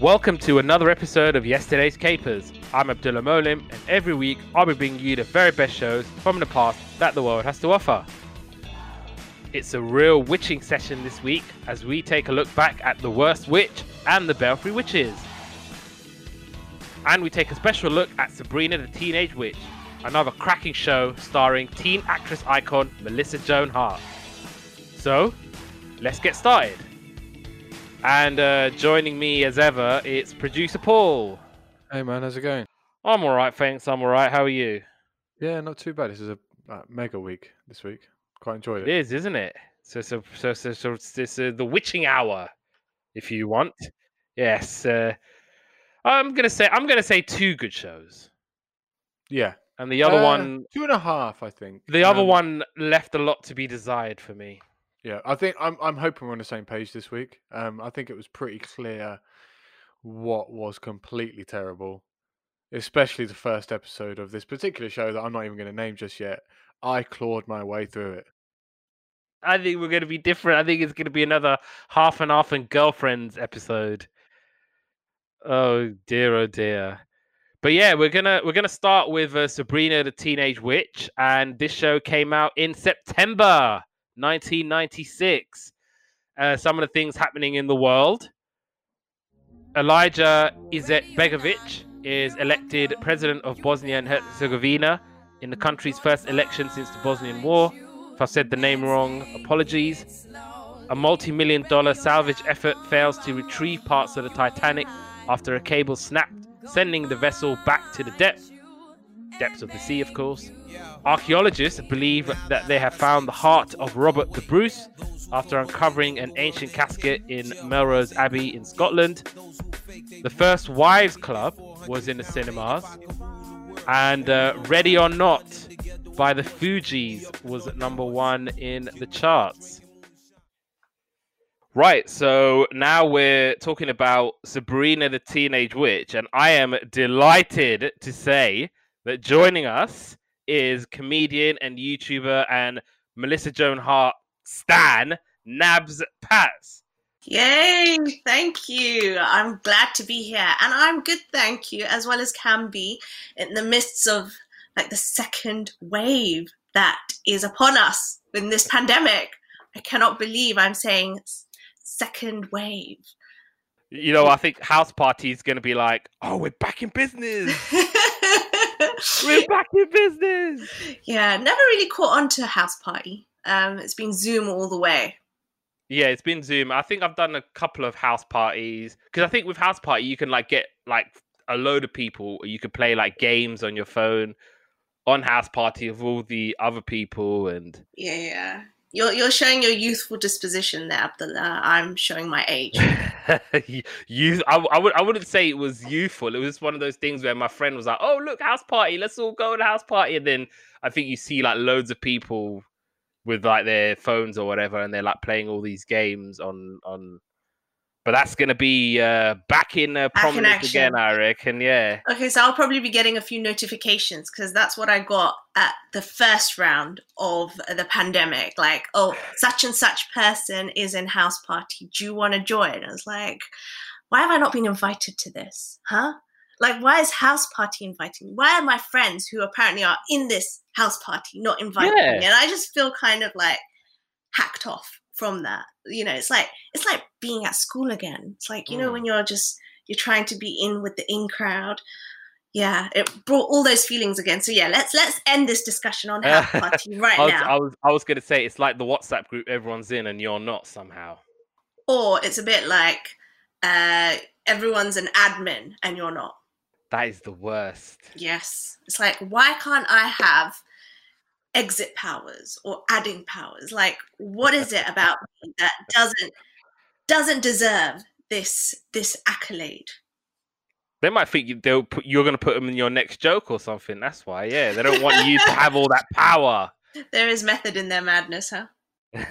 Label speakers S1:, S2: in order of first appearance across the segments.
S1: Welcome to another episode of Yesterday's Capers. I'm Abdullah Molim, and every week I'll be bringing you the very best shows from the past that the world has to offer. It's a real witching session this week as we take a look back at the worst witch and the Belfry Witches. And we take a special look at Sabrina the Teenage Witch, another cracking show starring teen actress icon Melissa Joan Hart. So, let's get started. And uh, joining me as ever, it's producer Paul.
S2: Hey man, how's it going?
S1: I'm all right, thanks. I'm all right. How are you?
S2: Yeah, not too bad. This is a uh, mega week this week. Quite enjoyed
S1: It
S2: it.
S1: is, isn't it? So, so, so, so, so it's, uh, the witching hour, if you want. Yes. Uh, I'm gonna say I'm gonna say two good shows,
S2: Yeah.
S1: and the other
S2: Uh,
S1: one,
S2: two and a half, I think.
S1: the other
S2: Um,
S1: one left a lot to be desired for me.
S2: Yeah, I think I'm. I'm hoping we're on the same page this week. Um, I think it was pretty clear what was completely terrible, especially the first episode of this particular show that I'm not even going to name just yet. I clawed my way through it.
S1: I think we're gonna be different. I think it's gonna be another half and half and girlfriends episode. Oh dear, oh dear. But yeah, we're gonna we're gonna start with uh, Sabrina the Teenage Witch, and this show came out in September 1996. Uh, some of the things happening in the world. Elijah Izet Begovic is elected president of Bosnia and Herzegovina in the country's first election since the Bosnian War. If I said the name wrong, apologies. A multi million dollar salvage effort fails to retrieve parts of the Titanic after a cable snapped, sending the vessel back to the depth, depths of the sea, of course. Archaeologists believe that they have found the heart of Robert the Bruce after uncovering an ancient casket in Melrose Abbey in Scotland. The first Wives Club was in the cinemas, and uh, Ready or Not by the Fugees was number one in the charts. Right, so now we're talking about Sabrina the Teenage Witch, and I am delighted to say that joining us is comedian and YouTuber and Melissa Joan Hart Stan Nabs Pats.
S3: Yay! Thank you. I'm glad to be here, and I'm good, thank you, as well as can be in the midst of like the second wave that is upon us in this pandemic. I cannot believe I'm saying second wave.
S1: You know, I think House Party is going to be like, oh, we're back in business. We're back in business.
S3: yeah, never really caught on to house party. Um, it's been Zoom all the way.
S1: Yeah, it's been Zoom. I think I've done a couple of house parties because I think with house party you can like get like a load of people. You could play like games on your phone on house party of all the other people, and
S3: Yeah, yeah. You're you're showing your youthful disposition there, Abdullah. I'm showing my age.
S1: you. I, I would. I wouldn't say it was youthful. It was one of those things where my friend was like, "Oh, look, house party. Let's all go to house party." And then I think you see like loads of people with like their phones or whatever, and they're like playing all these games on on. But that's gonna be uh, back in uh,
S3: in
S1: prominence again. I reckon. Yeah.
S3: Okay, so I'll probably be getting a few notifications because that's what I got at the first round of the pandemic. Like, oh, such and such person is in house party. Do you want to join? I was like, why have I not been invited to this? Huh? Like, why is house party inviting me? Why are my friends who apparently are in this house party not inviting
S1: Yeah.
S3: me? And I just feel kind of like hacked off from that. You know, it's like it's like being at school again. It's like, you know,
S1: Mm.
S3: when you're just you're trying to be in with the in crowd. Yeah, it brought all those feelings again. So yeah, let's let's end this discussion on house party right
S1: I was,
S3: now.
S1: I was. I was gonna say it's like the WhatsApp group everyone's in and you're not somehow.
S3: Or it's a bit like uh, everyone's an admin and you're not.
S1: That is the worst.
S3: Yes, it's like why can't I have exit powers or adding powers? Like, what is it about me that doesn't doesn't deserve this this accolade?
S1: They might think you, they'll put, you're going to put them in your next joke or something. That's why. Yeah, they don't want you to have all that power.
S3: There is method in their madness, huh?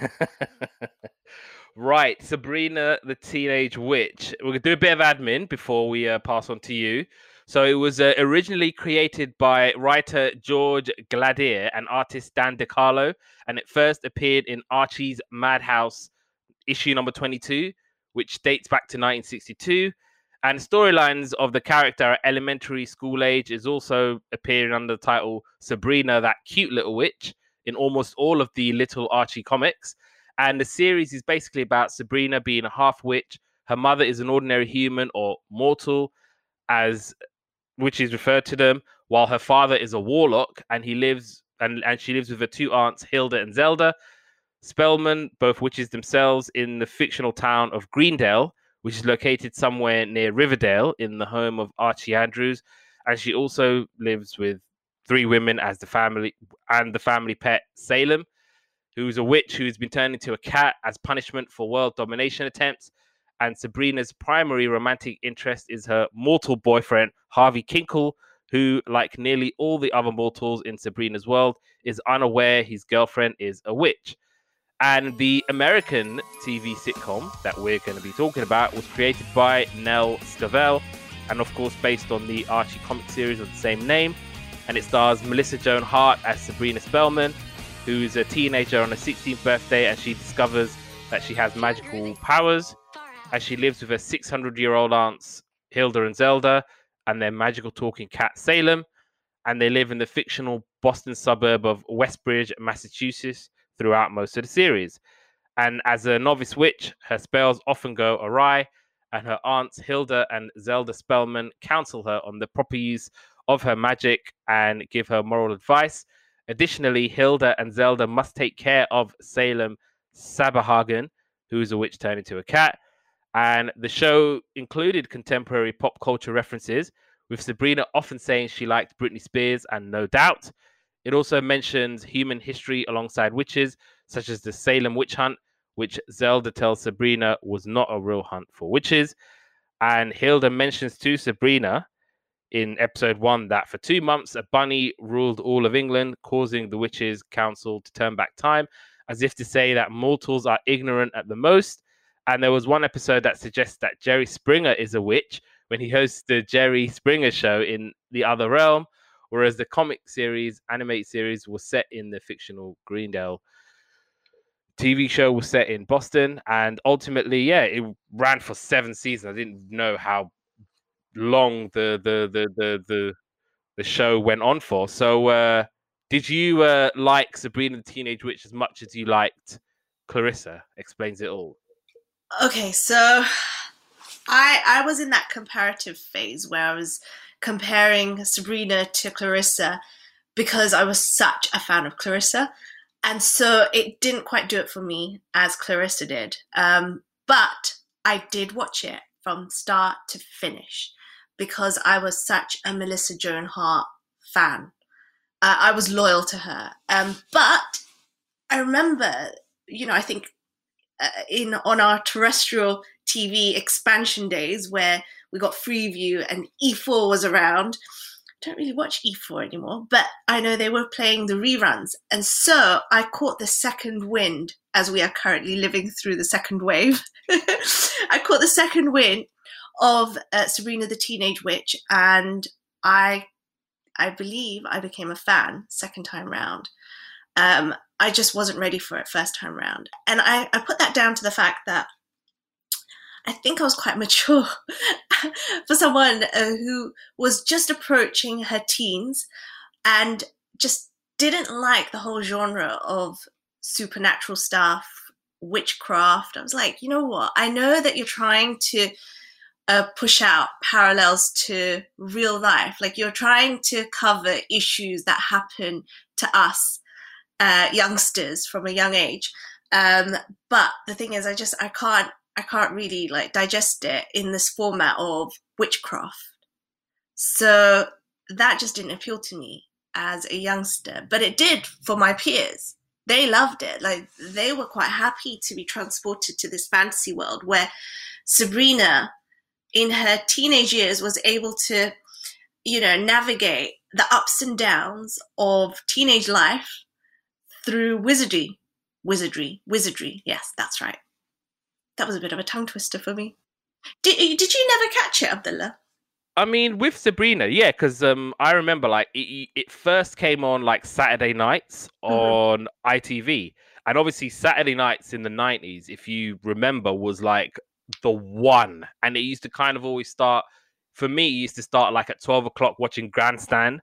S1: right, Sabrina the Teenage Witch. We're gonna do a bit of admin before we uh, pass on to you. So it was uh, originally created by writer George Gladir and artist Dan DeCarlo, and it first appeared in Archie's Madhouse issue number 22, which dates back to 1962. And storylines of the character at elementary school age is also appearing under the title Sabrina, that cute little witch, in almost all of the Little Archie comics. And the series is basically about Sabrina being a half witch. Her mother is an ordinary human or mortal, as which is referred to them, while her father is a warlock and he lives and, and she lives with her two aunts, Hilda and Zelda. Spellman, both witches themselves, in the fictional town of Greendale, which is located somewhere near Riverdale in the home of Archie Andrews. And she also lives with three women as the family and the family pet Salem, who's a witch who's been turned into a cat as punishment for world domination attempts. And Sabrina's primary romantic interest is her mortal boyfriend, Harvey Kinkle, who, like nearly all the other mortals in Sabrina's world, is unaware his girlfriend is a witch. And the American TV sitcom that we're going to be talking about was created by Nell Scovell, and of course based on the Archie comic series of the same name. And it stars Melissa Joan Hart as Sabrina Spellman, who's a teenager on her 16th birthday, and she discovers that she has magical powers. As she lives with her 600 year old aunts Hilda and Zelda, and their magical talking cat Salem, and they live in the fictional Boston suburb of Westbridge, Massachusetts, throughout most of the series. And as a novice witch, her spells often go awry, and her aunts Hilda and Zelda Spellman counsel her on the proper use of her magic and give her moral advice. Additionally, Hilda and Zelda must take care of Salem Saberhagen, who is a witch turned into a cat. And the show included contemporary pop culture references, with Sabrina often saying she liked Britney Spears and No Doubt. It also mentions human history alongside witches, such as the Salem witch hunt, which Zelda tells Sabrina was not a real hunt for witches. And Hilda mentions to Sabrina in episode one that for two months a bunny ruled all of England, causing the witches' council to turn back time, as if to say that mortals are ignorant at the most. And there was one episode that suggests that Jerry Springer is a witch when he hosts the Jerry Springer show in the other realm, whereas the comic series, animated series, was set in the fictional Greendale. TV show was set in Boston, and ultimately, yeah, it ran for seven seasons. I didn't know how long the the the the the, the show went on for. So, uh, did you uh, like Sabrina the Teenage Witch as much as you liked Clarissa? Explains it all.
S3: Okay, so I I was in that comparative phase where I was comparing Sabrina to Clarissa because I was such a fan of Clarissa. And so it didn't quite do it for me as Clarissa did. Um, but I did watch it from start to finish because I was such a Melissa Joan Hart fan. Uh, I was loyal to her. Um, but I remember, you know, I think uh, in on our terrestrial TV expansion days where we got Freeview and E4 was around. I don't really watch E4 anymore, but I know they were playing the reruns. And so I caught the second wind as we are currently living through the second wave. I caught the second wind of uh, Sabrina the Teenage Witch, and I, I believe I became a fan second time round. Um, I just wasn't ready for it first time round, and I, I put that down to the fact that I think I was quite mature for someone uh, who was just approaching her teens and just didn't like the whole genre of supernatural stuff, witchcraft. I was like, you know what? I know that you're trying to uh, push out parallels to real life. Like you're trying to cover issues that happen to us uh, youngsters from a young age. Um, but the thing is, I just I can't I can't really like digest it in this format of witchcraft. So that just didn't appeal to me as a youngster, but it did for my peers. They loved it. Like they were quite happy to be transported to this fantasy world where Sabrina in her teenage years was able to, you know, navigate the ups and downs of teenage life through wizardry. Wizardry, wizardry. Yes, that's right. That was a bit of a tongue twister for me. Did, did you never catch it, Abdullah?
S1: I mean, with Sabrina, yeah, because um, I remember like it, it, first came on like Saturday nights mm-hmm. on mm-hmm. ITV, and obviously Saturday nights in the nineties, if you remember, was like the one, and it used to kind of always start. For me, it used to start like at twelve o'clock watching Grandstand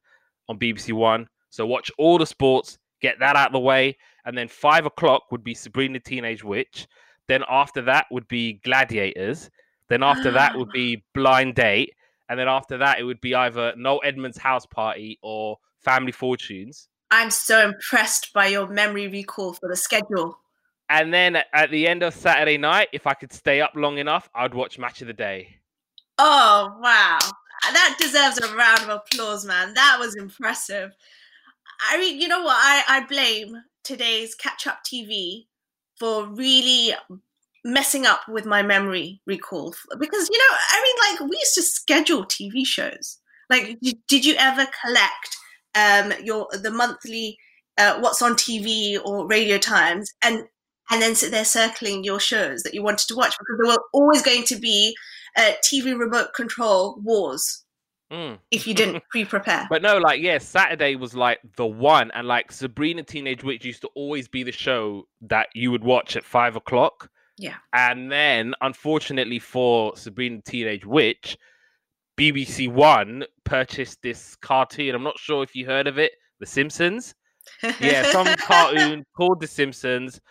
S1: on BBC One. So watch all the sports, get that out of the way, and then five o'clock would be Sabrina Teenage Witch. Then after that would be Gladiators. Then after that would be Blind Date, and then after that it would be either Noel Edmonds' House Party or Family Fortunes.
S3: I'm so impressed by your memory recall for the schedule.
S1: And then at the end of Saturday night, if I could stay up long enough, I'd watch Match of the Day.
S3: Oh wow, that deserves a round of applause, man. That was impressive. I mean, you know what? I, I blame today's catch up TV for really messing up with my memory recall because you know i mean like we used to schedule tv shows like did you ever collect um your the monthly uh, what's on tv or radio times and and then sit there circling your shows that you wanted to watch because there were always going to be uh, tv remote control wars
S1: Mm.
S3: if you didn't pre-prepare
S1: But no, like yeah, Saturday was like the one, and like Sabrina Teenage Witch used to always be the show that you would watch at five o'clock.
S3: Yeah.
S1: And then, unfortunately for Sabrina Teenage Witch, BBC One purchased this cartoon. I'm not sure if you heard of it, The Simpsons. Yeah, some cartoon called The Simpsons.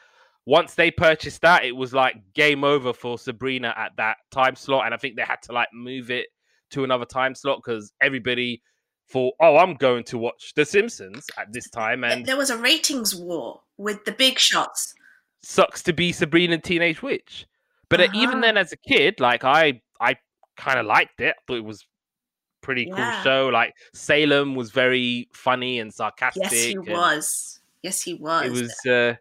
S1: Once they purchased that, it was like game over for Sabrina at that time slot, and I think they had to like move it to another time slot because everybody thought, "Oh, I'm going to watch The Simpsons at this time," and
S3: there was a ratings war with the big shots
S1: sucks to be Sabrina Teenage Witch. But uh, even
S3: Uh-huh.
S1: then, as a kid, like I, I kind of liked it. I thought it was pretty cool show. Like Salem was very funny and sarcastic.
S3: yes he was yes he was
S1: It was. Uh,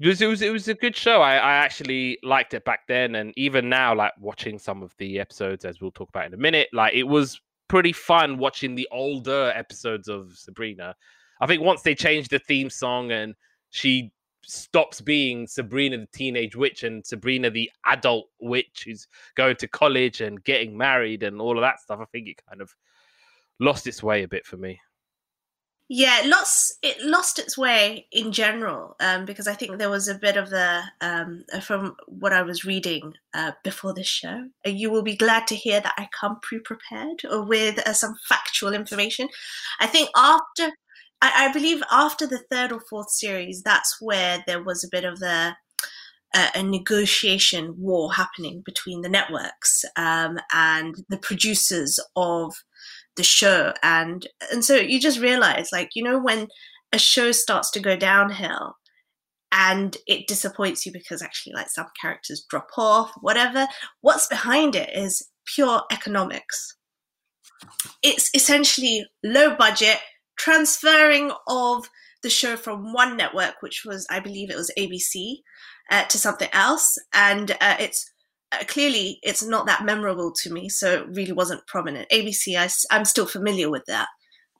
S1: it was, it was it was a good show. I, I actually liked it back then, and even now, like watching some of the episodes, as we'll talk about in a minute, like it was pretty fun watching the older episodes of Sabrina. I think once they changed the theme song and she stops being Sabrina the teenage witch and Sabrina the adult witch who's going to college and getting married and all of that stuff, I think it kind of lost its way a bit for me.
S3: Yeah, it lost it lost its way in general um, because I think there was a bit of the um, from what I was reading uh, before this show. You will be glad to hear that I come pre-prepared with uh, some factual information. I think after I, I believe after the third or fourth series, that's where there was a bit of uh, a negotiation war happening between the networks um, and the producers of the show and and so you just realize like you know when a show starts to go downhill and it disappoints you because actually like some characters drop off whatever what's behind it is pure economics. It's essentially low budget transferring of the show from one network which was i believe it was abc uh, to something else and uh, it's uh, clearly it's not that memorable to me, so it really wasn't prominent. ABC, I, am still familiar with that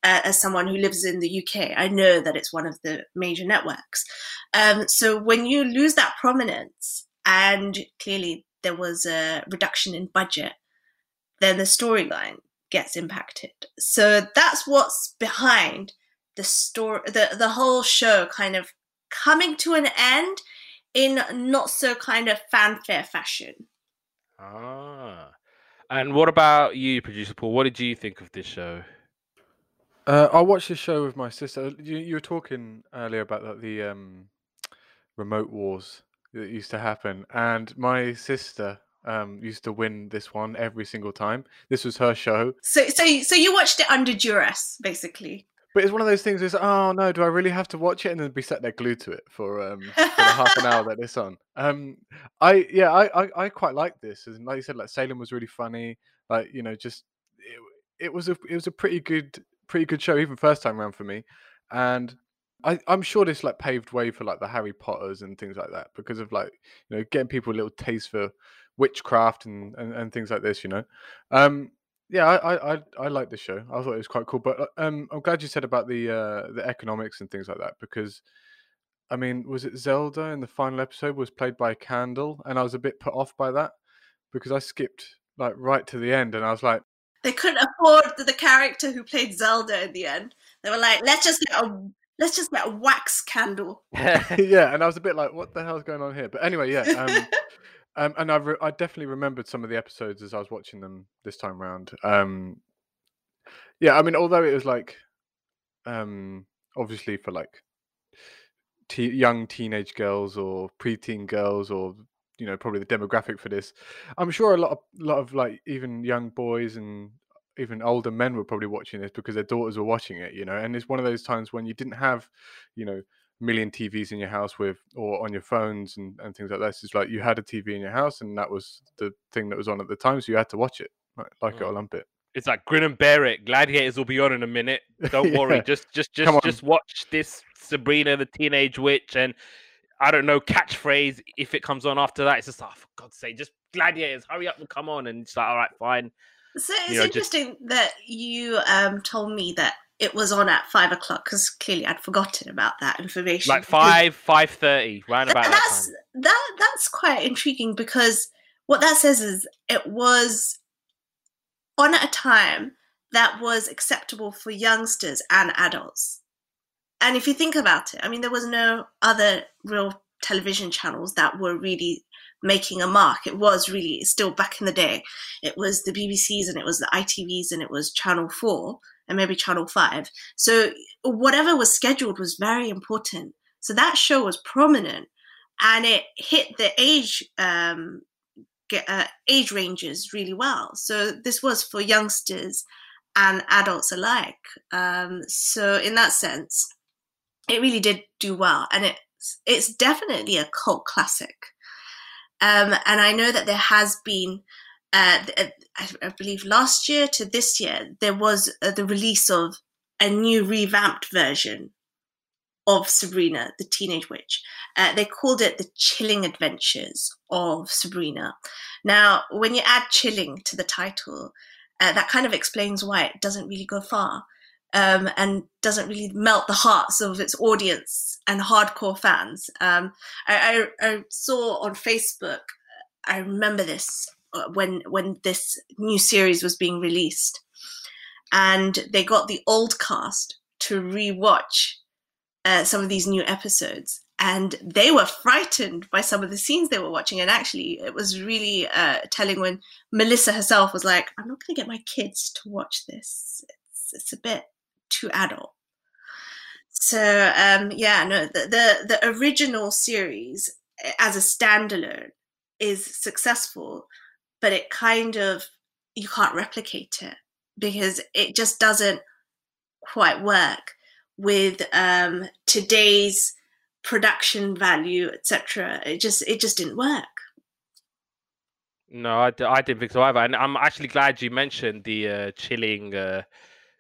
S3: uh, as someone who lives in the UK. I know that it's one of the major networks. Um, so when you lose that prominence, and clearly there was a reduction in budget, then the storyline gets impacted. So that's what's behind the story, the the whole show kind of coming to an end in not so kind of fanfare fashion.
S1: Ah. And what about you, producer Paul? What did you think of this show?
S2: Uh, I watched this show with my sister. You, you were talking earlier about like, the um, remote wars that used to happen, and my sister um, used to win this one every single time. This was her show,
S3: So, so, so you watched it under duress, basically.
S2: But it's one of those things. Is oh no, do I really have to watch it and then be sat there glued to it for um, for half an hour that it's on? Um, I yeah, I, I I quite like this. And like you said, like Salem was really funny. Like you know, just it, it was a it was a pretty good pretty good show even first time around for me, and I I'm sure this like paved way for like the Harry Potters and things like that because of like you know getting people a little taste for witchcraft and and, and things like this. You know, um. Yeah, I, I I I like the show. I thought it was quite cool, but uh, um, I'm glad you said about the uh, the economics and things like that because, I mean, was it Zelda in the final episode was played by a candle, and I was a bit put off by that because I skipped like right to the end, and I was like,
S3: They couldn't afford the, the character who played Zelda in the end. They were like, let's just get a let's just get a wax candle.
S2: yeah, and I was a bit like, what the hell's going on here? But anyway, yeah, um, Um, and I re- I definitely remembered some of the episodes as I was watching them this time round. Um, yeah, I mean, although it was like, um, obviously for like te- young teenage girls or preteen girls or you know probably the demographic for this, I'm sure a lot of lot of like even young boys and even older men were probably watching this because their daughters were watching it. You know, and it's one of those times when you didn't have, you know million TVs in your house with or on your phones and, and things like this. It's like you had a TV in your house and that was the thing that was on at the time, so you had to watch it, like, like
S1: Mm.
S2: it or lump it.
S1: It's like grin and bear it. Gladiators will be on in a minute. Don't worry.
S2: Yeah.
S1: Just just
S2: Come
S1: just
S2: on.
S1: just watch this Sabrina the Teenage Witch and I don't know catchphrase if it comes on after that. It's just oh, for God's sake, just Gladiators, hurry up and come on. And it's like all right, fine.
S3: So it's
S1: You know, just-
S3: interesting that you um, told me that it was on at five o'clock because clearly I'd forgotten about that information.
S1: Like five five thirty, round about that
S3: that's
S1: time.
S3: that that's quite intriguing because what that says is it was on at a time that was acceptable for youngsters and adults. And if you think about it, I mean, there was no other real television channels that were really making a mark. It was really still back in the day. It was the BBCs and it was the ITVs and it was Channel 4 and maybe Channel 5. So whatever was scheduled was very important. So that show was prominent and it hit the age um, uh, age ranges really well. So this was for youngsters and adults alike. Um, so in that sense, it really did do well, and it's it's definitely a cult classic. Um, and I know that there has been, uh, I, I believe last year to this year, there was uh, the release of a new revamped version of Sabrina, the Teenage Witch. Uh, they called it the Chilling Adventures of Sabrina. Now, when you add chilling to the title, uh, that kind of explains why it doesn't really go far um, and doesn't really melt the hearts of its audience and hardcore fans. Um, I, I, I saw on Facebook, I remember this uh, when when this new series was being released, and they got the old cast to rewatch uh, some of these new episodes. And they were frightened by some of the scenes they were watching. And actually, it was really uh, telling when Melissa herself was like, I'm not going to get my kids to watch this. It's, it's a bit too adult. So um, yeah, no, the, the the original series eh, as a standalone is successful, but it kind of you can't replicate it because it just doesn't quite work with um, today's production value, etc. It just it just didn't work.
S1: No, I, I didn't think so either. And I'm actually glad you mentioned the uh, chilling uh,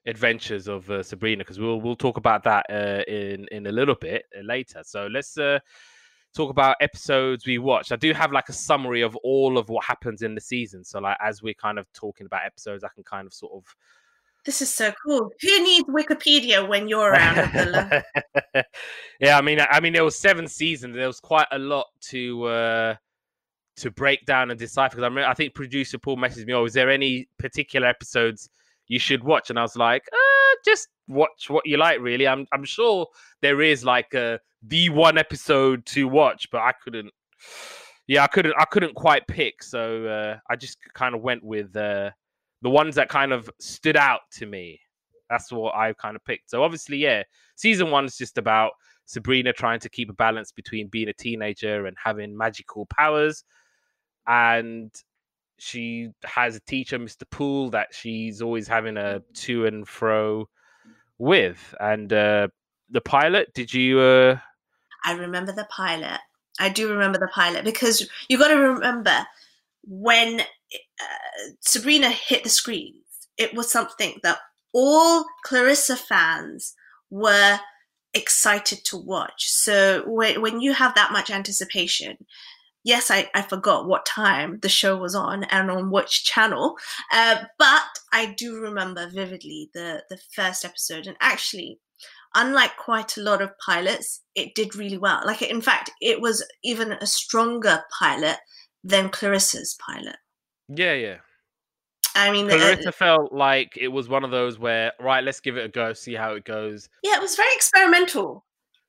S1: adventures of uh, Sabrina because we'll we'll talk about that uh, in in a little bit uh, later. So let's uh, talk about episodes we watched. I do have like a summary of all of what happens in the season. So like as we're kind of talking about episodes, I can kind of sort of
S3: This is so cool. Who needs Wikipedia when you're around, Abdullah?
S1: yeah, I mean, I mean, there was seven seasons. There was quite a lot to uh, to break down and decipher. Because I remember, I think producer Paul messaged me, "Oh, is there any particular episodes you should watch?" And I was like, uh, "Just watch what you like, really." I'm I'm sure there is like a the one episode to watch, but I couldn't. Yeah, I couldn't. I couldn't quite pick, so uh, I just kind of went with uh, the ones that kind of stood out to me. That's what I kind of picked. So obviously, yeah, season one is just about Sabrina trying to keep a balance between being a teenager and having magical powers. And she has a teacher, Mr. Pool, that she's always having a to and fro with. And uh, the pilot, did you? Uh...
S3: I remember the pilot. I do remember the pilot because you've got to remember when uh, Sabrina hit the screens, it was something that all Clarissa fans were excited to watch. So when, when you have that much anticipation, yes, I, I forgot what time the show was on and on which channel, uh, but I do remember vividly the, the first episode. And actually, unlike quite a lot of pilots, it did really well. Like, in fact, it was even a stronger pilot than Clarissa's pilot.
S1: Yeah, yeah.
S3: I mean, uh,
S1: Clarissa felt like it was one of those where, right, let's give it a go, see how it goes.
S3: yeah, it was very experimental.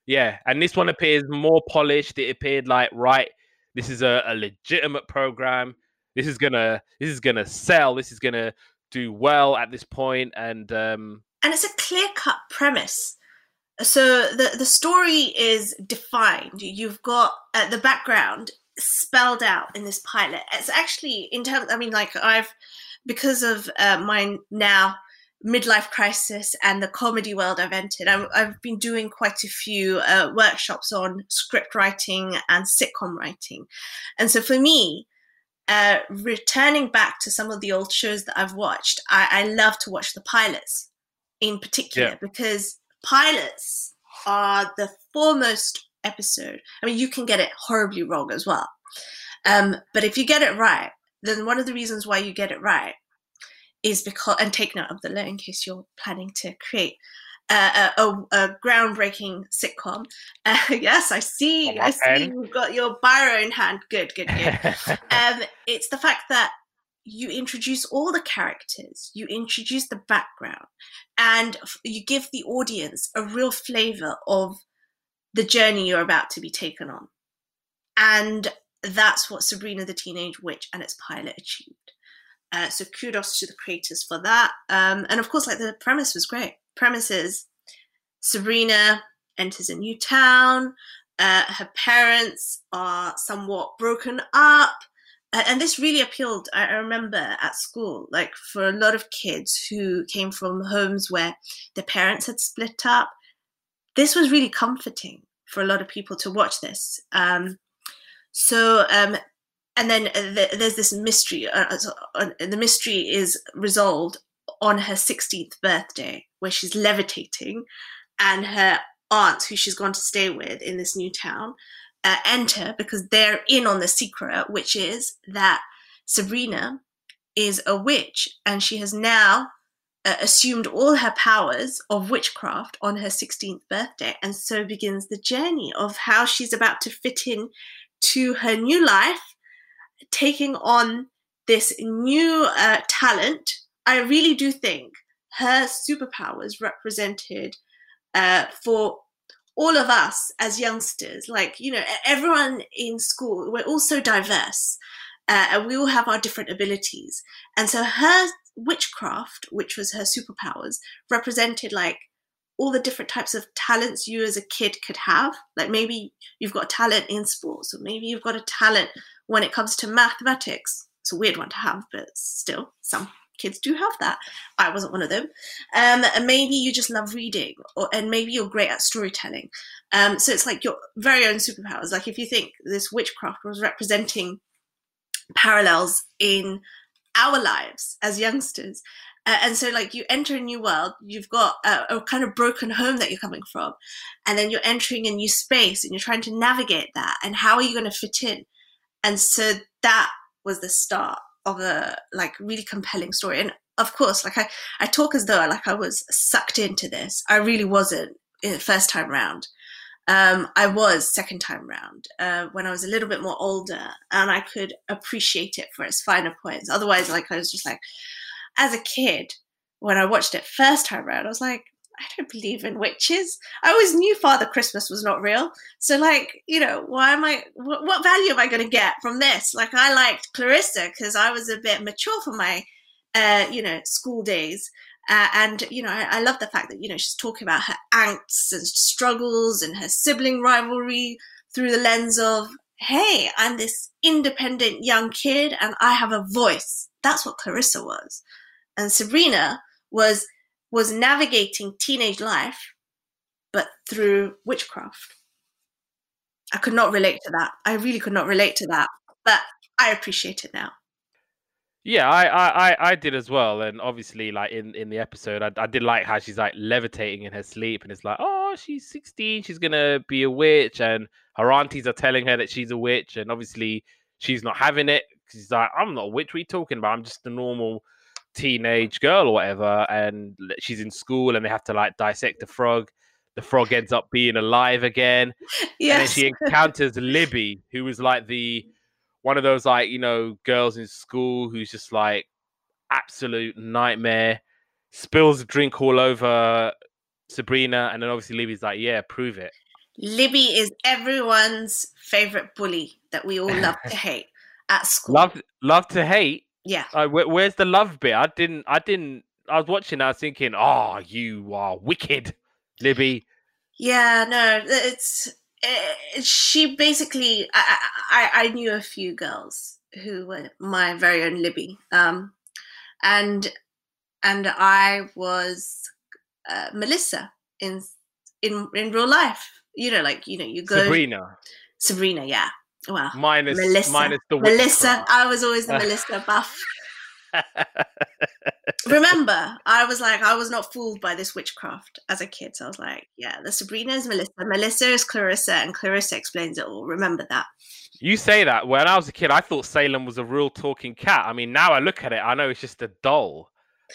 S1: Yeah, and this one appears more polished. It appeared like, right, This is a, a legitimate program. This is gonna this is gonna sell. This is gonna do well at this point, and um,
S3: and it's a clear cut premise. So the the story is defined. You've got uh, the background spelled out in this pilot. It's actually in terms. I mean, like I've because of uh, my now midlife crisis and the comedy world I've entered. i have been doing quite a few uh, workshops on script writing and sitcom writing, and so for me, uh, returning back to some of the old shows that I've watched, I, I love to watch the pilots in particular yeah. because pilots are the foremost episode. I mean, you can get it horribly wrong as well. Um, but if you get it right, then one of the reasons why you get it right is because, and take note of the law in case you're planning to create uh, a, a, groundbreaking sitcom. Uh, yes, I see. I see. You've got your biro in hand. Good, good, good. um, it's the fact that you introduce all the characters, you introduce the background, and you give the audience a real flavor of the journey you're about to be taken on. And that's what Sabrina the Teenage Witch and its pilot achieved. Uh, so kudos to the creators for that. Um, and of course, like the premise was great. Premise is Sabrina enters a new town. Uh, her parents are somewhat broken up and this really appealed i remember at school like for a lot of kids who came from homes where their parents had split up. This was really comforting for a lot of people to watch this. Um, so um, and then uh, there's this mystery uh, uh, the mystery is resolved on her 16th birthday where she's levitating and her aunt who she's gone to stay with in this new town uh, enter because they're in on the secret, which is that Sabrina is a witch and she has now uh, assumed all her powers of witchcraft on her 16th birthday. And so begins the journey of how she's about to fit in to her new life, taking on this new uh, talent. I really do think her superpowers represented uh, for all of us as youngsters, like, you know, everyone in school, we're all so diverse uh, and we all have our different abilities. And so her witchcraft, which was her superpowers, represented like all the different types of talents you as a kid could have. Like maybe you've got talent in sports, or maybe you've got a talent when it comes to mathematics. It's a weird one to have, but still, some kids do have that. I wasn't one of them. Um, and maybe you just love reading, or and maybe you're great at storytelling. Um, so it's like your very own superpowers. Like if you think this witchcraft was representing parallels in our lives as youngsters. Uh, and so, like, you enter a new world, you've got a, a, kind of broken home that you're coming from, and then you're entering a new space and you're trying to navigate that. And how are you going to fit in? And so, that was the start of a like really compelling story. And of course, like I, I talk as though like I was sucked into this. I really wasn't first time round. Um, I was second time round uh, when I was a little bit more older, and I could appreciate it for its finer points. Otherwise, like I was just like, as a kid, when I watched it first time round, I was like, I don't believe in witches. I always knew Father Christmas was not real. So, like, you know, why am I, what, what value am I going to get from this? Like, I liked Clarissa because I was a bit mature for my, uh, you know, school days. Uh, and, you know, I, I love the fact that, you know, she's talking about her angst and struggles and her sibling rivalry through the lens of, hey, I'm this independent young kid and I have a voice. That's what Clarissa was. And Sabrina was was navigating teenage life, but through witchcraft. I could not relate to that. I really could not relate to that, but I appreciate it now.
S1: Yeah, I, I, I did as well, and obviously, like in, in the episode, I, I did like how she's like levitating in her sleep, and it's like, oh, she's sixteen, she's gonna be a witch, and her aunties are telling her that she's a witch, and obviously she's not having it. She's like, I'm not a witch. What are you talking about? I'm just a normal teenage girl or whatever, and she's in school and they have to like dissect the frog. The frog ends up being alive again. Yes. And then she encounters Libby, who was like the one of those like, you know, girls in school who's just like absolute nightmare, spills a drink all over Sabrina, and then obviously Libby's like, Yeah, prove it.
S3: Libby is everyone's favorite bully that we all love to hate at school.
S1: Love, love to hate.
S3: Yeah.
S1: Uh, where, where's the love bit? I didn't. I didn't. I was watching. I was thinking, "Oh, you are wicked, Libby."
S3: Yeah. No, it's uh, she basically. I, I I knew a few girls who were my very own Libby. Um, and and I was uh, Melissa in in in real life. You know, like you know, you go
S1: Sabrina.
S3: Sabrina, yeah. Well,
S1: Minus,
S3: Melissa.
S1: minus the
S3: Melissa. I was always the Melissa buff. Remember, I was like, I was not fooled by this witchcraft as a kid. So I was like, yeah, the Sabrina is Melissa, Melissa is Clarissa, and Clarissa explains it all. Remember that.
S1: You say that. When I was a kid, I thought Salem was a real talking cat. I mean, now I look at it, I know it's just a doll.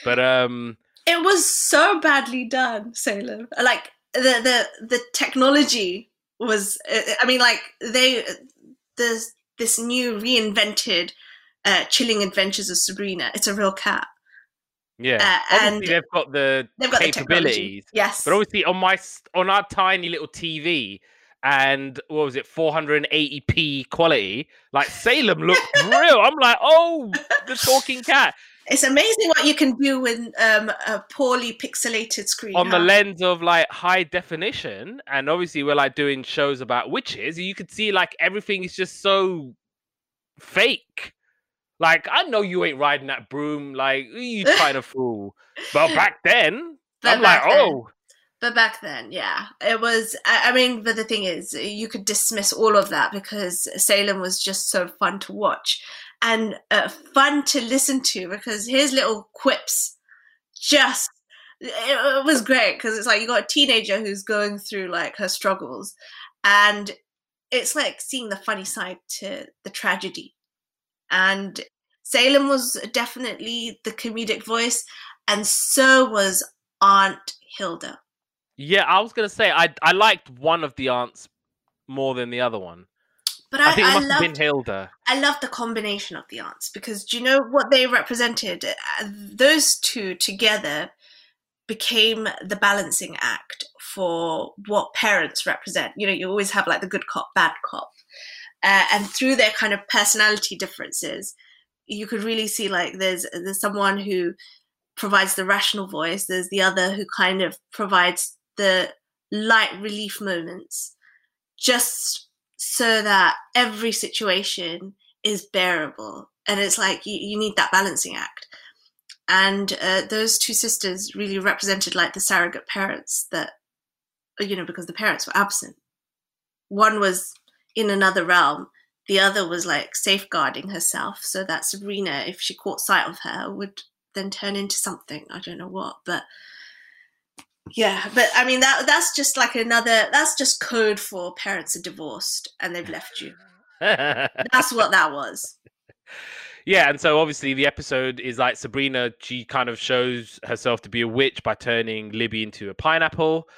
S1: But um,
S3: It was so badly done, Salem. Like the the the technology was. I mean, like they there's this new reinvented uh, Chilling Adventures of Sabrina. It's a real cat.
S1: yeah,
S3: Uh,
S1: obviously
S3: and
S1: they've got the
S3: They've got the
S1: capabilities.
S3: Yes.
S1: But obviously, on my on our tiny little TV and what was it, 480p quality, like Salem looked real. I'm like, oh, the talking cat
S3: It's amazing what you can do with um, a poorly pixelated screen.
S1: on the lens of like high definition. And obviously, we're like doing shows about witches. You could see like everything is just so fake. Like, I know you ain't riding that broom. Like, you trying to fool? But back then,
S3: But
S1: I'm like,
S3: then-
S1: oh,
S3: But back then, yeah, it was. I mean, but the thing is, you could dismiss all of that because Salem was just so fun to watch and uh, fun to listen to because his little quips just. It, was great because it's like you got a teenager who's going through like her struggles, and it's like seeing the funny side to the tragedy. And Salem was definitely the comedic voice, and so was Aunt Hilda.
S1: yeah. I was gonna say I I liked one of the aunts more than the other one.
S3: But
S1: I,
S3: I,
S1: think it
S3: I,
S1: must have been Hilda.
S3: I loved the combination of the aunts because do you know what they represented? Uh, Those two together became the balancing act for what parents represent. You know, you always have like the good cop, bad cop. Uh, and through their kind of personality differences, you could really see like there's there's someone who provides the rational voice, there's the other who kind of provides the light relief moments just so that every situation is bearable. And it's like you, you need that balancing act. And uh, those two sisters really represented like the surrogate parents that you know because the parents were absent. One was in another realm. The other was like safeguarding herself. So that sabrina if she caught sight of her would then turn into something. I don't know what but yeah but i mean that that's just like another that's just code for parents are divorced and they've left you that's what that was
S1: yeah, and so obviously the episode is like Sabrina. She kind of shows herself to be a witch by turning Libby into a pineapple,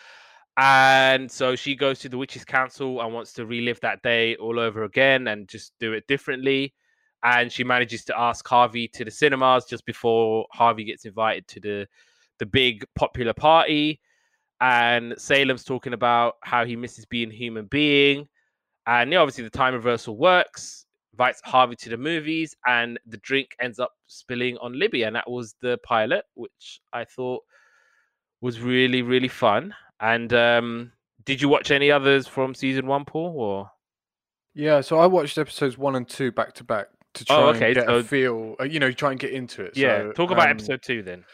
S1: and so she goes to the witches' council and wants to relive that day all over again and just do it differently. And she manages to ask Harvey to the cinemas just before Harvey gets invited to the the big popular party. And Salem's talking about how he misses being a human being. And yeah, obviously the time reversal works invites Harvey to the movies, and the drink ends up spilling on Libby, and that was the pilot, which I thought was really really fun. And um, did you watch any others from season one, Paul? Or
S2: Yeah, so I watched episodes one and two back to back to try
S1: Oh, okay,
S2: and get
S1: so-
S2: a feel, uh, you know, try and get into it.
S1: yeah,
S2: So,
S1: talk about
S2: um,
S1: episode two then.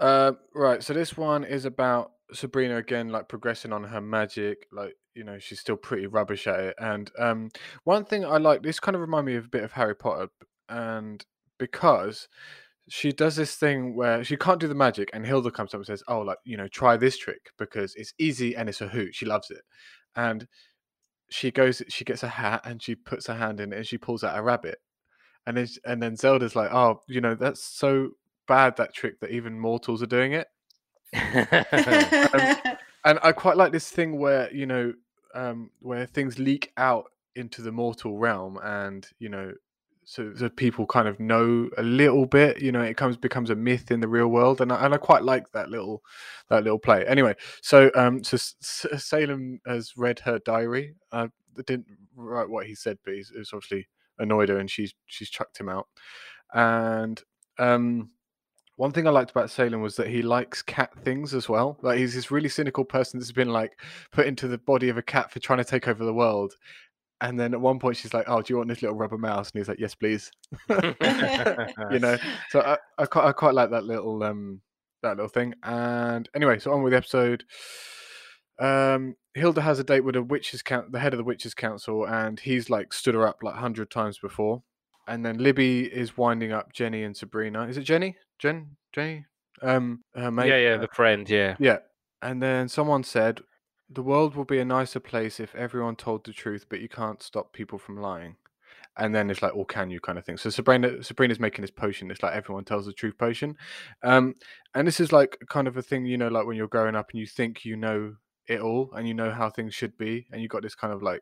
S2: Uh, right. So this one is about Sabrina again, like progressing on her magic. Like you know, she's still pretty rubbish at it. And um, one thing I like, this kind of remind me of a bit of Harry Potter, and because she does this thing where she can't do the magic, and Hilda comes up and says, "Oh, like you know, try this trick because it's easy and it's a hoot." She loves it, and she goes, she gets a hat and she puts her hand in it and she pulls out a rabbit, and then and then Zelda's like, "Oh, you know, that's so." Bad that trick that even mortals are doing it and i quite like this thing where you know um where things leak out into the mortal realm and you know so that people kind of know a little bit. You know, it comes becomes a myth in the real world, and I, and I quite like that little that little play. Anyway, so um, so S- Salem has read her diary. I didn't write what he said, but he's, he's obviously annoyed her, and she's she's chucked him out. And um, one thing I liked about Salem was that he likes cat things as well. Like he's this really cynical person that's been like put into the body of a cat for trying to take over the world. And then at one point she's like, "Oh, do you want this little rubber mouse?" And he's like, "Yes, please." you know, so I, I quite I quite like that little um that little thing. And anyway, so on with the episode. Um, Hilda has a date with a witches count, the head of the witches council, and he's like stood her up like hundred times before. And then Libby is winding up Jenny and Sabrina. Is it Jenny? Jen? Jenny? Um, her mate.
S1: Yeah, yeah,
S2: uh,
S1: the friend. Yeah.
S2: yeah. And then someone said, "The world will be a nicer place if everyone told the truth, but you can't stop people from lying." And then it's like, "Or can you?" kind of thing. So Sabrina, Sabrina's making this potion. It's like everyone tells the truth potion, um, and this is like kind of a thing, you know, like when you're growing up and you think you know it all and you know how things should be, and you got this kind of like,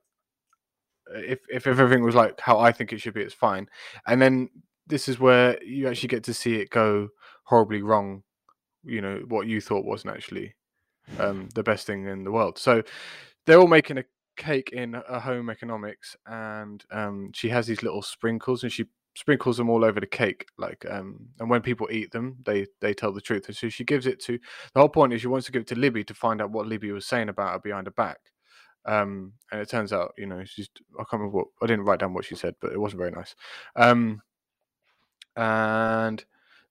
S2: if if everything was like how I think it should be, it's fine. And then this is where you actually get to see it go horribly wrong. You know what you thought wasn't actually um, the best thing in the world. So they're all making a cake in a home economics, and um, she has these little sprinkles, and she sprinkles them all over the cake. Like, um, and when people eat them, they they tell the truth. And so she gives it to. The whole point is she wants to give it to Libby to find out what Libby was saying about her behind her back. Um, and it turns out, you know, she's I can't remember what I didn't write down what she said, but it wasn't very nice. Um, and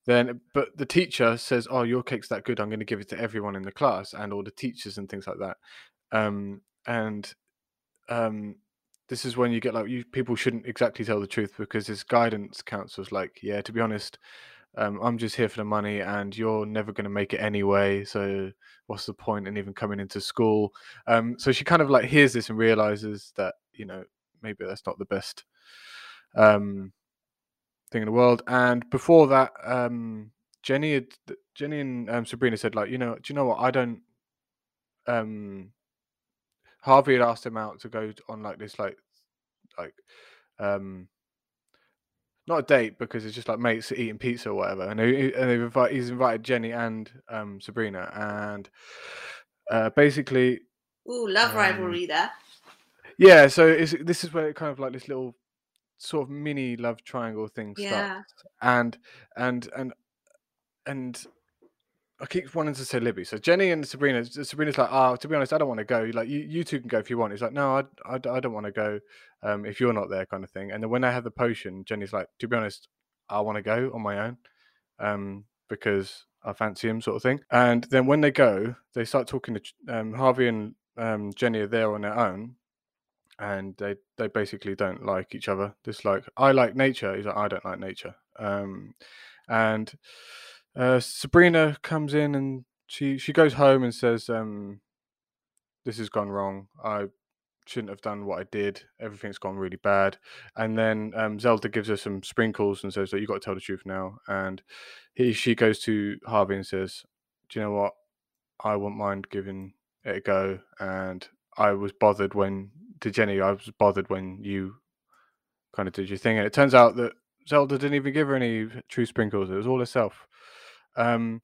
S2: then but the teacher says oh your cake's that good i'm going to give it to everyone in the class and all the teachers and things like that. Um, and um, this is when you get like you people shouldn't exactly tell the truth because his guidance counselor's like yeah to be honest um, i'm just here for the money and you're never going to make it anyway so what's the point in even coming into school? Um, so she kind of like hears this and realizes that you know maybe that's not the best um, thing in the world. And before that, um, Jenny had Jenny and um, Sabrina said like, you know, do you know what? I don't. Um, Harvey had asked him out to go on like this like like um not a date because it's just like mates eating pizza or whatever, and, he, and invite, he's invited Jenny and um, Sabrina, and uh, basically,
S3: Ooh, love
S2: Um,
S3: rivalry there.
S2: yeah. So this is where it kind of like this little sort of mini love triangle thing starts, and and and and I keep wanting to say Libby. So Jenny and Sabrina. Sabrina's like, oh, to be honest, I don't want to go. Like you, you two can go if you want. He's like, no, I, I, I don't want to go. Um, if you're not there, kind of thing. And then when they have the potion, Jenny's like, to be honest, I want to go on my own, um, because I fancy him, sort of thing. And then when they go, they start talking to um, Harvey and um, Jenny are there on their own, and they they basically don't like each other. This like I like nature. He's like, I don't like nature. Um, and uh, Sabrina comes in and she she goes home and says, um, "This has gone wrong. I shouldn't have done what I did. Everything's gone really bad." And then um, Zelda gives her some sprinkles and says that you got to tell the truth now. And he she goes to Harvey and says, "Do you know what? I wouldn't mind giving it a go." And I was bothered when to Jenny. I was bothered when you kind of did your thing. And it turns out that Zelda didn't even give her any true sprinkles. It was all herself. Um,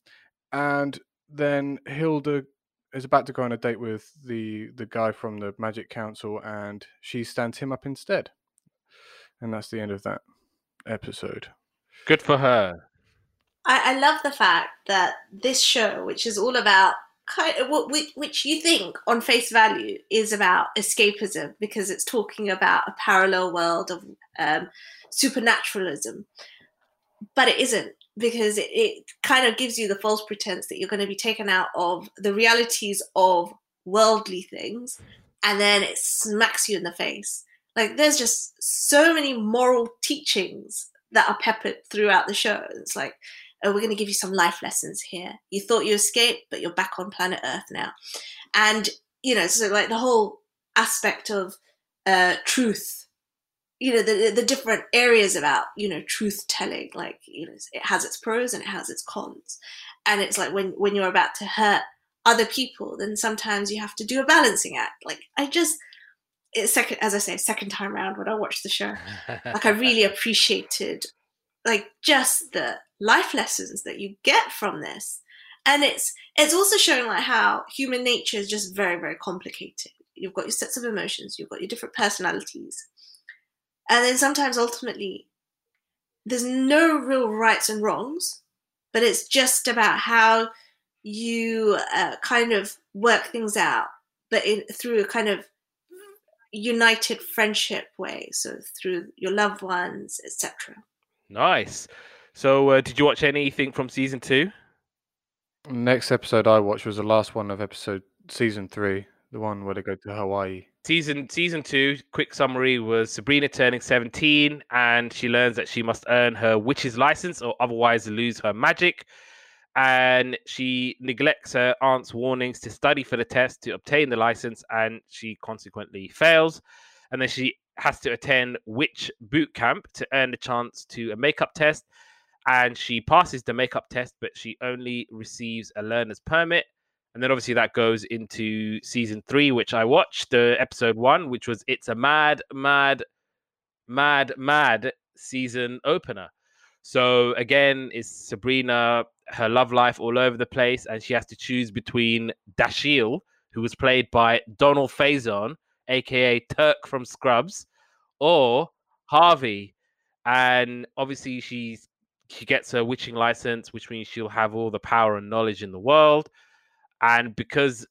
S2: and then Hilda is about to go on a date with the the guy from the Magic Council, and she stands him up instead. And that's the end of that episode.
S1: Good for her.
S3: I, I love the fact that this show, which is all about kind of which you think on face value is about escapism because it's talking about a parallel world of um, supernaturalism, but it isn't because it, it kind of gives you the false pretense that you're going to be taken out of the realities of worldly things, and then it smacks you in the face. Like there's just so many moral teachings that are peppered throughout the show. It's like oh, we're going to give you some life lessons here. You thought you escaped, but you're back on planet Earth now. And, you know, so like the whole aspect of uh, truth, you know, the, the different areas about, you know, truth telling, like, you know, it has its pros and it has its cons. And it's like when, when you're about to hurt other people, then sometimes you have to do a balancing act. Like, I just, it's second, as I say, second time around when I watched the show. Like I really appreciated, like just the life lessons that you get from this, and it's it's also showing like how human nature is just very very complicated. You've got your sets of emotions, you've got your different personalities, and then sometimes ultimately, there's no real rights and wrongs, but it's just about how you uh, kind of work things out, but in, through a kind of united friendship way. So through your loved ones, etc.
S1: Nice. So, uh, did you watch anything from season two?
S2: Next episode I watched was the last one of episode season three, the one where they go to Hawaii.
S1: Season season two, quick summary was Sabrina turning 17 and she learns that she must earn her witch's license or otherwise lose her magic. And she neglects her aunt's warnings to study for the test to obtain the license, and she consequently fails. And then she has to attend which boot camp to earn the chance to a makeup test. And she passes the makeup test, but she only receives a learner's permit and then obviously that goes into season three, which I watched, the episode one, which was It's a Mad, Mad, Mad, Mad season opener. So again, it's Sabrina, her love life all over the place, and she has to choose between Dashiel, who was played by Donald Faison, aka Turk from Scrubs, or Harvey. And obviously she's she gets her witching license, which means she'll have all the power and knowledge in the world. And because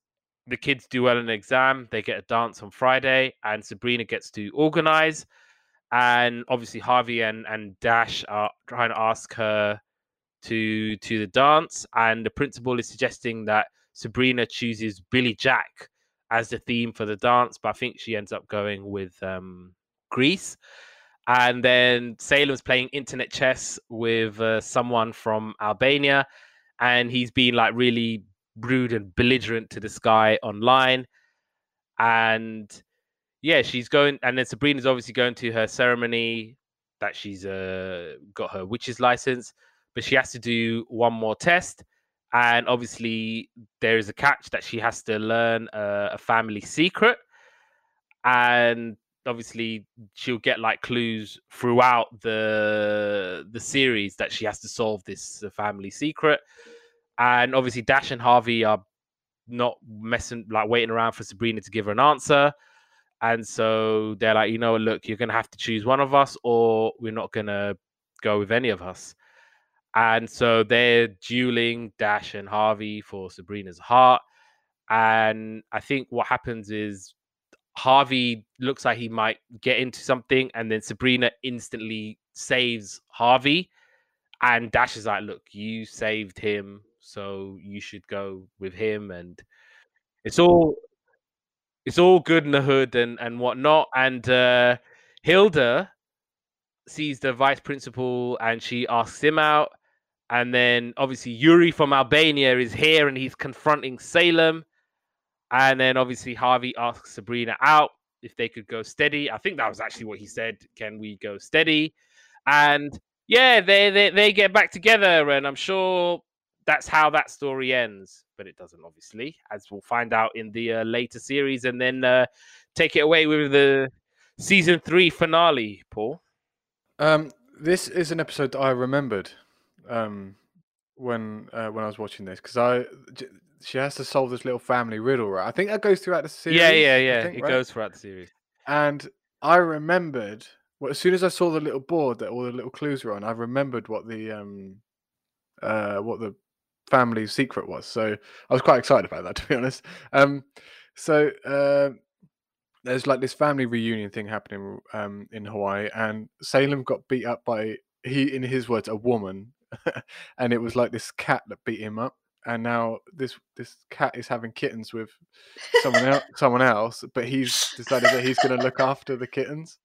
S1: the kids do well in the exam, they get a dance on Friday, and Sabrina gets to organize. And obviously, Harvey and, and Dash are trying to ask her to to the dance, and the principal is suggesting that Sabrina chooses Billy Jack as the theme for the dance, but I think she ends up going with um, Grease. And then Salem's playing internet chess with uh, someone from Albania, and he's been like really rude and belligerent to this guy online. And yeah, she's going, and then Sabrina's obviously going to her ceremony that she's uh, got her witch's license, but she has to do one more test. And obviously, there is a catch that she has to learn a family secret. And obviously, she'll get like clues throughout the the series that she has to solve this family secret and obviously Dash and Harvey are not messing like waiting around for Sabrina to give her an answer. And so they're like, you know, look, you're gonna have to choose one of us, or we're not gonna go with any of us. And so they're dueling Dash and Harvey for Sabrina's heart. And I think what happens is Harvey looks like he might get into something, and then Sabrina instantly saves Harvey. And Dash is like, look, you saved him so you should go with him and it's all it's all good in the hood and and whatnot and uh hilda sees the vice principal and she asks him out and then obviously yuri from albania is here and he's confronting salem. And then obviously harvey asks sabrina out if they could go steady. I think that was actually what he said. Can we go steady? And yeah they they, they get back together and i'm sure that's how that story ends, but it doesn't, obviously, as we'll find out in the uh, later series, and then uh, take it away with the season three finale. Paul,
S2: um, this is an episode that I remembered um, when uh, when I was watching this because I she has to solve this little family riddle, right? I think that goes throughout the series.
S1: Yeah, yeah, yeah.
S2: Think,
S1: it
S2: right?
S1: goes throughout the series,
S2: and I remembered. Well, as soon as I saw the little board that all the little clues were on, I remembered what the um, uh, what the family secret was. So I was quite excited about that, to be honest. Um, so uh, there's like this family reunion thing happening um, in Hawaii, and Salem got beat up by he, in his words, a woman, and it was like this cat that beat him up. And now this this cat is having kittens with someone else, someone else, but he's decided that he's going to look after the kittens.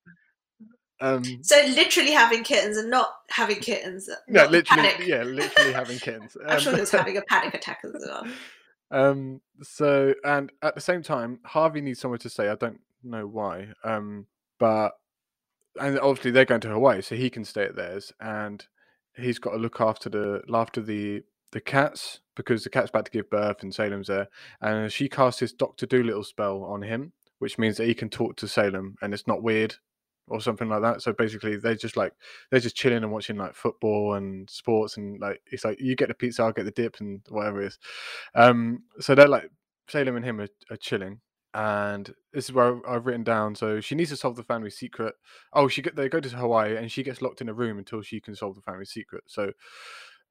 S3: Um, so literally having kittens and not having kittens.
S2: Yeah, literally. Panic. Yeah, literally having kittens.
S3: Um, I'm sure he was having a panic attack as well.
S2: Um. So and at the same time, Harvey needs somewhere to stay. I don't know why. Um. But and obviously they're going to Hawaii, so he can stay at theirs, and he's got to look after the after the the cats because the cat's about to give birth and Salem's there, and she casts this Doctor Dolittle spell on him, which means that he can talk to Salem and it's not weird or something like that. So basically, they're just like they're just chilling and watching like football and sports and like it's like you get the pizza, I'll get the dip and whatever it is. Um, so they're like Salem and him are, are chilling, and this is where I've written down. So she needs to solve the family secret. Oh, she get they go to Hawaii and she gets locked in a room until she can solve the family secret. So,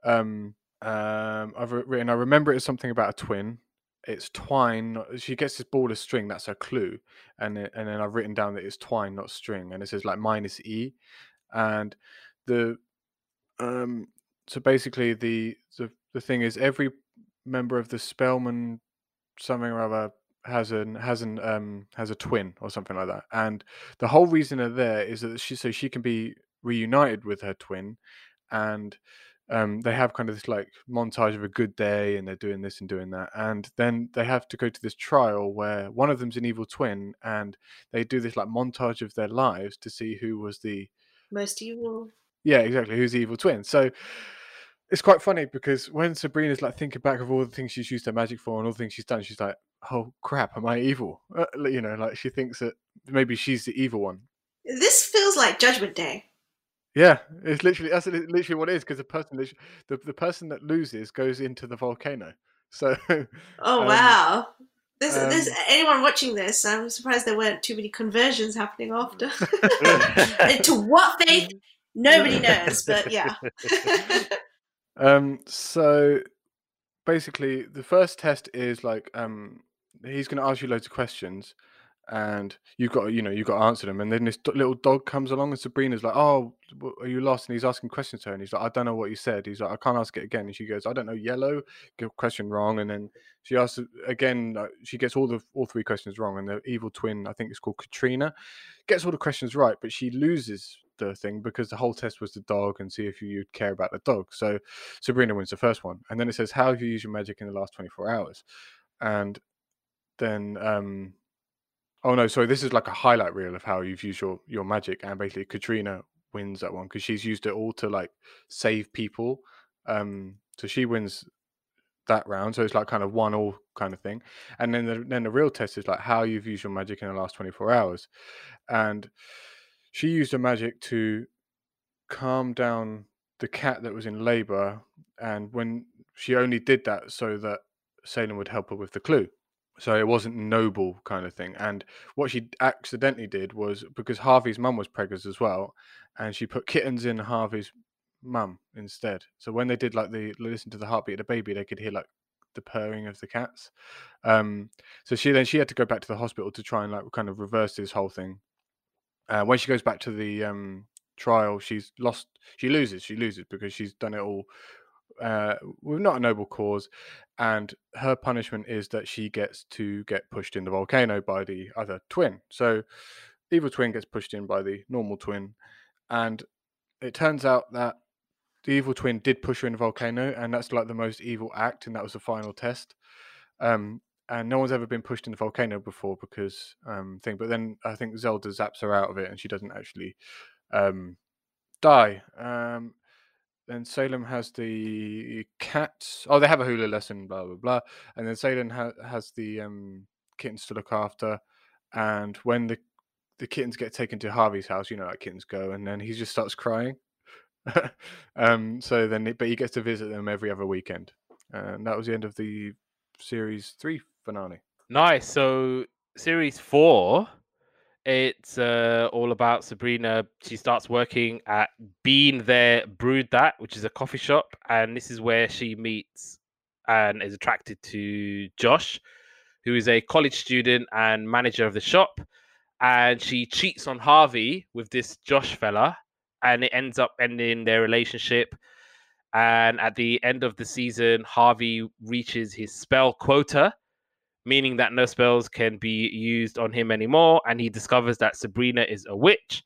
S2: um, um, I've written. I remember it as something about a twin. It's twine. She gets this ball of string. That's her clue, and it, and then I've written down that it's twine, not string, and it says like minus e, and the um. So basically, the the the thing is every member of the Spellman something or other has an has an um has a twin or something like that and the whole reason they're there is that she so she can be reunited with her twin and um they have kind of this like montage of a good day and they're doing this and doing that and then they have to go to this trial where one of them's an evil twin and they do this like montage of their lives to see who was the
S3: Most evil.
S2: yeah exactly who's the evil twin so it's quite funny because when Sabrina's like thinking back of all the things she's used her magic for and all the things she's done, she's like, "Oh crap, am I evil?" Uh, you know, like she thinks that maybe she's the evil one.
S3: This feels like Judgment Day.
S2: Yeah, it's literally that's literally what it is because the person the the person that loses goes into the volcano. So
S3: Oh
S2: Um,
S3: wow. This, this
S2: um,
S3: anyone watching this, I'm surprised there weren't too many conversions happening after. to what faith? Nobody knows, but yeah.
S2: Um, so basically, the first test is like um, he's going to ask you loads of questions, and you've got you know you've got to answer them. And then this little dog comes along, and Sabrina's like, "Oh, are you lost?" And he's asking questions to her, and he's like, "I don't know what you said." He's like, "I can't ask it again." And she goes, "I don't know, yellow." Get question wrong, and then she asks again. She gets all the all three questions wrong, and the evil twin, I think it's called Katrina, gets all the questions right, but she loses the thing because the whole test was the dog and see if you you'd care about the dog. So Sabrina wins the first one, and then it says how have you used your magic in the last twenty four hours, and then um, oh no, sorry, this is like a highlight reel of how you've used your your magic, and basically Katrina wins that one because she's used it all to like save people. Um, so she wins that round. So it's like kind of one all kind of thing. And then the then the real test is like how you've used your magic in the last 24 hours. And she used her magic to calm down the cat that was in labor. And when she only did that so that Salem would help her with the clue. So it wasn't noble kind of thing. And what she accidentally did was because Harvey's mum was preggers as well, and she put kittens in Harvey's mum instead. So when they did like the listen to the heartbeat of the baby, they could hear like the purring of the cats. Um, so she then she had to go back to the hospital to try and like kind of reverse this whole thing. Uh, when she goes back to the um, trial, she's lost. She loses. She loses because she's done it all uh, with not a noble cause, and her punishment is that she gets to get pushed in the volcano by the other twin. So, evil twin gets pushed in by the normal twin, and it turns out that the evil twin did push her in the volcano, and that's like the most evil act, and that was the final test. Um, and no one's ever been pushed in the volcano before because um thing. But then I think Zelda zaps her out of it, and she doesn't actually um die. Um, then Salem has the cats. Oh, they have a hula lesson, blah blah blah. And then Salem ha- has the um, kittens to look after. And when the the kittens get taken to Harvey's house, you know, like kittens go, and then he just starts crying. um, so then, it- but he gets to visit them every other weekend, and that was the end of the series three finale.
S1: Nice. So series four, it's uh, all about Sabrina. She starts working at Bean There Brewed That, which is a coffee shop, and this is where she meets and is attracted to Josh, who is a college student and manager of the shop. And she cheats on Harvey with this Josh fella, and it ends up ending their relationship. And at the end of the season, Harvey reaches his spell quota, meaning that no spells can be used on him anymore. And he discovers that Sabrina is a witch.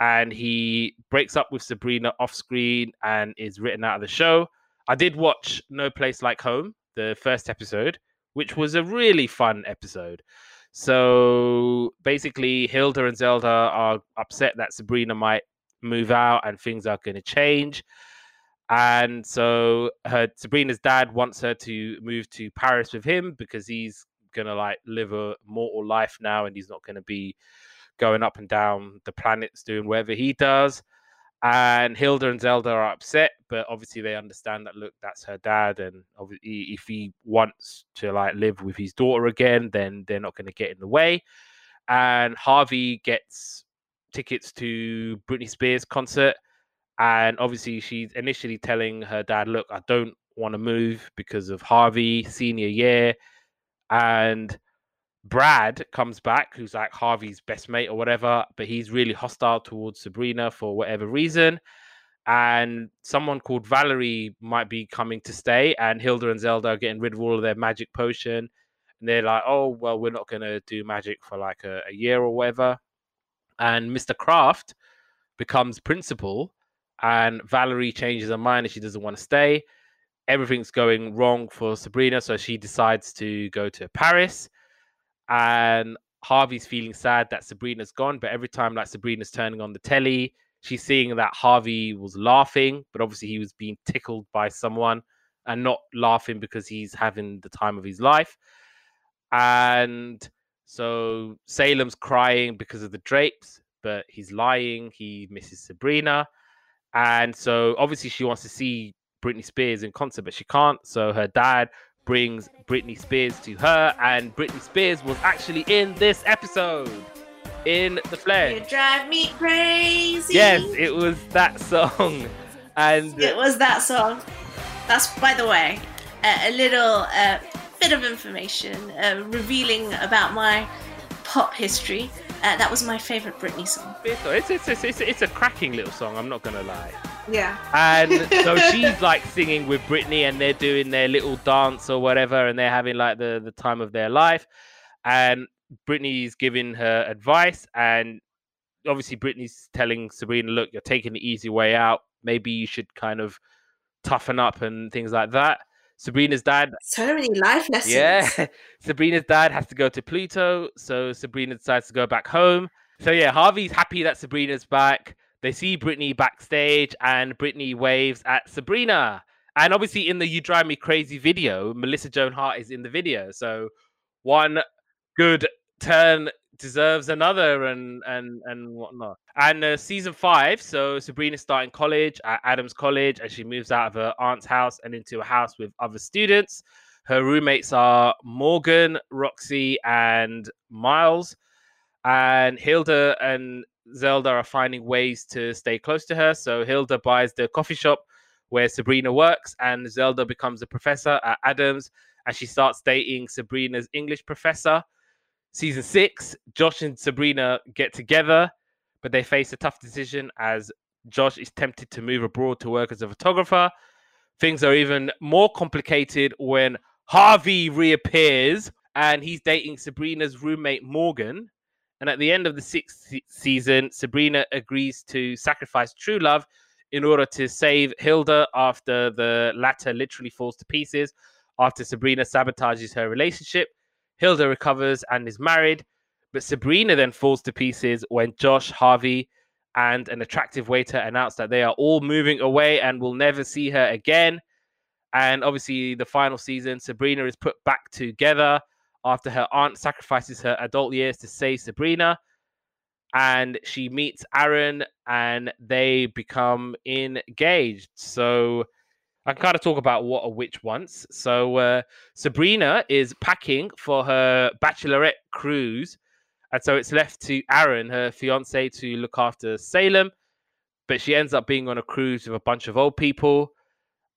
S1: And he breaks up with Sabrina off screen and is written out of the show. I did watch No Place Like Home, the first episode, which was a really fun episode. So basically, Hilda and Zelda are upset that Sabrina might move out and things are going to change. And so her Sabrina's dad wants her to move to Paris with him because he's gonna like live a mortal life now, and he's not gonna be going up and down the planets doing whatever he does. And Hilda and Zelda are upset, but obviously they understand that look, that's her dad, and obviously if he wants to like live with his daughter again, then they're not to get in the way. And Harvey gets tickets to Britney Spears concert, and obviously she's initially telling her dad, "Look, I don't want to move because of Harvey senior year," and Brad comes back, who's like Harvey's best mate or whatever, but he's really hostile towards Sabrina for whatever reason. And someone called Valerie might be coming to stay, and Hilda and Zelda are getting rid of all of their magic potion. And they're like, oh, well, we're not going to do magic for like a, a year or whatever. And Mr. Kraft becomes principal, and Valerie changes her mind and she doesn't want to stay. Everything's going wrong for Sabrina, so she decides to go to Paris and Harvey's feeling sad that Sabrina's gone. But every time like Sabrina's turning on the telly, she's seeing that Harvey was laughing, but obviously he was being tickled by someone and not laughing because he's having the time of his life. And so Salem's crying because of the drapes, but he's lying. He misses Sabrina. And so obviously she wants to see Britney Spears in concert, but she can't. So her dad brings Britney Spears to her, and Britney Spears was actually in this episode in the flesh.
S3: You drive me crazy.
S1: Yes, it was that song, and
S3: it was that song. That's by the way a, a little uh, bit of information uh, revealing about my pop history. Uh, that was my favorite Britney song.
S1: It's, it's, it's, it's, it's a cracking little song, I'm not gonna lie.
S3: Yeah.
S1: And so she's like singing with Britney and they're doing their little dance or whatever and they're having like the, the time of their life. And Britney's giving her advice and obviously Britney's telling Sabrina, look, you're taking the easy way out. Maybe you should kind of toughen up and things like that. Sabrina's dad.
S3: So many life lessons.
S1: Yeah. Sabrina's dad has to go to Pluto. So Sabrina decides to go back home. So yeah, Harvey's happy that Sabrina's back. They see Britney backstage and Britney waves at Sabrina. And obviously in the You Drive Me Crazy video, Melissa Joan Hart is in the video. So one good turn deserves another and and and whatnot. And uh, season five, so Sabrina's starting college at Adams College, and she moves out of her aunt's house and into a house with other students. Her roommates are Morgan, Roxy, and Miles. And Hilda and Zelda are finding ways to stay close to her. So Hilda buys the coffee shop where Sabrina works, and Zelda becomes a professor at Adams, and she starts dating Sabrina's English professor. Season six, Josh and Sabrina get together, but they face a tough decision as Josh is tempted to move abroad to work as a photographer. Things are even more complicated when Harvey reappears and he's dating Sabrina's roommate Morgan. And at the end of the sixth season, Sabrina agrees to sacrifice true love in order to save Hilda after the latter literally falls to pieces after Sabrina sabotages her relationship. Hilda recovers and is married, but Sabrina then falls to pieces when Josh, Harvey, and an attractive waiter announce that they are all moving away and will never see her again. And obviously, the final season, Sabrina is put back together after her aunt sacrifices her adult years to save Sabrina. And she meets Aaron and they become engaged. So I can kind of talk about what a witch wants. So uh, Sabrina is packing for her bachelorette cruise. And so it's left to Aaron, her fiance, to look after Salem. But she ends up being on a cruise with a bunch of old people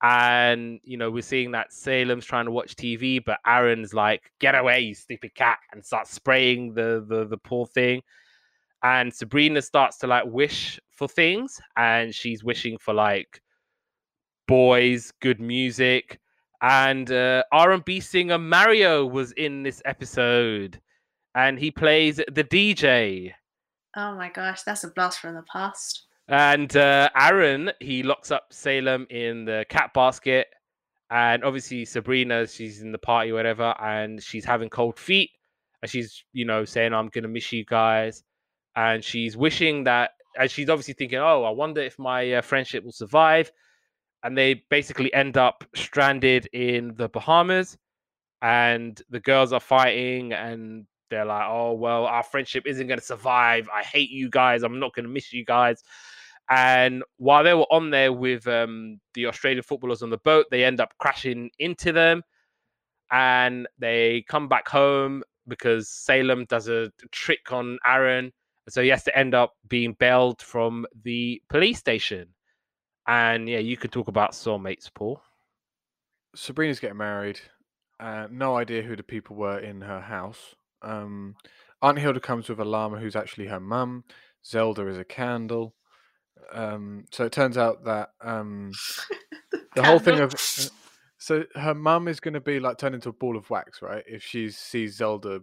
S1: and you know we're seeing that Salem's trying to watch TV, but Aaron's like, "Get away, you stupid cat!" and starts spraying the the the poor thing. And Sabrina starts to like wish for things, and she's wishing for like boys, good music, and uh, R&B singer Mario was in this episode, and he plays the DJ.
S3: Oh my gosh, that's a blast from the past.
S1: And uh, Aaron, he locks up Salem in the cat basket. And obviously, Sabrina, she's in the party, whatever, and she's having cold feet. And she's, you know, saying, I'm going to miss you guys. And she's wishing that, and she's obviously thinking, oh, I wonder if my uh, friendship will survive. And they basically end up stranded in the Bahamas. and the girls are fighting, and they're like, "Oh well, our friendship isn't going to survive. I hate you guys. I'm not going to miss you guys." And while they were on there with um, the Australian footballers on the boat, they end up crashing into them, and they come back home because Salem does a trick on Aaron, so he has to end up being bailed from the police station. And yeah, you could talk about soulmates, Paul.
S2: Sabrina's getting married. Uh, no idea who the people were in her house. Um, Aunt Hilda comes with a llama who's actually her mum. Zelda is a candle. Um, so it turns out that um, the whole thing of uh, so her mum is going to be like turned into a ball of wax, right? If she sees Zelda,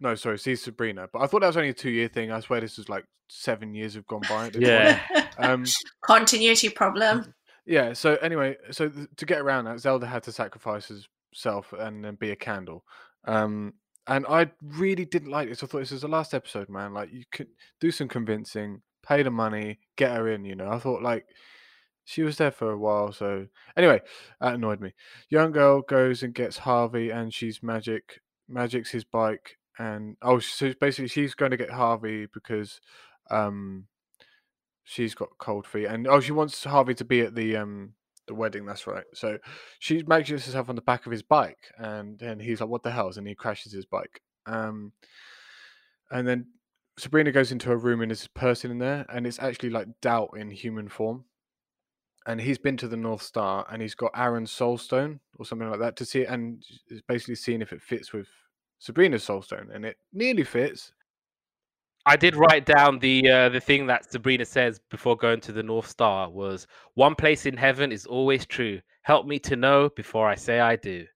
S2: no, sorry, see Sabrina. But I thought that was only a two-year thing. I swear this is like seven years have gone by. At this point.
S1: Yeah.
S2: Um,
S3: Continuity problem.
S2: yeah. So anyway, so th- to get around that, Zelda had to sacrifice herself and then be a candle. Um, and I really didn't like this. I thought this was the last episode, man. Like you could do some convincing, pay the money, get her in. You know, I thought like she was there for a while. So anyway, that annoyed me. Young girl goes and gets Harvey, and she's magic, magic's his bike, and oh, so basically she's going to get Harvey because um she's got cold feet, and oh, she wants Harvey to be at the um the wedding. That's right. So she makes herself on the back of his bike, and then he's like, "What the hell?" And he crashes his bike. Um, and then Sabrina goes into a room, and there's a person in there, and it's actually like Doubt in human form. And he's been to the North Star, and he's got Aaron's Soulstone or something like that to see, it, and basically seeing if it fits with Sabrina's Soulstone, and it nearly fits.
S1: I did write down the uh, the thing that Sabrina says before going to the North Star was one place in heaven is always true. Help me to know before I say I do.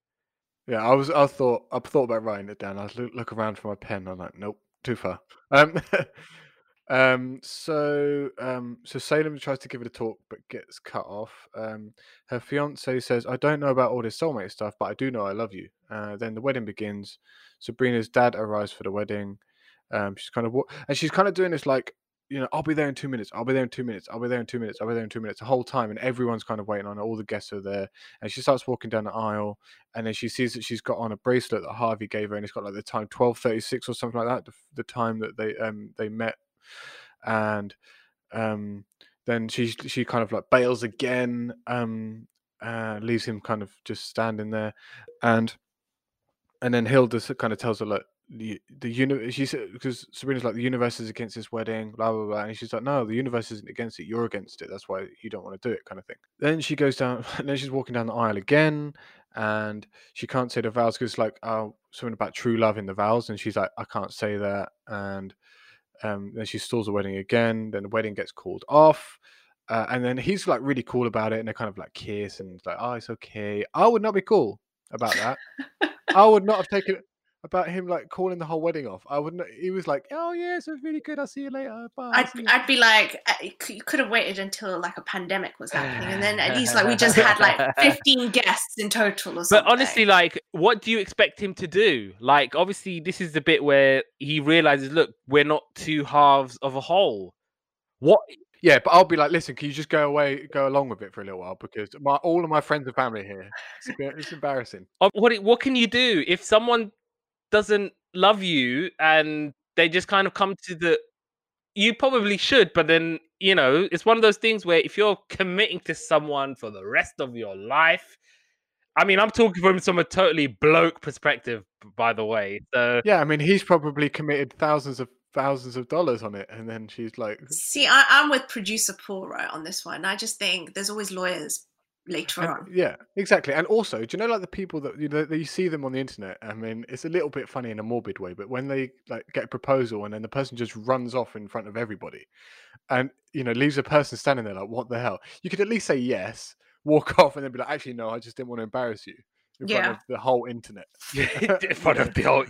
S2: Yeah, I was. I thought. I thought about writing it down. I look, look around for my pen. I'm like, nope, too far. Um, um. So, um. So Salem tries to give it a talk, but gets cut off. Um. Her fiance says, "I don't know about all this soulmate stuff, but I do know I love you." Uh, then the wedding begins. Sabrina's dad arrives for the wedding. Um. She's kind of and she's kind of doing this like. You know, I'll be there in two minutes. I'll be there in two minutes. I'll be there in two minutes. I'll be there in two minutes. The whole time, and everyone's kind of waiting on her. All the guests are there, and she starts walking down the aisle and then she sees that she's got on a bracelet that Harvey gave her, and it's got like the time twelve thirty six or something like that, the, the time that they um they met, and um then she she kind of like bails again, um uh, leaves him kind of just standing there, and and then Hilda kind of tells her like the the universe she said because Sabrina's like the universe is against this wedding, blah blah blah, and she's like, no, the universe isn't against it, you're against it. That's why you don't want to do it, kind of thing. Then she goes down, and then she's walking down the aisle again, and she can't say the vows because like oh something about true love in the vows, and she's like, I can't say that, and um, then she stalls the wedding again. Then the wedding gets called off. Uh, and then he's like really cool about it, and they kind of like kiss and like, oh, it's okay. I would not be cool about that. I would not have taken about him like calling the whole wedding off. I wouldn't. He was like, "Oh yes, it was really good. I'll see you later. Bye."
S3: I'd,
S2: you."
S3: I'd be like, uh, you could- have waited until like a pandemic was happening, and then at least like we just had like 15 guests in total or something.
S1: But honestly, like, what do you expect him to do? Like, obviously, this is the bit where he realizes, look, we're not two halves of a whole. What?
S2: yeah, but I'll be like, "Listen, can you just go away, go along with it for a little while because my all of my friends and family are here. It's, it's embarrassing."
S1: What? What can you do if someone doesn't love you and they just kind of come to the? You probably should, but then you know, it's one of those things where if you're committing to someone for the rest of your life. I mean, I'm talking from some a totally bloke perspective, by the way. So
S2: Yeah, I mean, he's probably committed thousands of thousands of dollars on it, and then she's like,
S3: See, I, I'm with producer Paul right on this one. I just think there's always lawyers later
S2: And-
S3: on.
S2: yeah, exactly. And also, do you know like the people that you know that you see them on the internet? I mean, it's a little bit funny in a morbid way, but when they like get a proposal and then the person just runs off in front of everybody, and you know leaves a person standing there like, what the hell? You could at least say yes, walk off, and then be like, actually, no, I just didn't want to embarrass you in front of the whole internet.
S1: in front of the whole.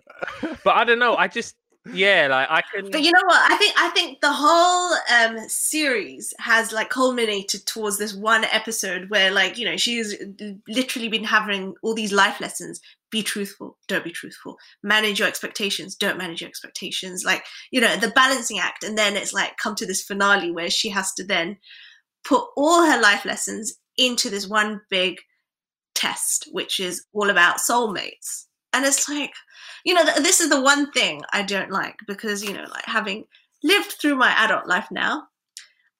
S1: But I don't know. I just yeah, like I can.
S3: But you know what? I think I think the whole um series has like culminated towards this one episode where like you know she's literally been having all these life lessons. Be truthful, don't be truthful. Manage your expectations, don't manage your expectations. Like you know the balancing act, and then it's like come to this finale where she has to then put all her life lessons into this one big test, which is all about soulmates. And it's like, you know, th- this is the one thing I don't like because, you know, like having lived through my adult life now,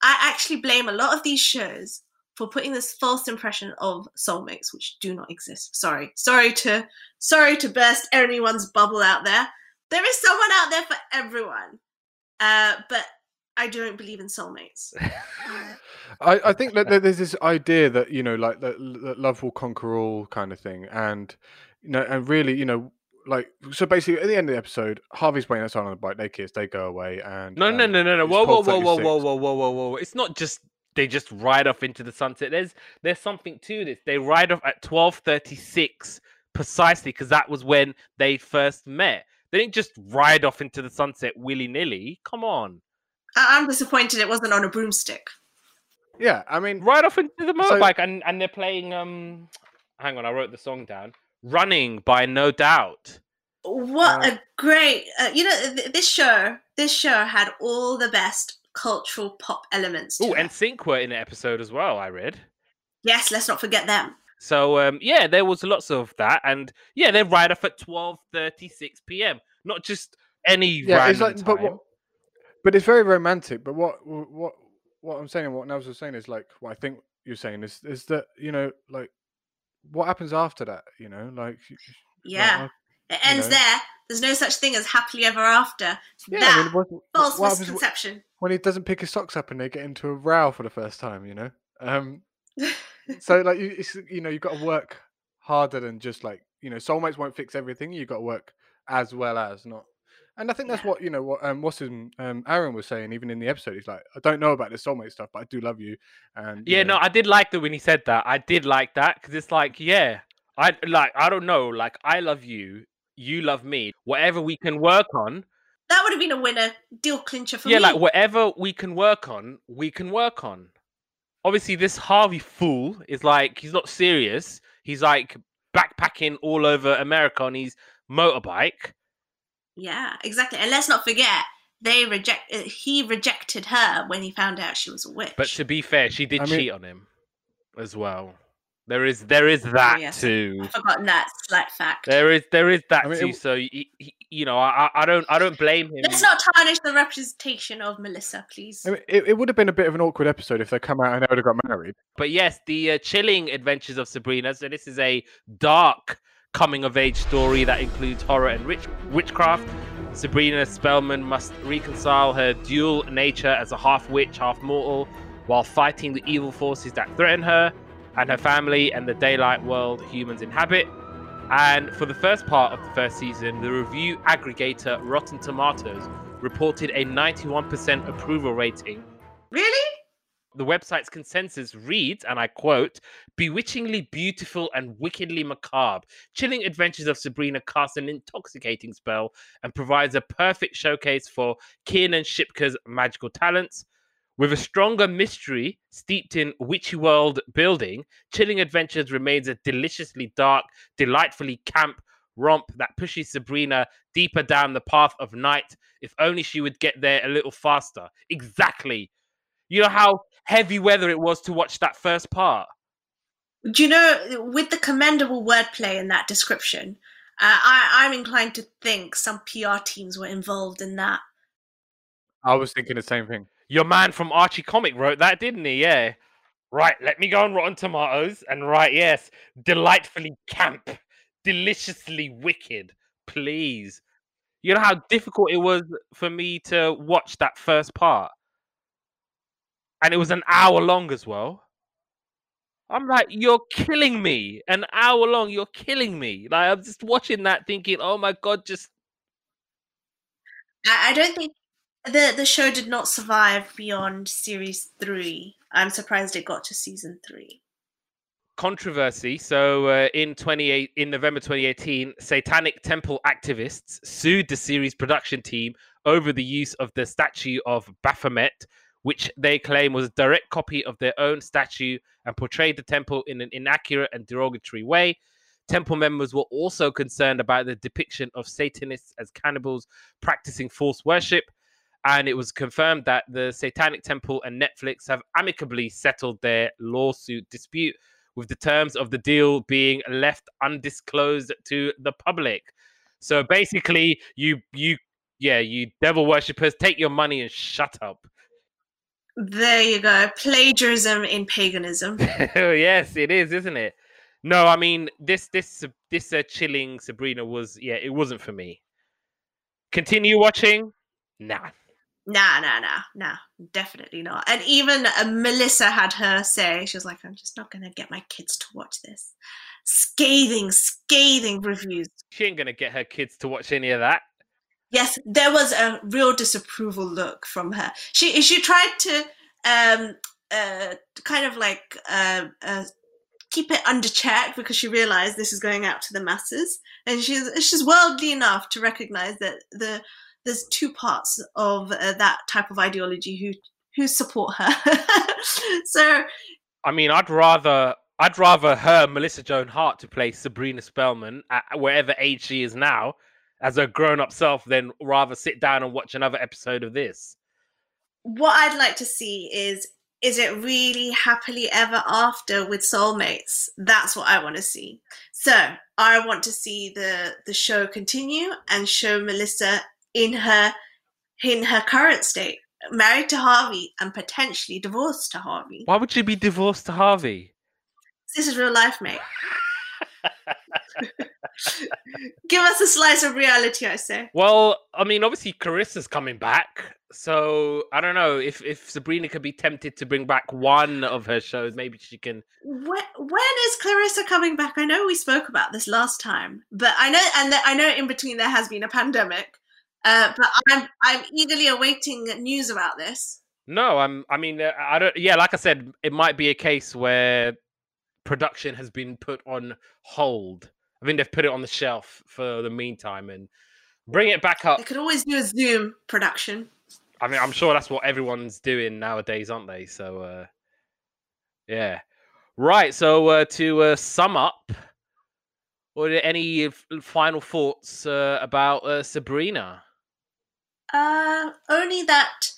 S3: I actually blame a lot of these shows for putting this false impression of soulmates which do not exist. Sorry. Sorry to sorry to burst anyone's bubble out there. There is someone out there for everyone. Uh, but I don't believe in soulmates.
S2: I, I think that there's this idea that you know, like that, that love will conquer all kind of thing, and you know, and really, you know, like so. Basically, at the end of the episode, Harvey's waiting outside on the bike. They kiss, they go away, and
S1: No, no,
S2: um,
S1: no, no, no.
S2: it's
S1: Whoa, whoa, whoa, whoa, whoa, whoa, whoa, whoa, whoa. It's not just they just ride off into the sunset. There's there's something to this. They ride off at twelve thirty six precisely because that was when they first met. They didn't just ride off into the sunset willy nilly. Come on,
S3: I- I'm disappointed it wasn't on a broomstick.
S2: Yeah, I mean,
S1: ride off into the
S2: So-
S1: motorbike and and they're playing. Um, hang on, I wrote the song down. Running by No Doubt.
S3: What
S2: Uh,
S3: a great, uh, you know, th- this show, this show had all the best cultural pop elements.
S1: Oh, and Sync were in the episode as well. I read.
S3: yes, let's not forget them.
S1: So um, yeah, there was lots of that, and yeah, they ride off at twelve thirty six p.m. Not just any
S2: yeah,
S1: random
S2: it's like,
S1: time.
S2: but what, but it's very romantic. But what, what, what I'm saying, and what Nels was saying is like, what I think you're saying is, is that you know, like, what happens after that? You know, like,
S3: Yeah,
S2: like,
S3: it ends
S2: know.
S3: there. There's no such thing as happily ever after.
S2: yeah,
S3: that
S2: I mean, what,
S3: false
S2: what
S3: misconception.
S2: when he doesn't pick his socks up and they get into a row for the first time? You know, um, so like you, it's, you know, you've got to work harder than just like you know, soulmates won't fix everything. You've got to work as well as not. And I think that's
S3: Yeah.
S2: what you know. What um, what's his um, Aaron was saying, even in the episode, he's like, I don't know about the soulmate stuff, but I do love you. And you
S1: Yeah,
S2: know,
S1: no, I did like that when he said that. I did like that because it's like, yeah, I like, I don't know, like, I love you, you love me. Whatever we can work on,
S3: that would have been a winner, deal clincher for
S1: yeah,
S3: me.
S1: Yeah, like whatever we can work on, we can work on. Obviously, this Harvey fool is like, he's not serious. He's like backpacking all over America on his motorbike.
S3: Yeah, exactly. And let's not forget, they reject. uh, He rejected her when he found out she was a witch.
S1: But to be fair, she did
S2: I mean-
S1: cheat on him as well. There is there is that
S3: yes.
S1: too.
S3: I've forgotten that slight fact.
S1: There is there is that
S2: I mean,
S1: too.
S2: w-
S1: So y- y- you know, I I I don't I don't blame him.
S3: Let's not tarnish the representation of Melissa, please.
S2: I mean, it, it would have been a bit of an awkward episode if they come out and they would have got married.
S1: But yes, the uh, chilling adventures of Sabrina. So this is a dark coming of age story that includes horror and witch- witchcraft. Sabrina Spellman must reconcile her dual nature as a half witch, half mortal, while fighting the evil forces that threaten her and her family and the daylight world humans inhabit. And for the first part of the first season, the review aggregator Rotten Tomatoes reported a 91% approval rating
S3: Really?
S1: The website's consensus reads, and I quote, bewitchingly beautiful and wickedly macabre. Chilling Adventures of Sabrina casts an intoxicating spell and provides a perfect showcase for Kiernan Shipka's magical talents. With a stronger mystery steeped in witchy world building, Chilling Adventures remains a deliciously dark, delightfully camp romp that pushes Sabrina deeper down the path of night. If only she would get there a little faster. Exactly. You know how heavy weather it was to watch that first part.
S3: Do you know, with the commendable wordplay in that description, uh, I, I'm inclined to think some PR teams were involved in that.
S2: I was thinking the same thing.
S1: Your man from Archie Comic wrote that, didn't he? Yeah. Right, let me go on Rotten Tomatoes and write, yes, delightfully camp, deliciously wicked, please. You know how difficult it was for me to watch that first part? And it was an hour long as well. I'm like, you're killing me. An hour long, you're killing me. Like, I'm just watching that thinking, oh my God, just
S3: I, don't think the the show did not survive beyond series three. I'm surprised it got to season three.
S1: controversy. So uh, in 28 in November 2018, Satanic Temple activists sued the series production team over the use of the statue of Baphomet, which they claim was a direct copy of their own statue and portrayed the temple in an inaccurate and derogatory way. Temple members were also concerned about the depiction of Satanists as cannibals practicing false worship. And it was confirmed that the Satanic Temple and Netflix have amicably settled their lawsuit dispute, with the terms of the deal being left undisclosed to the public. So basically, you you yeah, you devil worshippers, take your money and shut up.
S3: There you go. Plagiarism in paganism.
S1: yes, it is, isn't it? No, I mean this this this uh, chilling Sabrina was yeah, it wasn't for me. Continue watching? Nah.
S3: Nah, nah, nah, nah, definitely not. And even uh, Melissa had her say, she was like, I'm just not going to get my kids to watch this. Scathing, scathing reviews.
S1: She ain't going to get her kids to watch any of that.
S3: Yes, there was a real disapproval look from her. She she tried to um, uh, kind of like uh, uh, keep it under check because she realized this is going out to the masses, and she's she's worldly enough to recognize that the there's two parts of uh, that type of ideology who who support her. so,
S1: I mean, I'd rather I'd rather her Melissa Joan Hart to play Sabrina Spellman at wherever age she is now as a grown up self than rather sit down and watch another episode of this.
S3: What I'd like to see is is it really happily ever after with soulmates? That's what I want to see. So I want to see the the show continue and show Melissa in her in her current state, married to Harvey and potentially divorced to Harvey.
S1: Why would she be divorced to Harvey?
S3: This is real life, mate. Give us a slice of reality, I say.
S1: Well, I mean, obviously Clarissa's coming back, so I don't know if if Sabrina could be tempted to bring back one of her shows. Maybe she can.
S3: When, when is Clarissa coming back? I know we spoke about this last time, but I know, and I know in between there has been a pandemic. Uh, but I'm I'm eagerly awaiting news about this.
S1: No, I'm. I mean, uh, I don't. Yeah, like I said, it might be a case where production has been put on hold. I think they've put it on the shelf for the meantime and bring it back up.
S3: They could always do a Zoom production.
S1: I mean, I'm sure that's what everyone's doing nowadays, aren't they? So, uh, yeah. Right. So, uh, to uh, sum up, what are any final thoughts uh, about uh, Sabrina?
S3: Uh, only that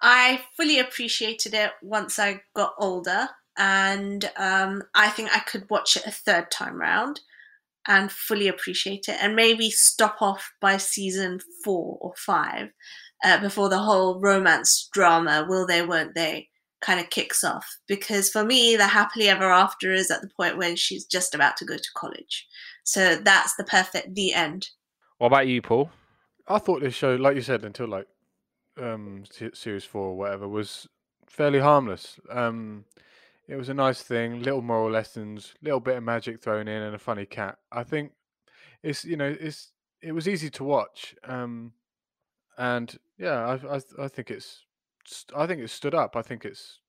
S3: I fully appreciated it once I got older and um, I think I could watch it a third time round and fully appreciate it, and maybe stop off by season four or five uh, before the whole romance drama "will they, won't they" kind of kicks off. Because for me, the happily ever after is at the point when she's just about to go to college, so that's the perfect the end.
S1: What about you, Paul?
S2: I thought this show, like you said, until like um, series four or whatever, was fairly harmless. Um, it was a nice thing, little moral lessons, little bit of magic thrown in, and a funny cat. I think it's you know it's it was easy to watch, um, and yeah, I, I I think it's I think it stood up. I think it's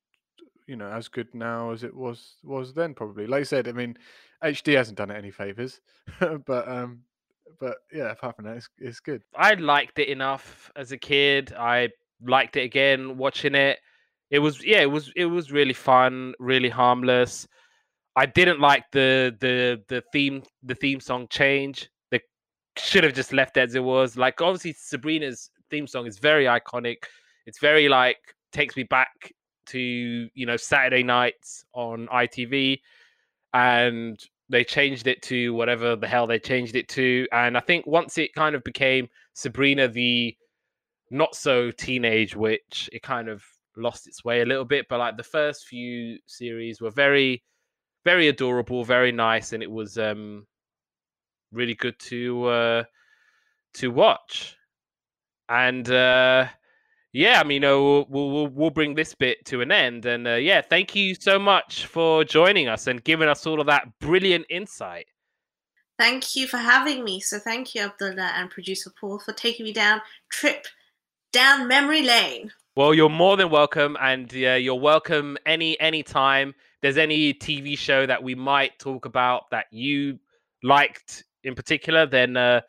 S2: you know as good now as it was was then probably. Like I said, I mean, HD hasn't done it any favors, but um, but yeah, apart from that, it's it's good.
S1: I liked it enough as a kid. I liked it again watching it it was yeah, it was it was really fun, really harmless. I didn't like the the the theme the theme song change. They should have just left as it was. Like obviously Sabrina's theme song is very iconic. It's very like takes me back to you know Saturday nights on ITV, and they changed it to whatever the hell they changed it to. And I think once it kind of became Sabrina the not so teenage witch, it kind of lost its way a little bit. But like the first few series were very, very adorable, very nice, and it was um really good to uh to watch. And uh yeah, I mean, uh, we'll, we'll we'll bring this bit to an end. And uh, yeah, thank you so much for joining us and giving us all of that brilliant insight.
S3: Thank you for having me. So thank you, Abdullah and producer Paul, for taking me down trip down memory lane.
S1: Well, you're more than welcome, and uh, you're welcome any any time. There's any TV show that we might talk about that you liked in particular, then uh,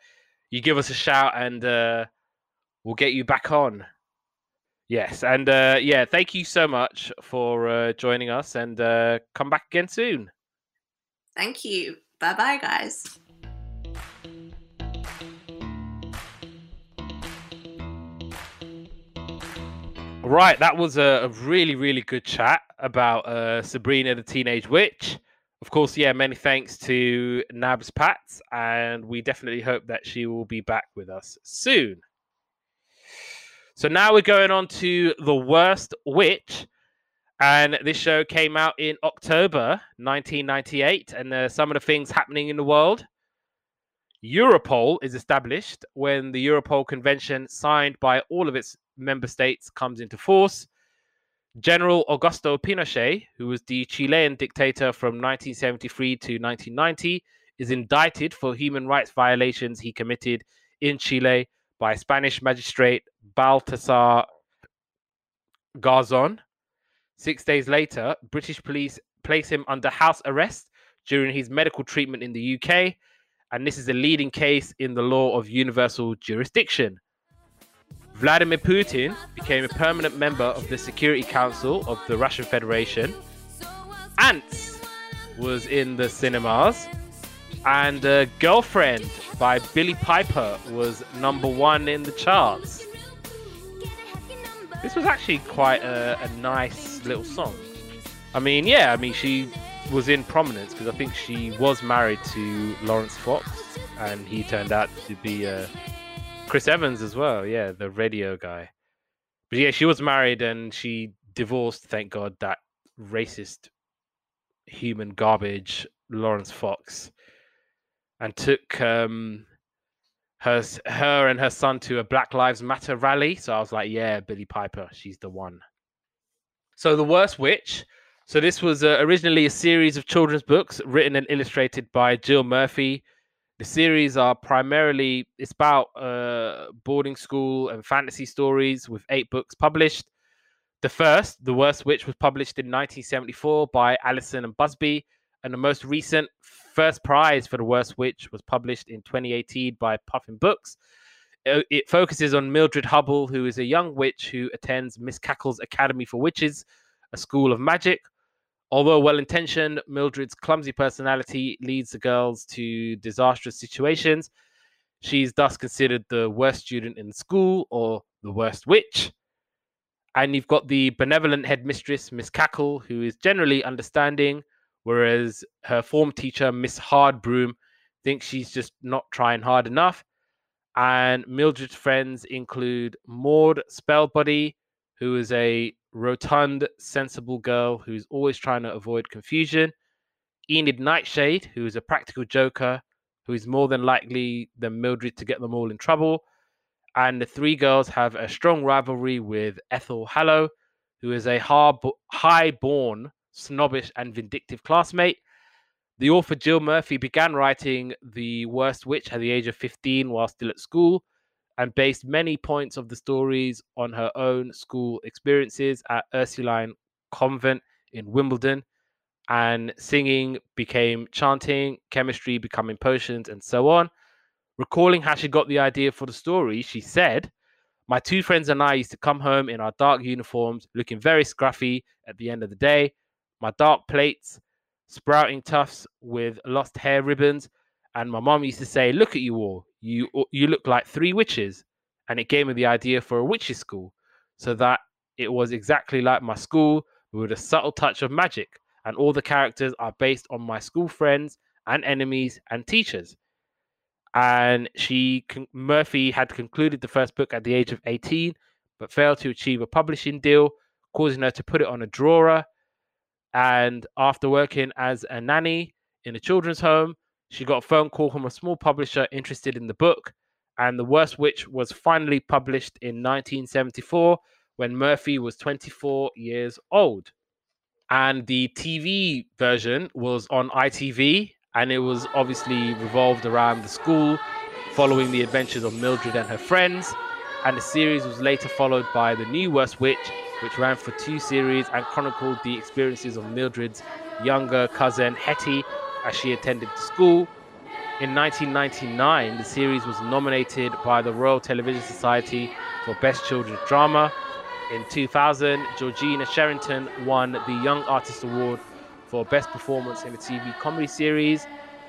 S1: you give us a shout, and uh, we'll get you back on. Yes, and uh, yeah, thank you so much for uh, joining us, and uh, come back again soon.
S3: Thank you. Bye bye, guys.
S1: Right, that was a, really, really good chat about uh, Sabrina the Teenage Witch. of course, yeah, many thanks to Nabs Pats, and we definitely hope that she will be back with us soon. So now we're going on to The Worst Witch. And this show came out in October 1998. And uh, some of the things happening in the world Europol is established when the Europol Convention, signed by all of its member states, comes into force. General Augusto Pinochet, who was the Chilean dictator from 1973 to 1990, is indicted for human rights violations he committed in Chile by Spanish magistrate Baltasar Garzon. Six days later, British police place him under house arrest during his medical treatment in the UK, and this is a leading case in the law of universal jurisdiction. Vladimir Putin became a permanent member of the Security Council of the Russian Federation. Antz was in the cinemas, and uh, Girlfriend by Billie Piper was number one in the charts. This was actually quite a, a nice little song. I mean, yeah, I mean, she was in prominence because I think she was married to Laurence Fox, and he turned out to be uh, Chris Evans as well. Yeah, the radio guy. But yeah, she was married and she divorced. Thank God that racist human garbage Laurence Fox, and took um, her her and her son to a Black Lives Matter rally. So I was like, yeah, Billie Piper, she's the one. So the worst witch. So this was uh, originally a series of children's books written and illustrated by Jill Murphy. The series are primarily it's about uh, boarding school and fantasy stories with eight books published. The first, The Worst Witch, was published in 1974 by Allison and Busby, and the most recent first prize for The Worst Witch was published in 2018 by Puffin Books. Uh, it focuses on Mildred Hubble, who is a young witch who attends Miss Cackle's Academy for Witches, a school of magic. Although well intentioned, Mildred's clumsy personality leads the girls to disastrous situations. She's thus considered the worst student in school or the worst witch. And you've got the benevolent headmistress, Miss Cackle, who is generally understanding, whereas her form teacher, Miss Hardbroom, thinks she's just not trying hard enough. And Mildred's friends include Maud Spellbody, who is a rotund, sensible girl who's always trying to avoid confusion. Enid Nightshade, who is a practical joker, who is more than likely than Mildred to get them all in trouble. And the three girls have a strong rivalry with Ethel Hallow, who is a high born snobbish, and vindictive classmate. The author Jill Murphy began writing The Worst Witch at the age of 15 while still at school and based many points of the stories on her own school experiences at Ursuline Convent in Wimbledon. And singing became chanting, chemistry becoming potions, and so on. Recalling how she got the idea for the story, she said, My two friends and I used to come home in our dark uniforms, looking very scruffy at the end of the day my dark plaits, sprouting tufts with lost hair ribbons. And my mom used to say, Look at you all. You you look like three witches. And it gave me the idea for a witches' school. So that it was exactly like my school, with a subtle touch of magic. And all the characters are based on my school friends and enemies and teachers. And she Murphy had concluded the first book at the age of 18, but failed to achieve a publishing deal, causing her to put it on a drawer and after working as a nanny in a children's home, she got a phone call from a small publisher interested in the book. And The Worst Witch was finally published in 1974 when Murphy was 24 years old. And the TV version was on ITV, and it was obviously revolved around the school following the adventures of Mildred and her friends. And the series was later followed by The New Worst Witch, which ran for two series and chronicled the experiences of Mildred's younger cousin Hetty as she attended school. In 1999, the series was nominated by the Royal Television Society for Best Children's Drama. In 2000, Georgina Sherrington won the Young Artist Award for Best Performance in a TV Comedy Series.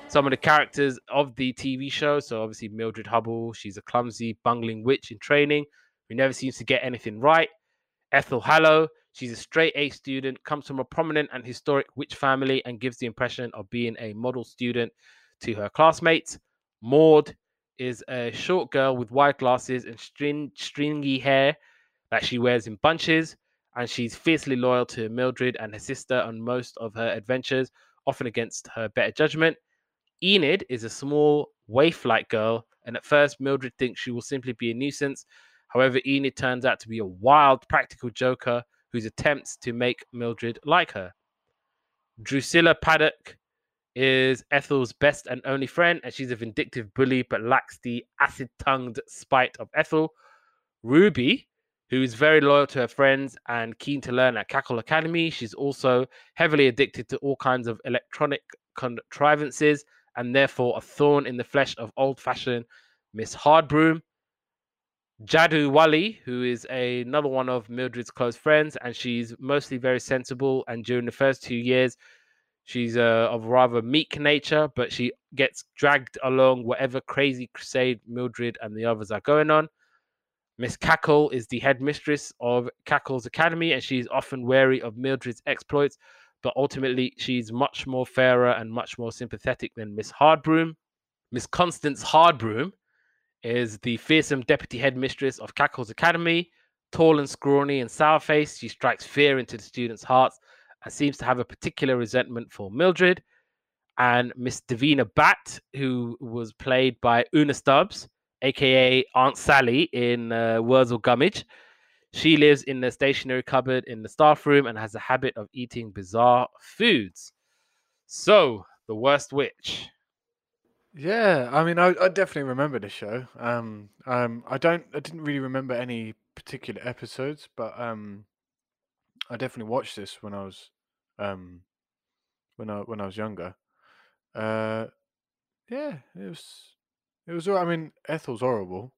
S1: Some of the characters of the TV show, so obviously Mildred Hubble, she's a clumsy, bungling witch in training who never seems to get anything right. Ethel Hallow. She's a straight A student, comes from a prominent and historic witch family, and gives the impression of being a model student to her classmates. Maud is a short girl with wide glasses and string, stringy hair that she wears in bunches, and she's fiercely loyal to Mildred and her sister on most of her adventures, often against her better judgment. Enid is a small, waif like girl, and at first, Mildred thinks she will simply be a nuisance. However, Enid turns out to be a wild, practical joker whose attempts to make Mildred like her. Drusilla Paddock is Ethel's best and only friend, and she's a vindictive bully but lacks the acid tongued spite of Ethel. Ruby, who is very loyal to her friends and keen to learn at Cackle Academy, she's also heavily addicted to all kinds of electronic contrivances and therefore a thorn in the flesh of old fashioned Miss Hardbroom. Jadu Wali, who is a, another one of Mildred's close friends, and she's mostly very sensible. And during the first two years, she's uh, of rather meek nature, but she gets dragged along whatever crazy crusade Mildred and the others are going on. Miss Cackle is the headmistress of Cackle's Academy, and she's often wary of Mildred's exploits, but ultimately she's much more fairer and much more sympathetic than Miss Hardbroom. Miss Constance Hardbroom is the fearsome deputy headmistress of Cackle's Academy. Tall and scrawny and sour faced, she strikes fear into the students' hearts and seems to have a particular resentment for Mildred. And Miss Davina Bat, who was played by Una Stubbs, aka Aunt Sally in uh, Wurzel Gummidge. She lives in the stationery cupboard in the staff room and has a habit of eating bizarre foods. So, the worst witch.
S2: Yeah, I mean, I, I definitely remember the show. Um, um, I don't, I didn't really remember any particular episodes, but um, I definitely watched this when I was, um, when I when I was younger. Uh, yeah, it was, it was. I mean, Ethel's horrible.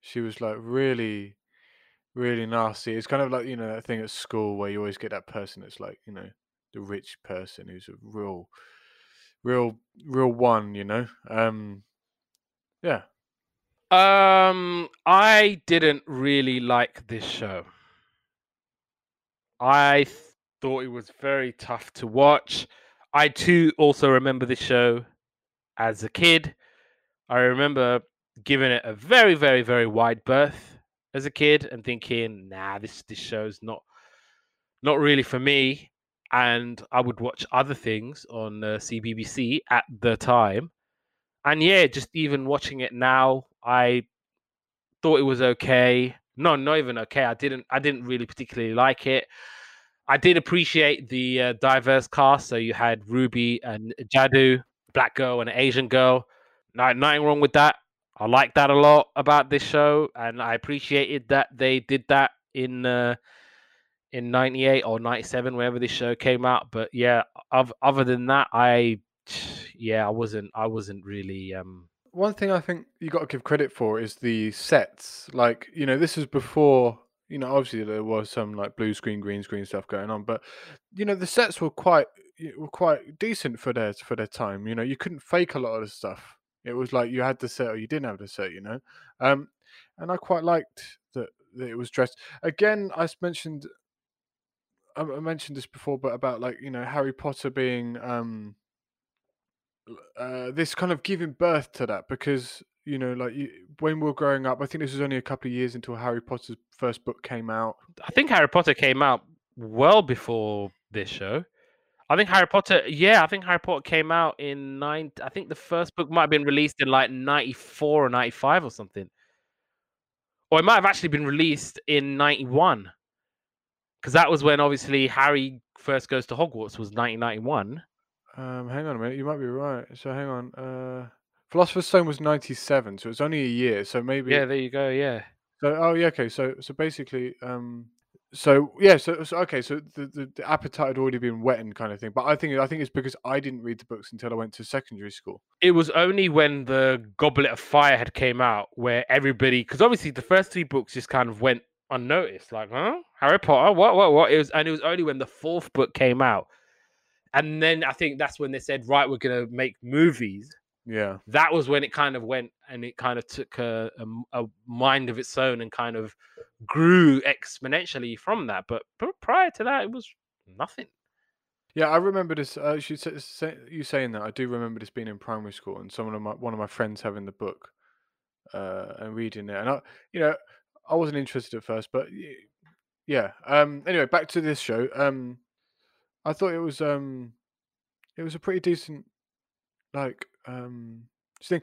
S2: She was like really, really nasty. It's kind of like you know that thing at school where you always get that person that's like you know the rich person who's a real real real one you know um yeah
S1: Um, I didn't really like this show. I th- thought it was very tough to watch. I too also remember this show as a kid. I remember giving it a very, very, very wide berth as a kid and thinking, nah, this this show's not not really for me. And I would watch other things on uh, CBBC at the time. And yeah, just even watching it now, I thought it was okay. No, not even okay. I didn't. I didn't really particularly like it. I did appreciate the uh, diverse cast. So you had Ruby and Jadu, black girl and an Asian girl. No, nothing wrong with that. I like that a lot about this show, and I appreciated that they did that in uh, in '98 or '97, whenever this show came out. But yeah, of, other than that, I yeah, I wasn't I wasn't really um
S2: one thing i think you got to give credit for is the sets. Like you know this was before you know obviously there was some like blue screen green screen stuff going on but you know the sets were quite were quite decent for their for their time you know you couldn't fake a lot of the stuff. It was like you had the set or you didn't have the set you know? Um and i quite liked that, that it was dressed. Again i mentioned I mentioned this before but about like you know harry potter being um uh, this kind of giving birth to that because you know like you, when we were growing up i think this was only a couple of years until harry potter's first book came out
S1: I think Harry Potter came out well before this show. I think Harry Potter, yeah, I think Harry Potter came out in nine. I think the first book might have been released in like ninety four or ninety five or something, or it might have actually been released in ninety one, because that was when obviously Harry first goes to Hogwarts was nineteen ninety one.
S2: um hang on a minute you might be right so hang on uh philosopher's stone was 97 so it's only a year so maybe
S1: Yeah, there you go. Yeah,
S2: so oh yeah okay so so basically um so yeah so, so okay so the, the, the appetite had already been whetted kind of thing but i think i think it's because i didn't read the books until i went to secondary school
S1: it was only when the Goblet of Fire had came out where everybody, because obviously the first three books just kind of went unnoticed. Like, huh? Harry Potter? What? What? What? It was, and it was only when the fourth book came out, and then I think that's when they said, right, we're gonna make movies.
S2: yeah
S1: That was when it kind of went and it kind of took a mind of its own and kind of grew exponentially from that. But, but prior to that, it was nothing.
S2: Yeah, I remember this. Uh, you, say, say, you saying that. I do remember this being in primary school, and some of my one of my friends having the book uh, and reading it. And I, you know, I wasn't interested at first, but yeah. Um. Anyway, back to this show. Um, I thought it was um, it was a pretty decent, like um, thing.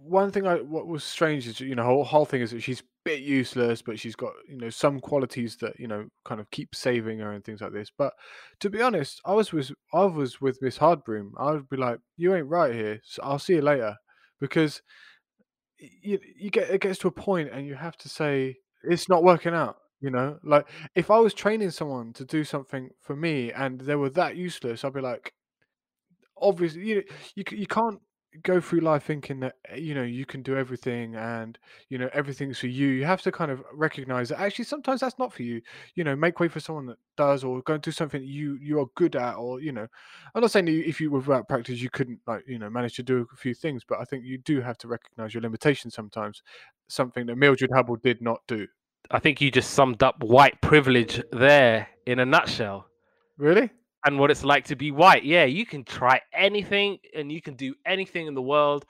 S2: One thing I what was strange is you know whole whole thing is that she's a bit useless, but she's got you know some qualities that you know kind of keep saving her and things like this. But to be honest, I was with I was with Miss Hardbroom. I would be like, you ain't right here. So I'll see you later because you you get it gets to a point and you have to say it's not working out. You know, like if I was training someone to do something for me and they were that useless, I'd be like, obviously, you you you can't go through life thinking that eh, you know you can do everything and you know everything's for you you have to kind of recognize that actually sometimes that's not for you. You know make way for someone that does or go and do something you you are good at or you know i'm not saying if you were without practice you couldn't like you know manage to do a few things but i think you do have to recognize your limitations sometimes something that mildred hubble did not do.
S1: I think you just summed up white privilege there in a nutshell.
S2: Really
S1: and what it's like to be white. Yeah, you can try anything and you can do anything in the world,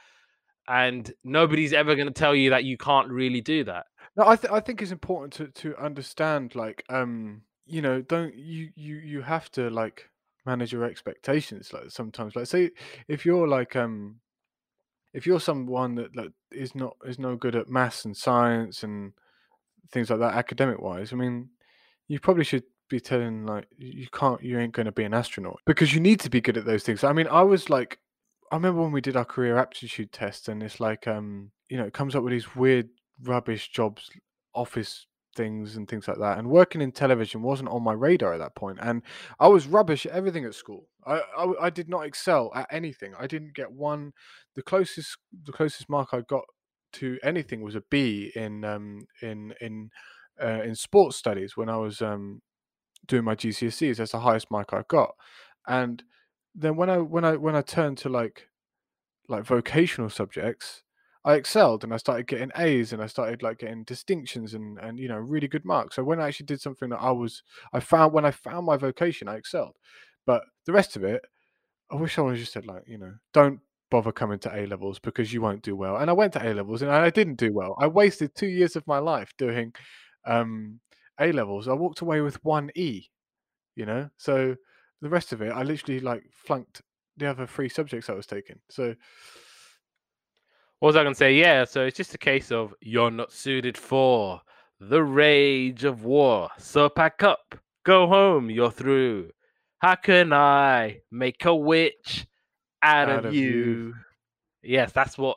S1: and nobody's ever going to tell you that you can't really do that.
S2: No, I th- I think it's important to to understand like um you know don't you you you have to like manage your expectations like sometimes like say if you're like um if you're someone that like is not is no good at maths and science and things like that academic wise i mean you probably should be telling like you can't you ain't going to be an astronaut because you need to be good at those things. I mean i was like i remember when we did our career aptitude test and it's like um you know it comes up with these weird rubbish jobs office things and things like that and working in television wasn't on my radar at that point and i was rubbish at everything at school. I, I i, did not excel at anything. I didn't get one the closest the closest mark i got to anything was a b in um in in uh, in sports studies when i was um doing my GCSEs. That's the highest mark I got. And then when I when I when I turned to like like vocational subjects, I excelled and I started getting A's and I started like getting distinctions and and you know really good marks. So when I actually did something that I was I found when I found my vocation, I excelled. But the rest of it, I wish someone had just said like you know don't bother coming to A levels because you won't do well. And I went to A levels and I didn't do well. I wasted two years of my life doing um, a levels, I walked away with one E. You know, so the rest of it, I literally like flunked the other three subjects I was taking. So,
S1: what was I going to say? Yeah, so it's just a case of you're not suited for the rage of war. So pack up, go home, you're through. How can I make a witch out, out of, of you? you? Yes, that's what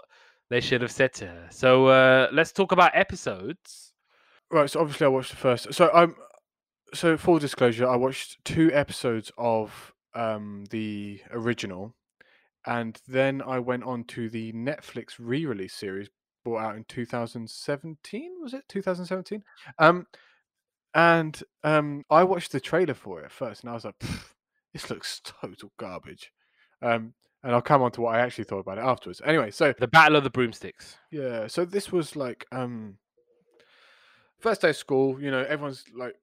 S1: they should have said to her. So uh, let's talk about episodes
S2: right. So obviously, I watched the first. So I'm. So full disclosure, I watched two episodes of um the original, and then I went on to the Netflix re-release series brought out in 2017. Was it 2017? Um, and um, I watched the trailer for it first, and I was like, "This looks total garbage." Um, and I'll come on to what I actually thought about it afterwards. Anyway, so
S1: the Battle of the Broomsticks.
S2: Yeah, so this was like um first day of school, you know, everyone's like,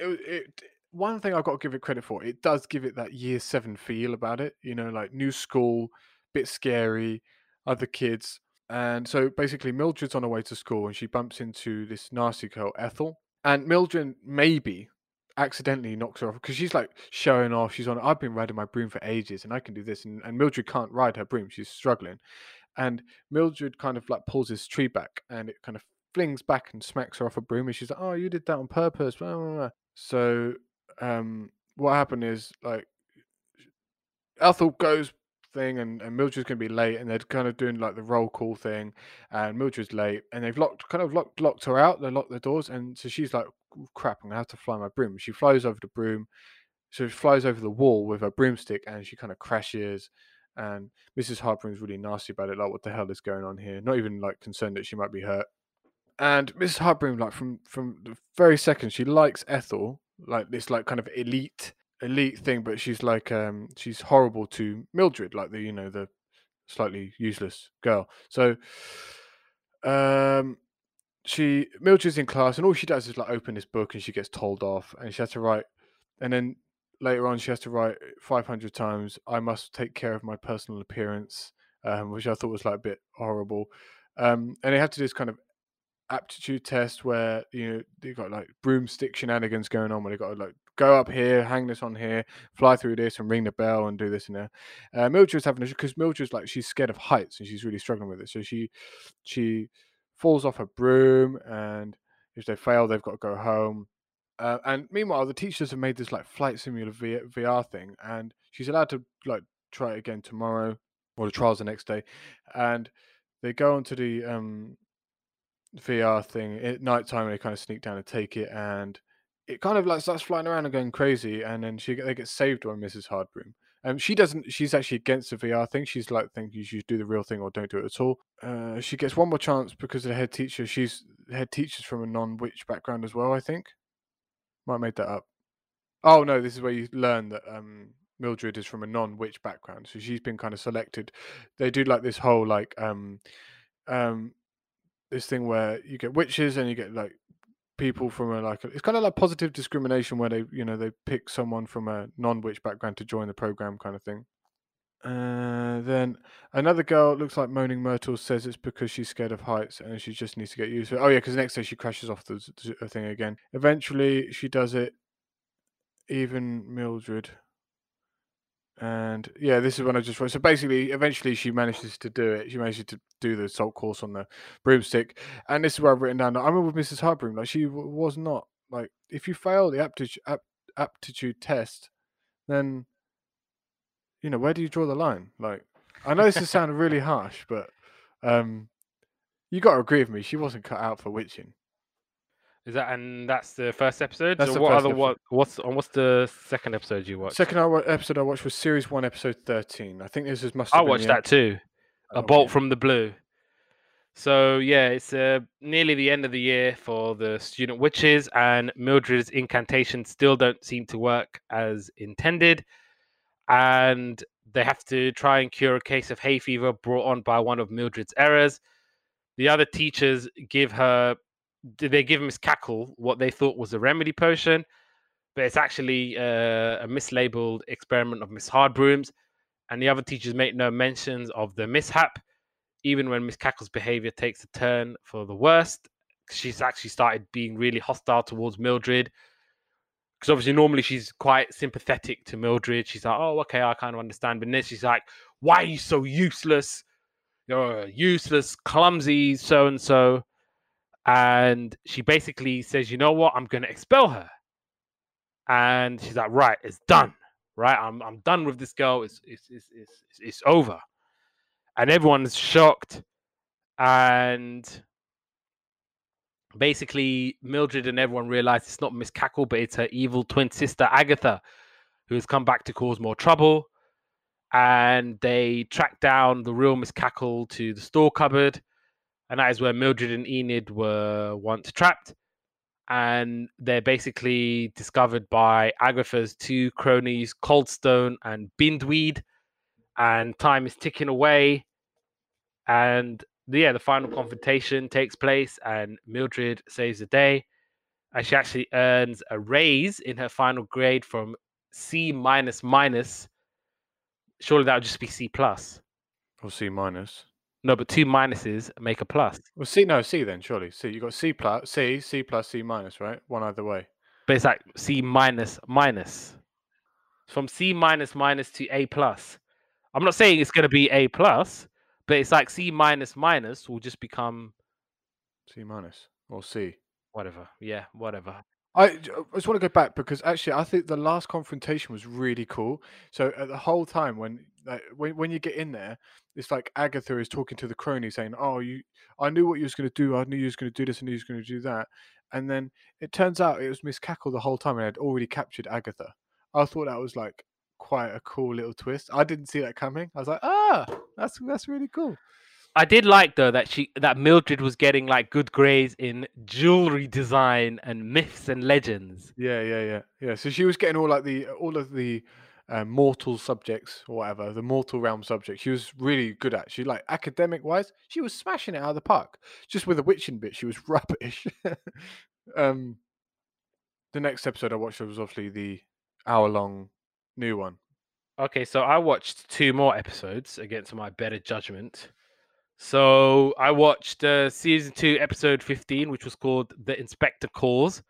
S2: it, it, one thing I've got to give it credit for, it does give it that year seven feel about it, you know, like new school, bit scary, other kids. And so basically, Mildred's on her way to school and she bumps into this nasty girl, Ethel. And Mildred maybe accidentally knocks her off because she's like showing off. She's on, I've been riding my broom for ages and I can do this. And, and Mildred can't ride her broom, she's struggling. And Mildred kind of like pulls this tree back and it kind of flings back and smacks her off a broom, and she's like, "Oh, you did that on purpose." Blah, blah, blah. So, um, what happened is like Ethel goes thing, and, and Mildred's gonna be late, and they're kind of doing like the roll call thing, and Mildred's late, and they've locked kind of locked locked her out. They locked the doors, and so she's like, "Crap, I'm gonna have to fly my broom." She flies over the broom, so she flies over the wall with her broomstick, and she kind of crashes. And Mrs. Hardbroom's really nasty about it, like, what the hell is going on here? Not even like concerned that she might be hurt and Mrs. Hardbroom, like from from the very second, she likes Ethel, like this like kind of elite elite thing, but she's like um she's horrible to Mildred, like the you know the slightly useless girl. So um she Mildred's in class, and all she does is like open this book, and she gets told off, and she has to write, and then later on she has to write 500 times, "I must take care of my personal appearance," um, which I thought was like a bit horrible. Um, and they have to do this kind of aptitude test where you know they've got like broomstick shenanigans going on where they've got to like go up here, hang this on here, fly through this, and ring the bell and do this and that. Uh, Mildred's having a because Mildred's like she's scared of heights and she's really struggling with it, so she she falls off a broom and if they fail, they've got to go home. Uh, and meanwhile, the teachers have made this like flight simulator VR thing, and she's allowed to like try it again tomorrow, or the trials the next day, and they go onto the um VR thing at night time and they kind of sneak down and take it and it kind of like starts flying around and going crazy and then she they get saved by Mrs. Hardbroom. Um, she doesn't. She's actually against the VR thing. She's like, think you should do the real thing or don't do it at all. Uh, she gets one more chance because of the head teacher. She's head teacher's from a non-witch background as well. I think. Might have made that up. Oh no, this is where you learn that um, Mildred is from a non-witch background, so she's been kind of selected. They do like this whole like um, um, this thing where you get witches and you get like people from a like it's kind of like positive discrimination where they you know they pick someone from a non-witch background to join the program kind of thing. Uh, then another girl looks like moaning myrtle says it's because she's scared of heights and she just needs to get used to it. Oh yeah because next day she crashes off the, the thing again. Eventually she does it. Even mildred and yeah, this is when I just wrote. So basically, eventually, she manages to do it. She manages to do the salt course on the broomstick, and this is where I've written down. I remember with Mrs. Hardbroom, like she w- was not like if you fail the aptitude ap- aptitude test, then you know where do you draw the line? Like I know this is sounding really harsh, but um, you got to agree with me. She wasn't cut out for witching.
S1: Is that and that's the first episode?
S2: That's
S1: So
S2: the
S1: what
S2: first
S1: other
S2: episode.
S1: what what's on what's the second episode you watched?
S2: Second episode I watched was series one, episode thirteen. I think this is must.
S1: I watched that too. A
S2: Oh,
S1: bolt
S2: yeah.
S1: from the blue. So yeah, it's uh, nearly the end of the year for the student witches, and Mildred's incantations still don't seem to work as intended, and they have to try and cure a case of hay fever brought on by one of Mildred's errors. The other teachers give her, they give Miss Cackle what they thought was a remedy potion, but it's actually uh, a mislabeled experiment of Miss Hardbroom's and the other teachers make no mentions of the mishap, even when Miss Cackle's behavior takes a turn for the worst. She's actually started being really hostile towards Mildred. Because obviously, normally she's quite sympathetic to Mildred. She's like, oh, okay, I kind of understand. But then she's like, why are you so useless? You're useless, clumsy, so and so. And she basically says, you know what? I'm going to expel her. And she's like, right, it's done right? I'm I'm done with this girl. It's it's it's it's, it's- over, and everyone's shocked, and basically Mildred and everyone realize it's not Miss Cackle, but it's her evil twin sister Agatha, who has come back to cause more trouble. And they track down the real Miss Cackle to the store cupboard, and that is where Mildred and Enid were once trapped and they're basically discovered by Agatha's two cronies, Coldstone and Bindweed, and time is ticking away. And yeah, the final confrontation takes place, and Mildred saves the day, and she actually earns a raise in her final grade from C minus minus. Surely that would just be C plus.
S2: or C minus.
S1: No, but two minuses make a plus.
S2: Well, C no C then surely C. You got C plus C C plus C minus right? One either way.
S1: but it's like C minus minus. From C minus minus to A plus. I'm not saying it's going to be A plus, but it's like C minus minus will just become
S2: C minus or C.
S1: whatever. Yeah, whatever.
S2: I, just want to go back because actually I think the last confrontation was really cool. So at the whole time when like, when when you get in there, it's like Agatha is talking to the crony saying, "Oh, you, I knew what you was going to do. I knew you was going to do this. Knew you was going to do that." And then it turns out it was Miss Cackle the whole time and had already captured Agatha. I thought that was like quite a cool little twist. I didn't see that coming. I was like, "Ah, that's that's really cool."
S1: I did like though that she that Mildred was getting like good grades in jewelry design and myths and legends.
S2: Yeah, yeah, yeah, yeah. So she was getting all like the all of the uh, mortal subjects or whatever, the mortal realm subject. She was really good at. She like academic wise, she was smashing it out of the park. Just with the witching bit, she was rubbish. um, the next episode I watched was obviously the hour long new one.
S1: Okay, so I watched two more episodes against my better judgment. So I watched uh, season two, episode 15, which was called The Inspector Calls.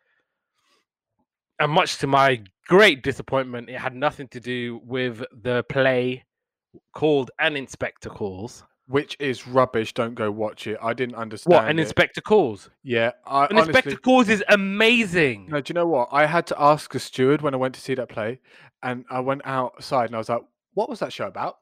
S1: And much to my great disappointment, it had nothing to do with the play called An Inspector Calls.
S2: Which is rubbish. Don't go watch it. I didn't understand.
S1: What? An
S2: it.
S1: Inspector Calls?
S2: Yeah, I
S1: An
S2: honestly,
S1: Inspector Calls is amazing.
S2: No, do you know what? I had to ask a steward when I went to see that play, and I went outside and I was like, "What was that show about?"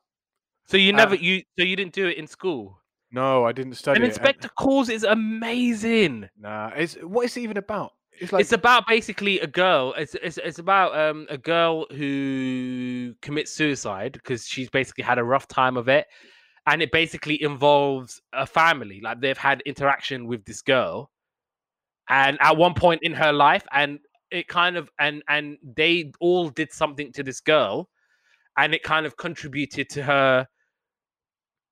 S1: So you never you so you didn't do it in school.
S2: No, I didn't study
S1: An
S2: and-
S1: Inspector Calls is amazing.
S2: Nah, it's what is it even about? It's like
S1: it's about basically a girl. It's it's, it's about um a girl who commits suicide because she's basically had a rough time of it, and it basically involves a family. Like they've had interaction with this girl, and at one point in her life, and it kind of and and they all did something to this girl, and it kind of contributed to her,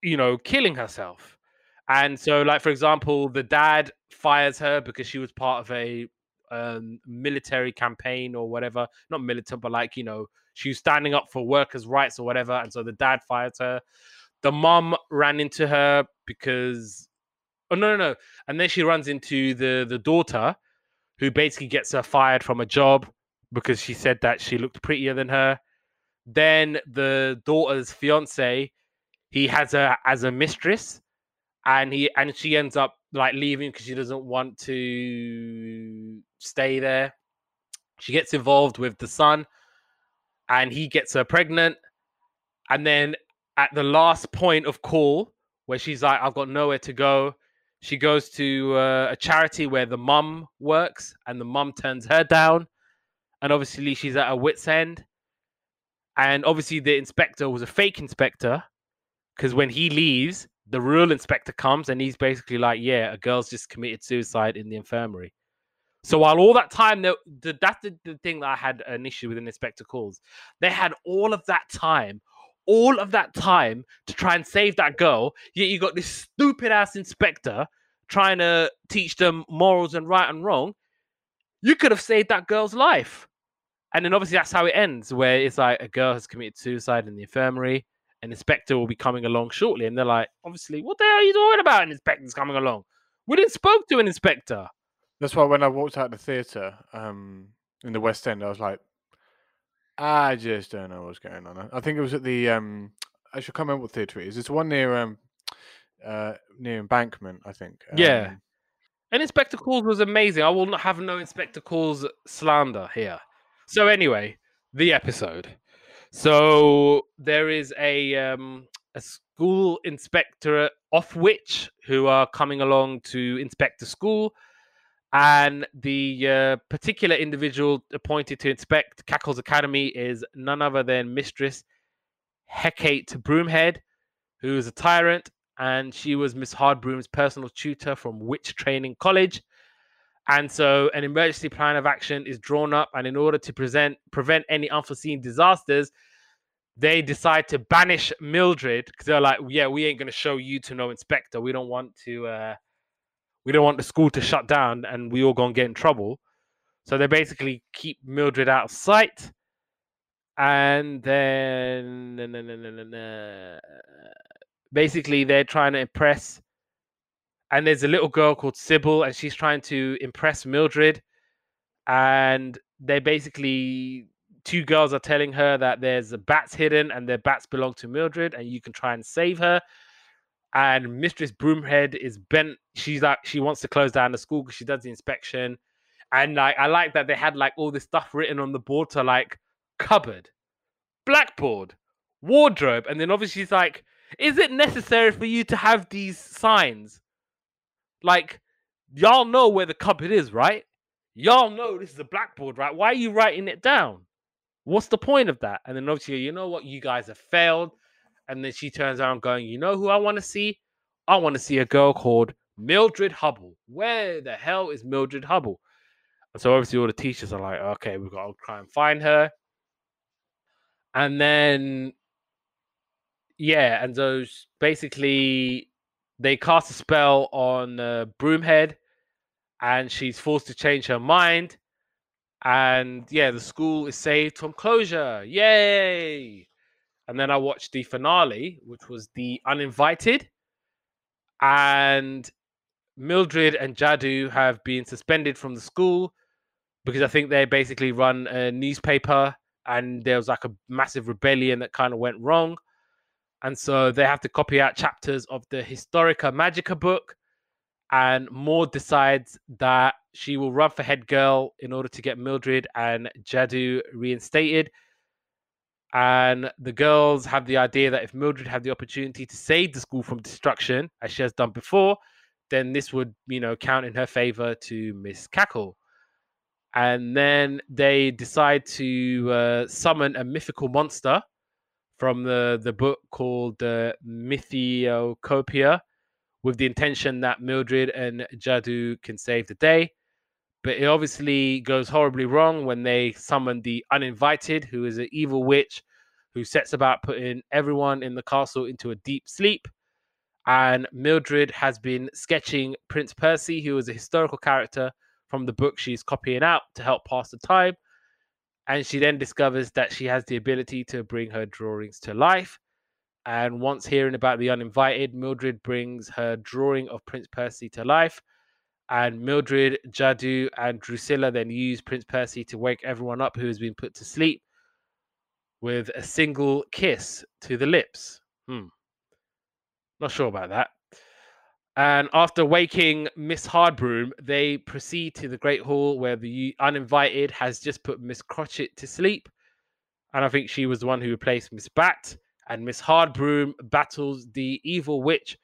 S1: you know, killing herself. And so, like for example, the dad fires her because she was part of a um, military campaign or whatever. Not militant, but like you know, she was standing up for workers' rights or whatever. And so the dad fires her. The mom ran into her because, oh no, no, no. And then she runs into the the daughter, who basically gets her fired from a job because she said that she looked prettier than her. Then the daughter's fiance, he has her as a mistress, and he and she ends up like leaving because she doesn't want to stay there. She gets involved with the son, and he gets her pregnant. And then at the last point of call, where she's like, "I've got nowhere to go," she goes to uh, a charity where the mum works, and the mum turns her down. And obviously, she's at her wits' end. And obviously, the inspector was a fake inspector because when he leaves, the real inspector comes and he's basically like, "Yeah, a girl's just committed suicide in the infirmary." So while all that time, the, that's the, the thing that I had an issue with in Inspector Calls. They had all of that time, all of that time to try and save that girl. Yet you got this stupid ass inspector trying to teach them morals and right and wrong. You could have saved that girl's life. And then obviously that's how it ends, where it's like a girl has committed suicide in the infirmary. An inspector will be coming along shortly, and they're like, obviously, what the hell are you talking about? An inspector's coming along. We didn't spoke to an inspector.
S2: That's why when I walked out of the theatre um, in the West End, I was like, I just don't know what's going on. I think it was at the um, I should can't remember what theatre it is. It's one near um, uh, near Embankment, I think.
S1: Yeah.
S2: Um,
S1: And Inspector Calls was amazing. I will not have no Inspector Calls slander here. So anyway, the episode. So there is a um, a school inspectorate off which who are coming along to inspect the school, and the uh, particular individual appointed to inspect Cackle's Academy is none other than Mistress Hecate Broomhead, who is a tyrant, and she was Miss Hardbroom's personal tutor from Witch Training College. And so an emergency plan of action is drawn up, and in order to present prevent any unforeseen disasters, they decide to banish Mildred because they're like, "Yeah, we ain't gonna show you to no inspector. We don't want to. Uh, we don't want the school to shut down, and we all gonna get in trouble." So they basically keep Mildred out of sight, and then basically they're trying to impress and there's a little girl called Sybil, and she's trying to impress Mildred. And they basically two girls are telling her that there's bats hidden, and their bats belong to Mildred, and you can try and save her. And Mistress Broomhead is bent. She's like she wants to close down the school because she does the inspection. And like I like that they had like all this stuff written on the board to like cupboard, blackboard, wardrobe, and then obviously it's like, is it necessary for you to have these signs? Like, y'all know where the cupboard is, right? Y'all know this is a blackboard, right? Why are you writing it down? What's the point of that? And then obviously, you know what? You guys have failed. And then she turns around going, you know who I want to see? I want to see a girl called Mildred Hubble. Where the hell is Mildred Hubble? And so obviously all the teachers are like, okay, we've got to try and find her. and then yeah, and those basically they cast a spell on uh, Broomhead, and she's forced to change her mind. And yeah, the school is saved from closure. Yay! And then I watched the finale, which was the Uninvited, and Mildred and Jadu have been suspended from the school because I think they basically run a newspaper and there was like a massive rebellion that kind of went wrong. And so they have to copy out chapters of the Historica Magica book. And Maud decides that she will run for head girl in order to get Mildred and Jadu reinstated. And the girls have the idea that if Mildred had the opportunity to save the school from destruction, as she has done before, then this would, you know, count in her favor to Miss Cackle. And then they decide to uh, summon a mythical monster from the, the book called uh, Mythiocopia with the intention that Mildred and Jadu can save the day. But it obviously goes horribly wrong when they summon the uninvited, who is an evil witch who sets about putting everyone in the castle into a deep sleep and Mildred has been sketching Prince Percy, who is a historical character from the book she's copying out to help pass the time. And she then discovers that she has the ability to bring her drawings to life. And once hearing about the uninvited, Mildred brings her drawing of Prince Percy to life. And Mildred, Jadu, and Drusilla then use Prince Percy to wake everyone up who has been put to sleep with a single kiss to the lips. Hmm. Not sure about that. And after waking Miss Hardbroom, they proceed to the Great Hall where the uninvited has just put Miss Cratchit to sleep. And I think she was the one who replaced Miss Bat. And Miss Hardbroom battles the evil witch,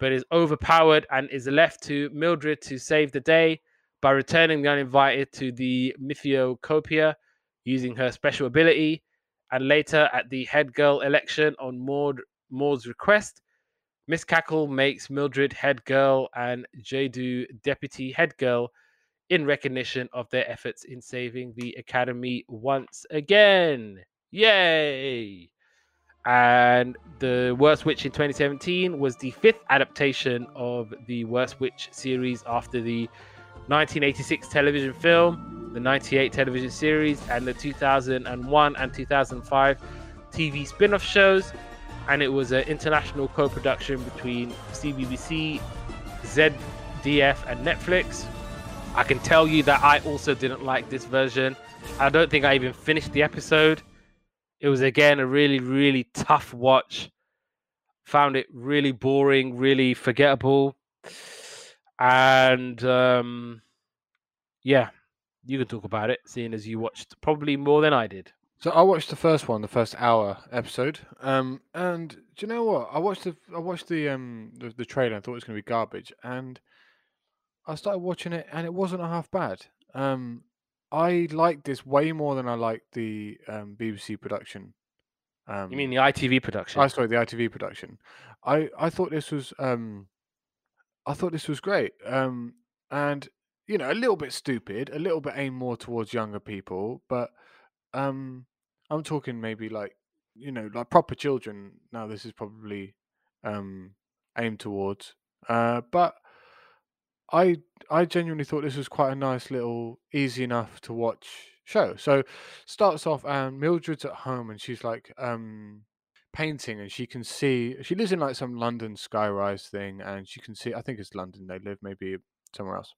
S1: but is overpowered and is left to Mildred to save the day by returning the uninvited to the Mythiocopia using her special ability. And later at the head girl election on Maud, Maud's request, Miss Cackle makes Mildred head girl and Jadu deputy head girl in recognition of their efforts in saving the academy once again. Yay! And The Worst Witch in 2017 was the fifth adaptation of the Worst Witch series after the 1986 television film, the 98 television series, and the 2001 and 2005 TV spin off shows and it was an international co-production between CBBC, ZDF, and Netflix. I can tell you that I also didn't like this version. I don't think I even finished the episode. It was again a really, really tough watch. Found it really boring, really forgettable, and um, yeah, you can talk about it, seeing as you watched probably more than I did.
S2: So I watched the first one, the first hour episode, um, and do you know what? I watched the I watched the um the, the trailer. and thought it was going to be garbage, and I started watching it, and it wasn't half bad. Um, I liked this way more than I liked the um, BBC production.
S1: Um, you mean the ITV production?
S2: I sorry, the ITV production. I I thought this was um, I thought this was great. Um, and you know, a little bit stupid, a little bit aimed more towards younger people, but um I'm talking maybe like you know like proper children. Now this is probably um aimed towards, uh, but I I genuinely thought this was quite a nice little easy enough to watch show. So starts off and Mildred's at home and she's like um painting and she can see she lives in like some London skyrise thing and she can see I think it's London they live maybe somewhere else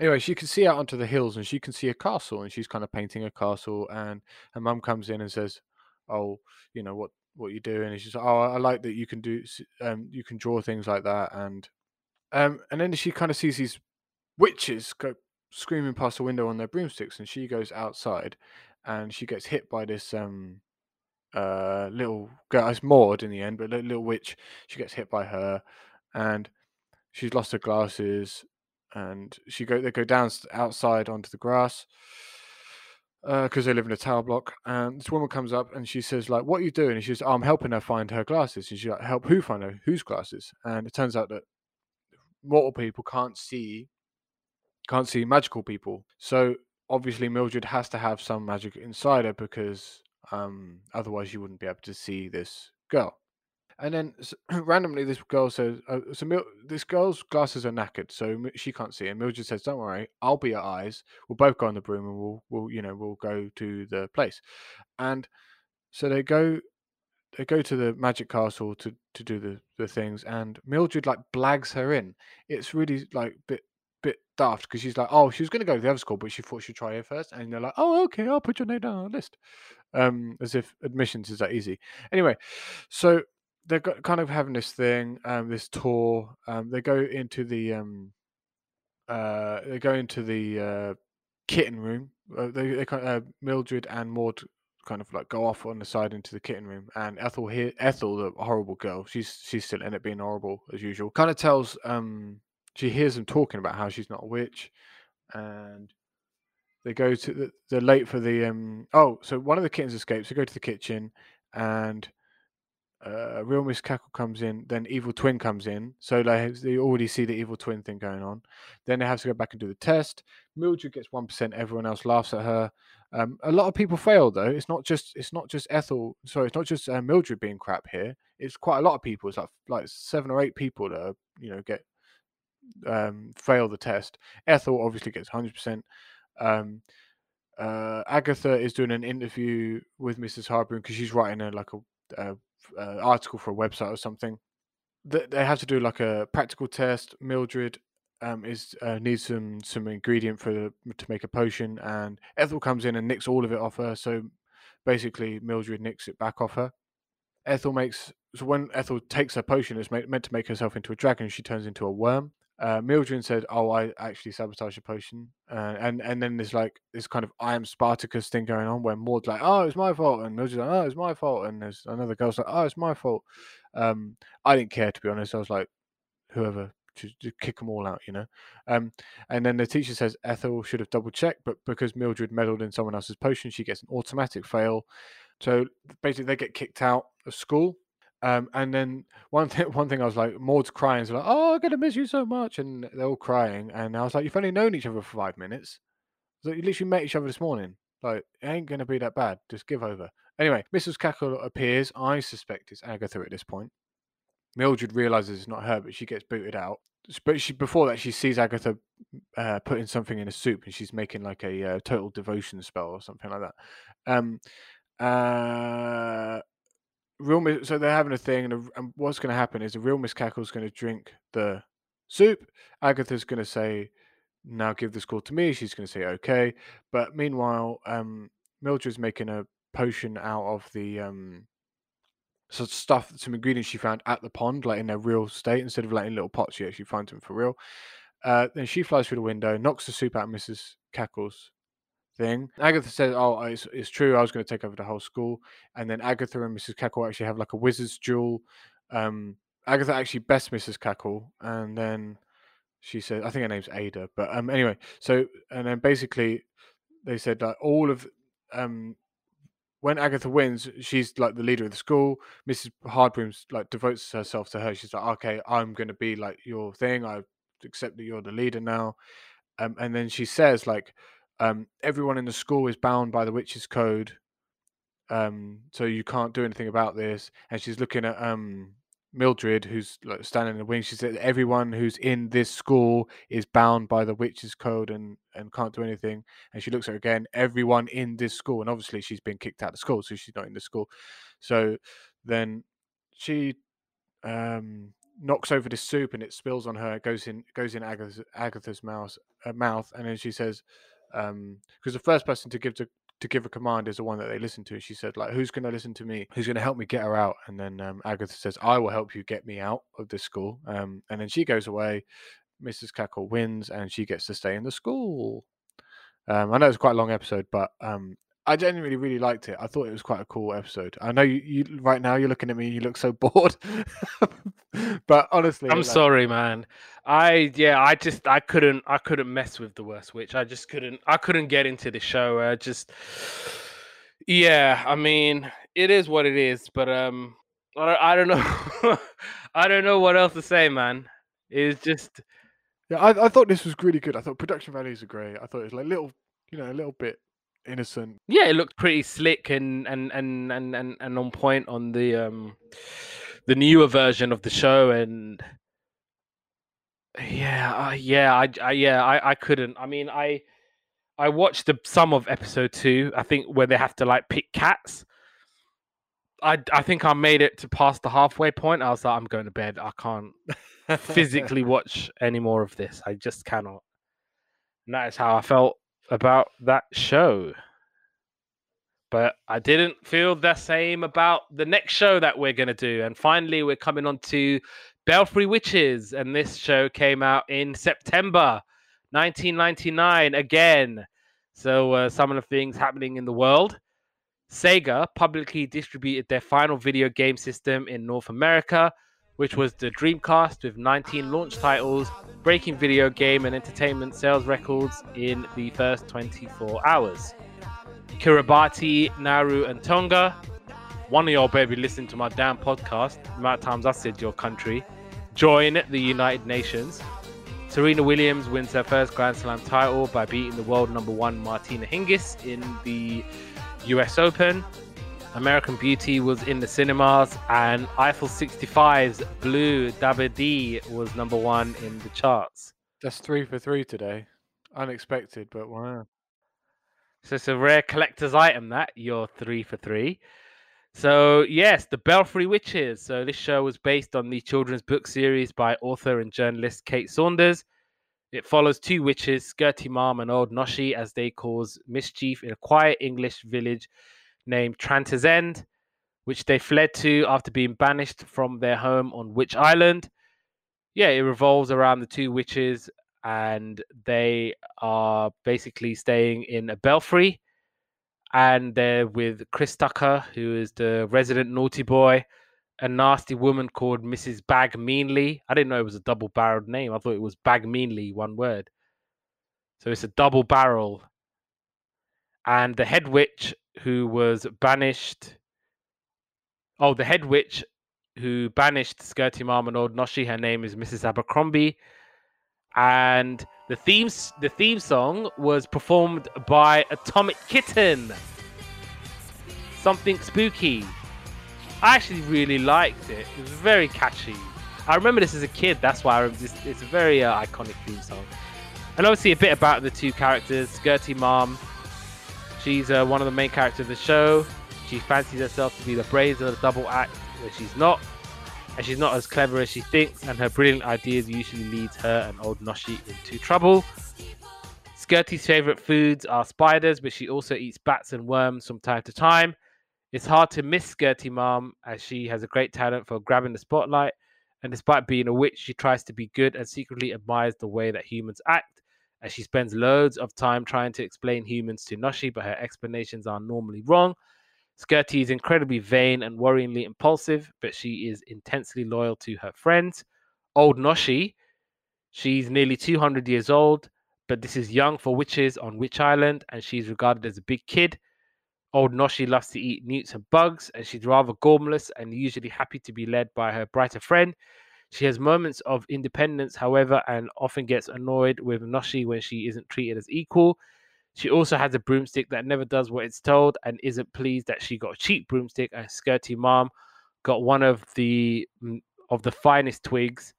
S2: Anyway, she can see out onto the hills and she can see a castle and she's kind of painting a castle and her mum comes in and says, "Oh, you know what what you're doing?" And she's like, "Oh, I like that you can do um you can draw things like that." And um and then she kind of sees these witches go screaming past the window on their broomsticks and she goes outside and she gets hit by this um uh little girl it's Maud in the end but little, little witch she gets hit by her and she's lost her glasses and she go they go down outside onto the grass because uh, they live in a tower block. And this woman comes up and she says, like, what are you doing? And she says, oh, I'm helping her find her glasses. And she's like, help who find her? Whose glasses? And it turns out that mortal people can't see can't see magical people. So obviously Mildred has to have some magic inside her because Um, otherwise, you wouldn't be able to see this girl. And then s- randomly, this girl says, uh, "So Mil- this girl's glasses are knackered, so she can't see." And Mildred says, "Don't worry, I'll be your eyes. We'll both go on the broom, and we'll, we'll, you know, we'll go to the place." And so they go, they go to the magic castle to to do the the things, and Mildred like blags her in. It's really like bit bit daft because she's like, "Oh, she was going to go to the other school, but she thought she'd try here first. And they're like, "Oh, okay, I'll put your name down on the list." Um, as if admissions is that easy. Anyway, so they're kind of having this thing, um, this tour. Um, they go into the um, uh, they go into the uh, kitten room. Uh, they they kind uh, Mildred and Maud kind of like go off on the side into the kitten room, and Ethel here, Ethel, the horrible girl, she's she's still in it being horrible as usual. Kind of tells um, she hears them talking about how she's not a witch, and they go to the, they're late for the um oh so one of the kittens escapes they go to the kitchen and uh real miss cackle comes in then evil twin comes in. So they they already see the evil twin thing going on. Then they have to go back and do the test. Mildred gets 1% everyone else laughs at her. Um a lot of people fail though. It's not just it's not just ethel sorry it's not just uh, mildred being crap here. It's quite a lot of people. It's like like seven or eight people that are, you know get um fail the test. Ethel obviously gets 100% um, uh, Agatha is doing an interview with Mrs. Harbour because she's writing a like a, a, a article for a website or something. They, they have to do like a practical test. Mildred um, is uh, needs some some ingredient for to make a potion, and Ethel comes in and nicks all of it off her. So basically, Mildred nicks it back off her. Ethel makes so when Ethel takes her potion, it's ma- meant to make herself into a dragon. She turns into a worm uh, Mildred said, "Oh, I actually sabotaged the potion," uh, and and then there's like this kind of I am Spartacus thing going on where Maud's like, "Oh, it's my fault," and Mildred's like, "Oh, it's my fault," and there's another girl's like, "Oh, it's my fault." Um, I didn't care to be honest. I was like, whoever, just, just kick them all out, you know. Um, and then the teacher says Ethel should have double checked, but because Mildred meddled in someone else's potion, she gets an automatic fail. So basically, they get kicked out of school. Um, and then one thing, one thing I was like, Maud's crying, so like, oh, I'm gonna miss you so much, and they're all crying. And I was like, you've only known each other for five minutes. So you literally met each other this morning. Like, it ain't gonna be that bad. Just give over. Anyway, Mrs. Cackle appears. I suspect it's Agatha at this point. Mildred realizes it's not her, but she gets booted out. But she before that she sees Agatha uh, putting something in a soup, and she's making like a uh, total devotion spell or something like that. Um, uh, real so they're having a thing, and, a, and what's going to happen is the real Miss Cackle's going to drink the soup. Agatha's going to say, "Now give this call to me." She's going to say, "Okay," but meanwhile, um, Mildred's making a potion out of the um, so stuff, some ingredients she found at the pond, like in their real state, instead of like in little pots. She actually finds them for real. Uh, then she flies through the window, knocks the soup out of Mrs. Cackle's thing. Agatha says, "Oh, it's, it's true. I was going to take over the whole school." And then Agatha and Mrs. Cackle actually have like a wizard's duel. Um, Agatha actually bests Mrs. Cackle, and then she said, "I think her name's Ada." But um, anyway, so and then basically they said that all of um when Agatha wins, she's like the leader of the school. Mrs. Hardbroom's like devotes herself to her. She's like, "Okay, I'm going to be like your thing. I accept that you're the leader now." Um, and then she says like um, everyone in the school is bound by the witch's code um, so you can't do anything about this and she's looking at um, mildred who's like standing in the wing she said everyone who's in this school is bound by the witch's code and and can't do anything and she looks at her again everyone in this school and obviously she's been kicked out of school so she's not in the school so then she um knocks over the soup and it spills on her. It goes in goes in Agatha's, Agatha's mouth, uh, mouth, and then she says, um, because the first person to give to to give a command is the one that they listen to. She said, like, who's going to listen to me? Who's going to help me get her out? And then um, Agatha says, I will help you get me out of this school. Um, and then she goes away. Mrs. Cackle wins, and she gets to stay in the school. Um, I know it's quite a long episode, but um, I genuinely really liked it. I thought it was quite a cool episode. I know you, you right now you're looking at me, and you look so bored. but honestly,
S1: I'm
S2: like,
S1: sorry, man. I yeah, I just I couldn't I couldn't mess with the worst witch. I just couldn't I couldn't get into the show. I just yeah, I mean, it is what it is, but um I don't, I don't know I don't know what else to say, man. It's just
S2: Yeah, I, I thought this was really good. I thought production values are great. I thought it was like little, you know, a little bit innocent.
S1: Yeah, it looked pretty slick and and and and and, and on point on the um the newer version of the show and yeah, uh, yeah, I, I yeah, I I couldn't. I mean, I I watched the some of episode 2, I think where they have to like pick cats. I I think I made it to past the halfway point. I was like I'm going to bed. I can't physically watch any more of this. I just cannot. And that is how I felt about that show. But I didn't feel the same about the next show that we're going to do. And finally, we're coming on to Belfry Witches. And this show came out in September 1999 again. So, uh, some of the things happening in the world. Sega publicly distributed their final video game system in North America which was the Dreamcast with 19 launch titles, breaking video game and entertainment sales records in the first 24 hours. Kiribati, Nauru, and Tonga. One of y'all better be listening to my damn podcast. The amount of times I said your country. Join the United Nations. Serena Williams wins her first Grand Slam title by beating the world number one Martina Hingis in the US Open. American Beauty was in the cinemas, and Eiffel 65's Blue Da Ba Dee was number one in the charts.
S2: That's three for three today. Unexpected, but wow.
S1: So it's a rare collector's item that you're three for three. So yes, the Belfry Witches. So this show was based on the children's book series by author and journalist Kate Saunders. It follows two witches, Skirty Marm and Old Noshie, as they cause mischief in a quiet English village named Tranter's End, which they fled to after being banished from their home on Witch Island. Yeah, it revolves around the two witches, and they are basically staying in a belfry. And they're with Chris Tucker, who is the resident naughty boy, a nasty woman called Mrs. Bag Meanly. I didn't know it was a double barreled name. I thought it was Bag Meanly, one word. So it's a double barrel. And the head witch who was banished. Oh, the head witch who banished Skirty Old Noshie. Her name is Mrs. Abercrombie. And the theme, the theme song was performed by Atomic Kitten. Something spooky. I actually really liked it. It was very catchy. I remember this as a kid. That's why I it's, it's a very uh, iconic theme song. And obviously a bit about the two characters, Skirty Marm She's uh, one of the main characters of the show. She fancies herself to be the brains of the double act, but she's not. And she's not as clever as she thinks, and her brilliant ideas usually leads her and old Noshie into trouble. Skirty's favorite foods are spiders, but she also eats bats and worms from time to time. It's hard to miss Skirty Marm as she has a great talent for grabbing the spotlight. And despite being a witch, she tries to be good and secretly admires the way that humans act as she spends loads of time trying to explain humans to Noshie, but her explanations are normally wrong. Skirty is incredibly vain and worryingly impulsive, but she is intensely loyal to her friends. Old Noshie, she's nearly 200 years old, but this is young for witches on Witch Island, and she's regarded as a big kid. Old Noshi loves to eat newts and bugs, and she's rather gormless and usually happy to be led by her brighter friend, she has moments of independence, however, and often gets annoyed with Noshie when she isn't treated as equal. She also has a broomstick that never does what it's told and isn't pleased that she got a cheap broomstick and Skirty Marm got one of the mm, of the finest twigs.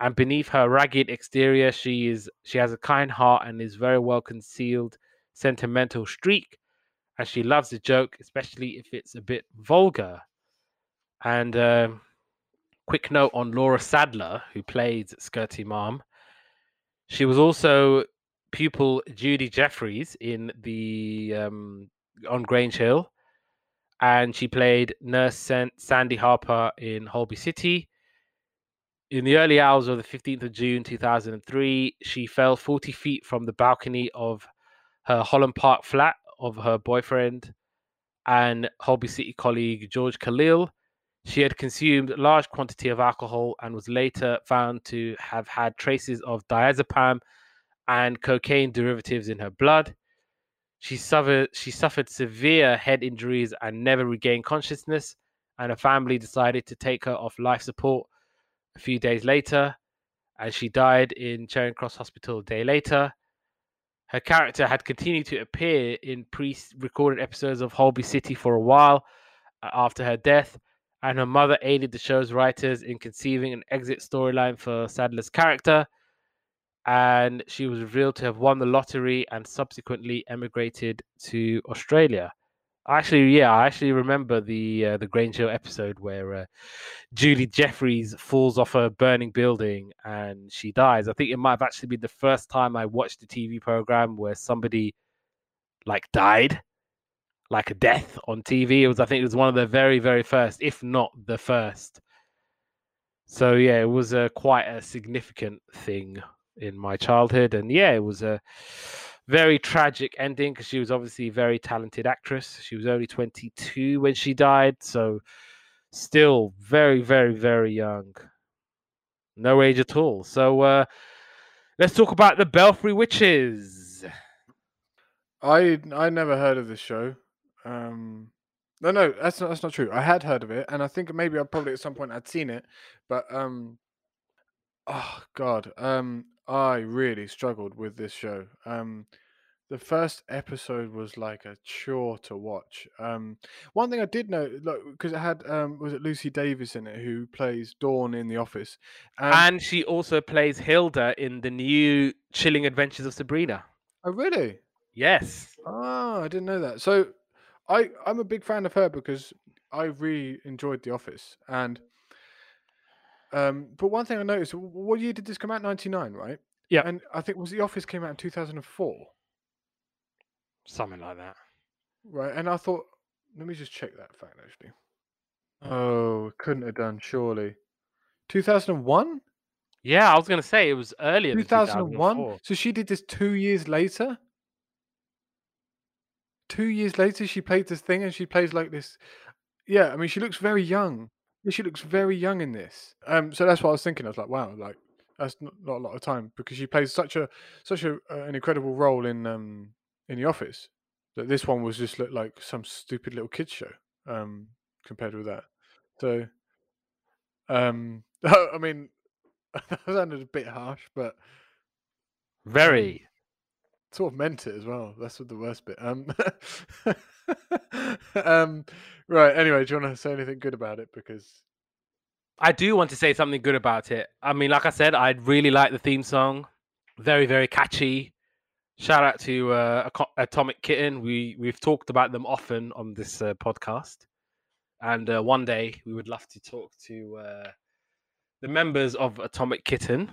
S1: And beneath her ragged exterior, she is she has a kind heart and is very well concealed sentimental streak. And she loves a joke, especially if it's a bit vulgar. And um, quick note on Laura Sadler, who played Skirty Marm. She was also pupil Judi Jeffreys in the um, on Grange Hill, and she played Nurse Sandy Harper in Holby City. In the early hours of the 15th of June 2003, she fell 40 feet from the balcony of her Holland Park flat of her boyfriend and Holby City colleague George Khalil she had consumed a large quantity of alcohol and was later found to have had traces of diazepam and cocaine derivatives in her blood. She suffered she suffered severe head injuries and never regained consciousness, and her family decided to take her off life support a few days later, and she died in Charing Cross Hospital a day later. Her character had continued to appear in pre-recorded episodes of Holby City for a while uh, after her death, and her mother aided the show's writers in conceiving an exit storyline for Sadler's character. And she was revealed to have won the lottery and subsequently emigrated to Australia. Actually, yeah, I actually remember the uh, the Grange Hill episode where uh, Julie Jeffries falls off a burning building and she dies. I think it might have actually been the first time I watched a TV program where somebody like died, like a death on TV. It was, I think, it was one of the very, very first, if not the first. So yeah, it was a quite a significant thing in my childhood, and yeah, it was a very tragic ending because she was obviously a very talented actress. She was only 22 when she died, so still very, very, very young. No age at all. So uh, let's talk about the Belfry Witches.
S2: I I never heard of this show. Um, no, no, that's not that's not true. I had heard of it, and I think maybe I probably at some point I'd seen it, but um, oh god, um, I really struggled with this show. Um, the first episode was like a chore to watch. Um, one thing I did know, like, because it had um, was it Lucy Davis in it who plays Dawn in The Office, and,
S1: And she also plays Hilda in the new Chilling Adventures of Sabrina.
S2: oh really?
S1: Yes.
S2: Oh, I didn't know that. So, I I'm a big fan of her because I really enjoyed The Office, and um, but one thing I noticed, wh- what year did this come out? Ninety nine, right?
S1: Yeah.
S2: And I think was The Office came out in two thousand and four,
S1: Something like that.
S2: right? And I thought, let me just check that fact actually. Oh, couldn't have done surely. Two thousand and one.
S1: Yeah, I was going to say it was earlier
S2: 2001
S1: 2001.
S2: so she did this two years later two years later she played this thing and she plays like this yeah i mean she looks very young. She looks very young in this. Um so that's what i was thinking. I was like wow like that's not, not a lot of time because she plays such a such a uh, an incredible role in um in the office that this one was just like some stupid little kids show um compared with that. So um i mean that sounded a bit harsh but
S1: Very.
S2: Sort of meant it as well. That's what the worst bit. Um, um, right. Anyway, do you want to say anything good about it? Because
S1: I do want to say something good about it. I mean, like I said, I really like the theme song. Very, very catchy. Shout out to uh, Atomic Kitten. We we've talked about them often on this uh, podcast, and uh, one day we would love to talk to uh, the members of Atomic Kitten.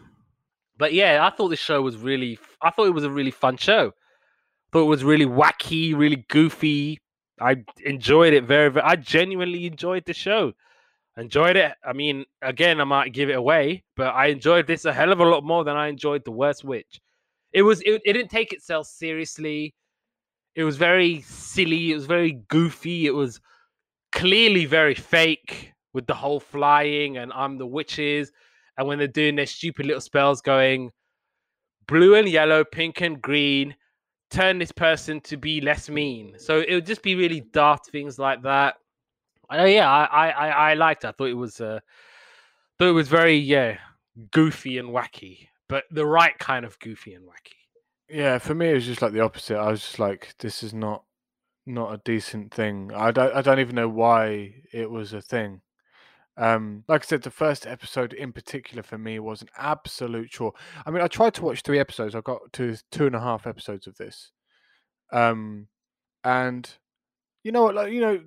S1: But yeah, I thought this show was really. I thought it was a really fun show. thought it was really wacky, really goofy. I enjoyed it very, very. I genuinely enjoyed the show. Enjoyed it. I mean, again, I might give it away, but I enjoyed this a hell of a lot more than I enjoyed the Worst Witch. It was. It, it didn't take itself seriously. It was very silly. It was very goofy. It was clearly very fake with the whole flying and I'm the witches, and when they're doing their stupid little spells, going blue and yellow, pink and green, turn this person to be less mean. So it would just be really daft things like that. Uh, yeah, I, I, I, liked it. I thought it was, uh, thought it was very, yeah, goofy and wacky, but the right kind of goofy and wacky.
S2: yeah, for me, it was just like the opposite. I was just like, this is not not a decent thing. I don't. I don't even know why it was a thing. Um, like I said, the first episode in particular for me was an absolute chore. I mean, I tried to watch three episodes. I got to two and a half episodes of this, um, and you know what? Like you know,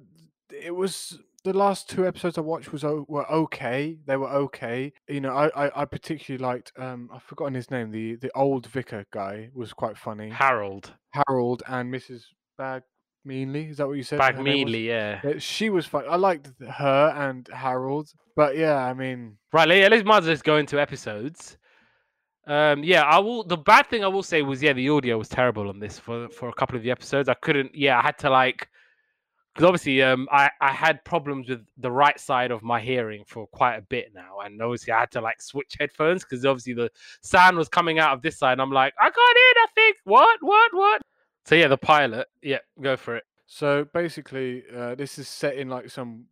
S2: it was the last two episodes I watched was were okay. They were okay. You know, I I, I particularly liked. Um, I've forgotten his name. The the old vicar guy was quite funny.
S1: Harold
S2: Harold and Mrs. Bagmeanley. Is that what you said? her
S1: Meanly, yeah.
S2: Yeah, she was fun. I liked her and Harold, but yeah, I mean,
S1: Right, let, let's might just go into episodes. Um, yeah, I will. The bad thing I will say was, yeah, the audio was terrible on this for for a couple of the episodes. I couldn't. Yeah, I had to like, because obviously, um, I I had problems with the right side of my hearing for quite a bit now, and obviously, I had to like switch headphones because obviously the sound was coming out of this side, and I'm like, I can't hear nothing. What? What? What? So yeah, the pilot. Yeah, go for it.
S2: so basically, uh, this is set in like some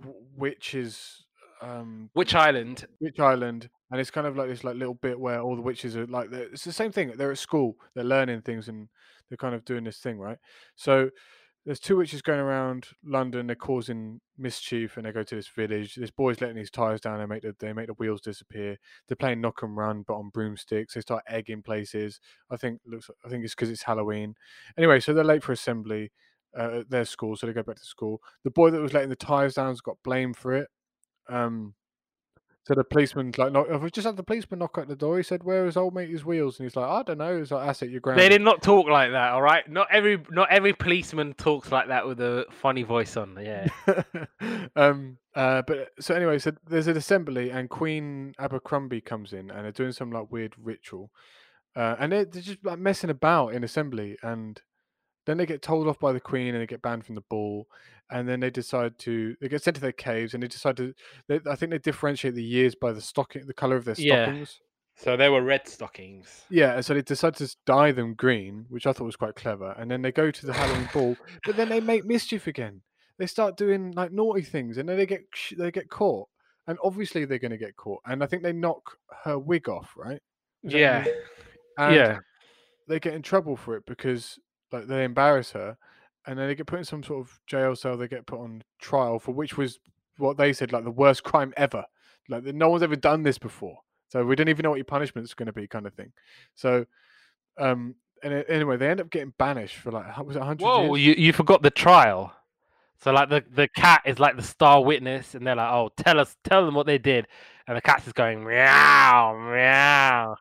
S2: w- witches um
S1: Which island?
S2: Witch Island, and it's kind of like this like little bit where all the witches are like it's the same thing. They're at school, they're learning things, and they're kind of doing this thing, right? So there's two witches going around London. They're causing mischief, and they go to this village. This boy's letting these tires down. They make the they make the wheels disappear. They're playing knock and run, but on broomsticks. They start egging places. I think looks. I think it's because it's Halloween. Anyway, so they're late for assembly uh, at their school, so they go back to school. The boy that was letting the tires down's got blamed for it. Um, so the policeman's like, knock, I've just had the policeman knock at the door. He said, "Where is old mate's wheels?" And he's like, "I don't know." He's like, "That's it, you're grounded."
S1: They did not talk like that, all right? Not every not every policeman talks like that with a funny voice on. Yeah.
S2: um. Uh. But so anyway, so there's an assembly, and Queen Abercrombie comes in, and they're doing some like weird ritual, uh, and they're, they're just like messing about in assembly, and then they get told off by the Queen, and they get banned from the ball, and then they decide to they get sent to their caves, and they decide to. They, I think they differentiate the years by the stocking, the color of their
S1: Yeah.
S2: stockings.
S1: So they were red stockings.
S2: Yeah, so they decide to dye them green, which I thought was quite clever. And then they go to the Halloween ball, but then they make mischief again. They start doing like naughty things, and then they get they get caught. And obviously they're going to get caught. And I think they knock her wig off, right?
S1: Yeah. yeah.
S2: they get in trouble for it because like they embarrass her, and then they get put in some sort of jail cell. They get put on trial for which was what they said like the worst crime ever. Like no one's ever done this before, so we don't even know what your punishment's going to be, kind of thing. So, um, and anyway, they end up getting banished for like was it hundred
S1: Whoa,
S2: years?
S1: you, you forgot the trial. So like the, the cat is like the star witness, and they're like, "Oh, tell us, tell them what they did," and the cat's just going meow meow.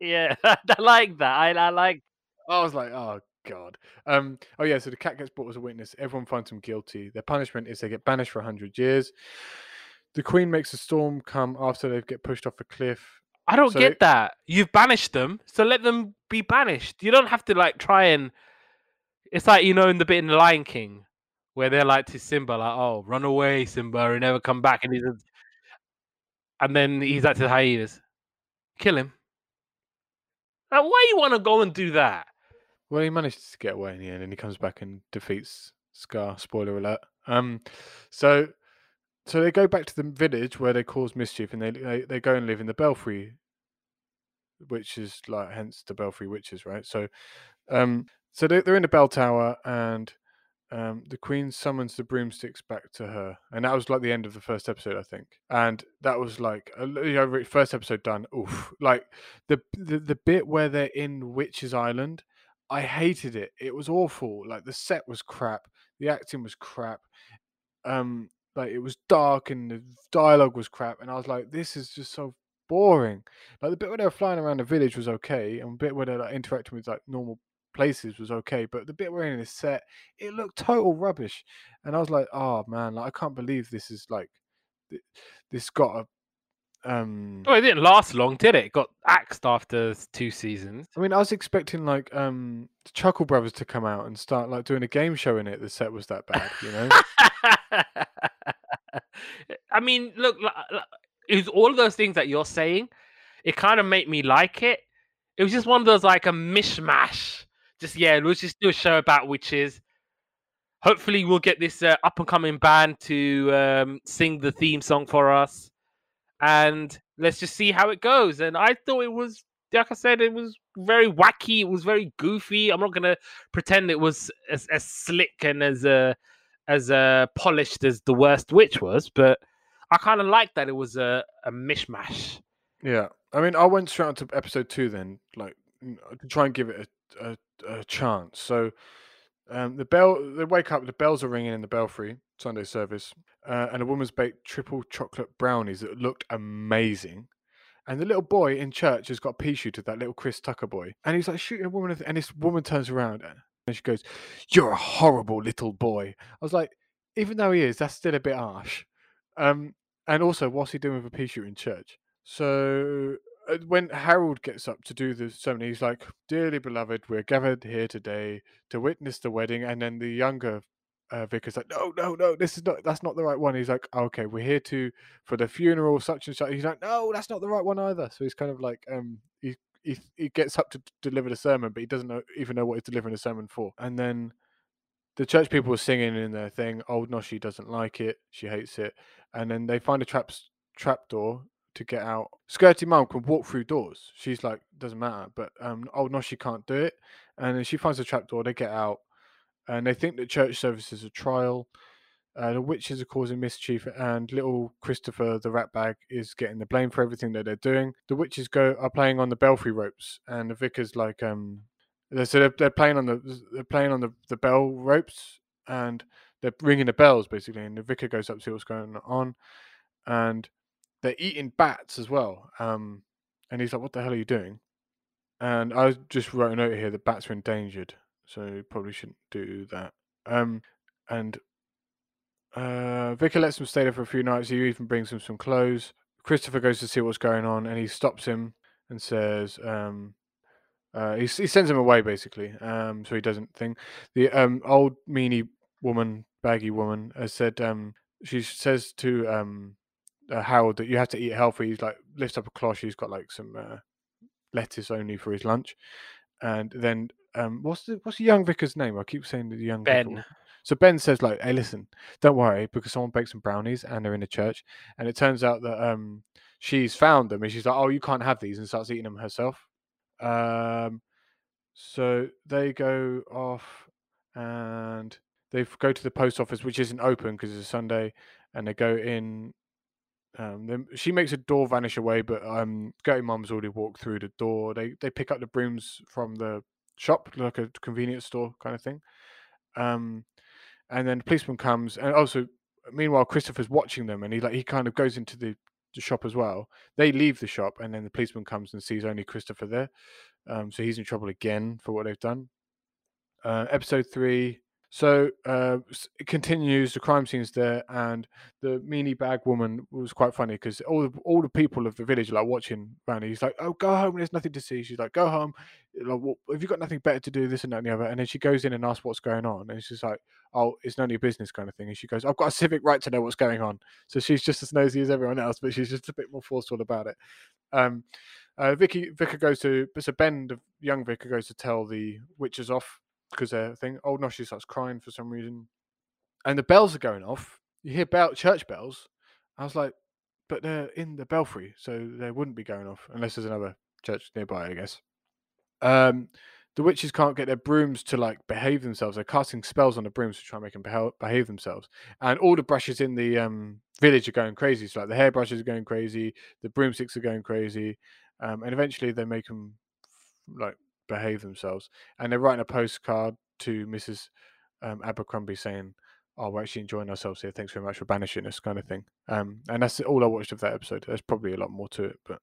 S1: Yeah, I like that. I I like.
S2: I was like, oh god. Um. Oh yeah. So the cat gets brought as a witness. Everyone finds him guilty. Their punishment is they get banished for hundred years. The queen makes a storm come after they get pushed off a cliff.
S1: I don't
S2: So
S1: get that. You've banished them, so let them be banished. You don't have to like try and. It's like you know in the bit in the Lion King, where they're like to Simba, like, "Oh, run away, Simba, and never come back," and he's, a- and then he's like to the hyenas, "Kill him." Like, why you want to go and do that?
S2: Well, he managed to get away in the end, and he comes back and defeats Scar. Spoiler alert. Um, so, so they go back to the village where they cause mischief, and they they, they go and live in the Belfry, which is like hence the Belfry witches, right? So, um, so they, they're in the bell tower, and um, the Queen summons the broomsticks back to her, and that was like the end of the first episode, I think. And that was like, you know, first episode done. Oof, like the the the bit where they're in Witches Island. I hated it. It was awful. Like the set was crap. The acting was crap. Um, like it was dark and the dialogue was crap. And I was like, this is just so boring. Like the bit where they were flying around the village was okay, and the bit where they're like interacting with like normal places was okay. But the bit where in the set, it looked total rubbish. And I was like, oh man, like I can't believe this is like th- this got a um
S1: Oh, it didn't last long, did it? It got axed after two seasons.
S2: I mean, I was expecting like um the Chuckle Brothers to come out and start like doing a game show in it. The set was that bad, you know.
S1: I mean, look, li- li- it was all of those things that you're saying. It kind of made me like it. It was just one of those like a mishmash. Just yeah, let's just do a show about witches. Hopefully, we'll get this uh, up and coming band to um, sing the theme song for us, and let's just see how it goes. And I thought it was, like I said, it was very wacky. It was very goofy. I'm not gonna pretend it was as, as slick and as uh, as uh, polished as the worst witch was, but I kind of liked that it was a, a mishmash.
S2: Yeah, I mean, I went straight on to episode two then, like to try and give it a a, a chance. So, um, the bell, they wake up, the bells are ringing in the belfry Sunday service, uh, and a woman's baked triple chocolate brownies that looked amazing. And the little boy in church has got a pea shooter, that little Chris Tucker boy, and he's like shooting a woman, and this woman turns around and she goes, "You're a horrible little boy." I was like, even though he is, that's still a bit harsh. Um, and also, what's he doing with a pea shooter in church? So uh, when Harold gets up to do the ceremony, he's like, "Dearly beloved, we're gathered here today to witness the wedding." And then the younger uh, vicar's like, "No, no, no, this is not. That's not the right one." He's like, "Okay, we're here to for the funeral, such and such." He's like, "No, that's not the right one either." So he's kind of like, um, he he, he gets up to deliver the sermon, but he doesn't know, even know what he's delivering the sermon for. And then the church people are singing in their thing. Old Noshie doesn't like it. She hates it. and then they find a trap trap door to get out. Skirty Marm can walk through doors. She's like, doesn't matter, but um, oh no, she can't do it. And then she finds a trap door. They get out, and they think that church service is a trial. Uh, the witches are causing mischief, and little Christopher, the rat bag, is getting the blame for everything that they're doing. The witches go are playing on the belfry ropes, and the vicar's like, um, so they're, they're playing on the they're playing on the, the bell ropes, and they're ringing the bells basically. And the vicar goes up to see what's going on, and they're eating bats as well. Um, and he's like, "What the hell are you doing?" And I just wrote a note here: the bats are endangered, so probably shouldn't do that. Um, and uh, Vicar lets him stay there for a few nights. He even brings him some clothes. Christopher goes to see what's going on, and he stops him and says, um, uh, he, he sends him away basically, um, so he doesn't think. The um, old meanie woman, baggy woman, has said um, she says to um, uh, Harold that you have to eat healthy. He's like lifts up a cloth. He's got like some uh, lettuce only for his lunch, and then um, what's the what's the young vicar's name? I keep saying the young.
S1: Ben.
S2: So Ben says like, "Hey, listen, don't worry because someone baked some brownies and they're in the church." And it turns out that um, she's found them and she's like, "Oh, you can't have these," and starts eating them herself. Um, so they go off and they go to the post office, which isn't open because it's a Sunday, and they go in. Um, then she makes a door vanish away, but um, Gertie Mum's already walked through the door. They they pick up the brooms from the shop, like a convenience store kind of thing. Um, and then the policeman comes, and also meanwhile Christopher's watching them, and he like he kind of goes into the, the shop as well. They leave the shop, and then the policeman comes and sees only Christopher there, um, so he's in trouble again for what they've done. Uh, episode three. So uh, it continues. The crime scene's there, and the meanie bag woman was quite funny because all the, all the people of the village are like watching Randy. He's like, "Oh, go home. There's nothing to see." She's like, "Go home. Like, what, have you got nothing better to do? This and that and the other." And then she goes in and asks what's going on, and she's like, "Oh, it's none of your business," kind of thing. And she goes, "I've got a civic right to know what's going on." So she's just as nosy as everyone else, but she's just a bit more forceful about it. Um, uh, Vicky Vicar goes to so Ben, the young Vicar, goes to tell the witches off because they're thing. Old Noshie starts crying for some reason, and the bells are going off. You hear bell church bells. I was like, but they're in the belfry, so they wouldn't be going off unless there's another church nearby, I guess. Um, the witches can't get their brooms to like behave themselves. They're casting spells on the brooms to try and make them behave, behave themselves. And all the brushes in the um, village are going crazy. So like the hairbrushes are going crazy, the broomsticks are going crazy, um, and eventually they make them like behave themselves. And they're writing a postcard to Mrs. Um, Abercrombie saying, "Oh, we're actually enjoying ourselves here. Thanks very much for banishing us," kind of thing. Um, and that's all I watched of that episode. There's probably a lot more to it, but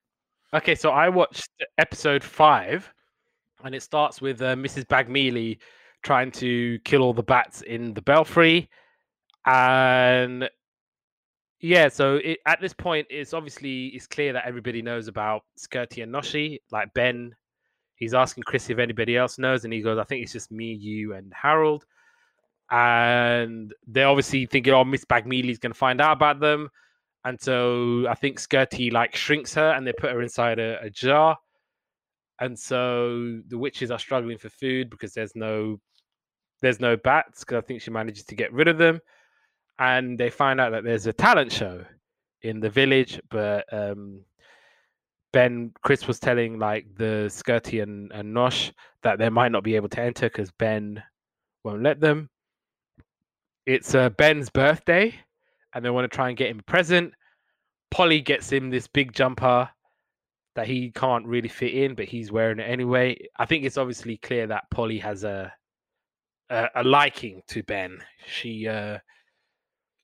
S1: Okay, so I watched episode five, and it starts with uh, Mrs. Bagmealy trying to kill all the bats in the belfry, and yeah, so it, at this point, it's obviously it's clear that everybody knows about Skirty and Noshie. Like Ben, he's asking Chris if anybody else knows, and he goes, "I think it's just me, you, and Harold." And they're obviously thinking, "Oh, Miss Bagmealy's going to find out about them." And so I think Skirty like shrinks her and they put her inside a, a jar. And so the witches are struggling for food because there's no there's no bats because I think she manages to get rid of them. And they find out that there's a talent show in the village, but um, Ben Chris was telling like the Skirty and, and Nosh that they might not be able to enter because Ben won't let them. It's uh, Ben's birthday, and they want to try and get him a present. Polly gets him this big jumper that he can't really fit in, but he's wearing it anyway. I think it's obviously clear that Polly has a a, a liking to Ben. She uh,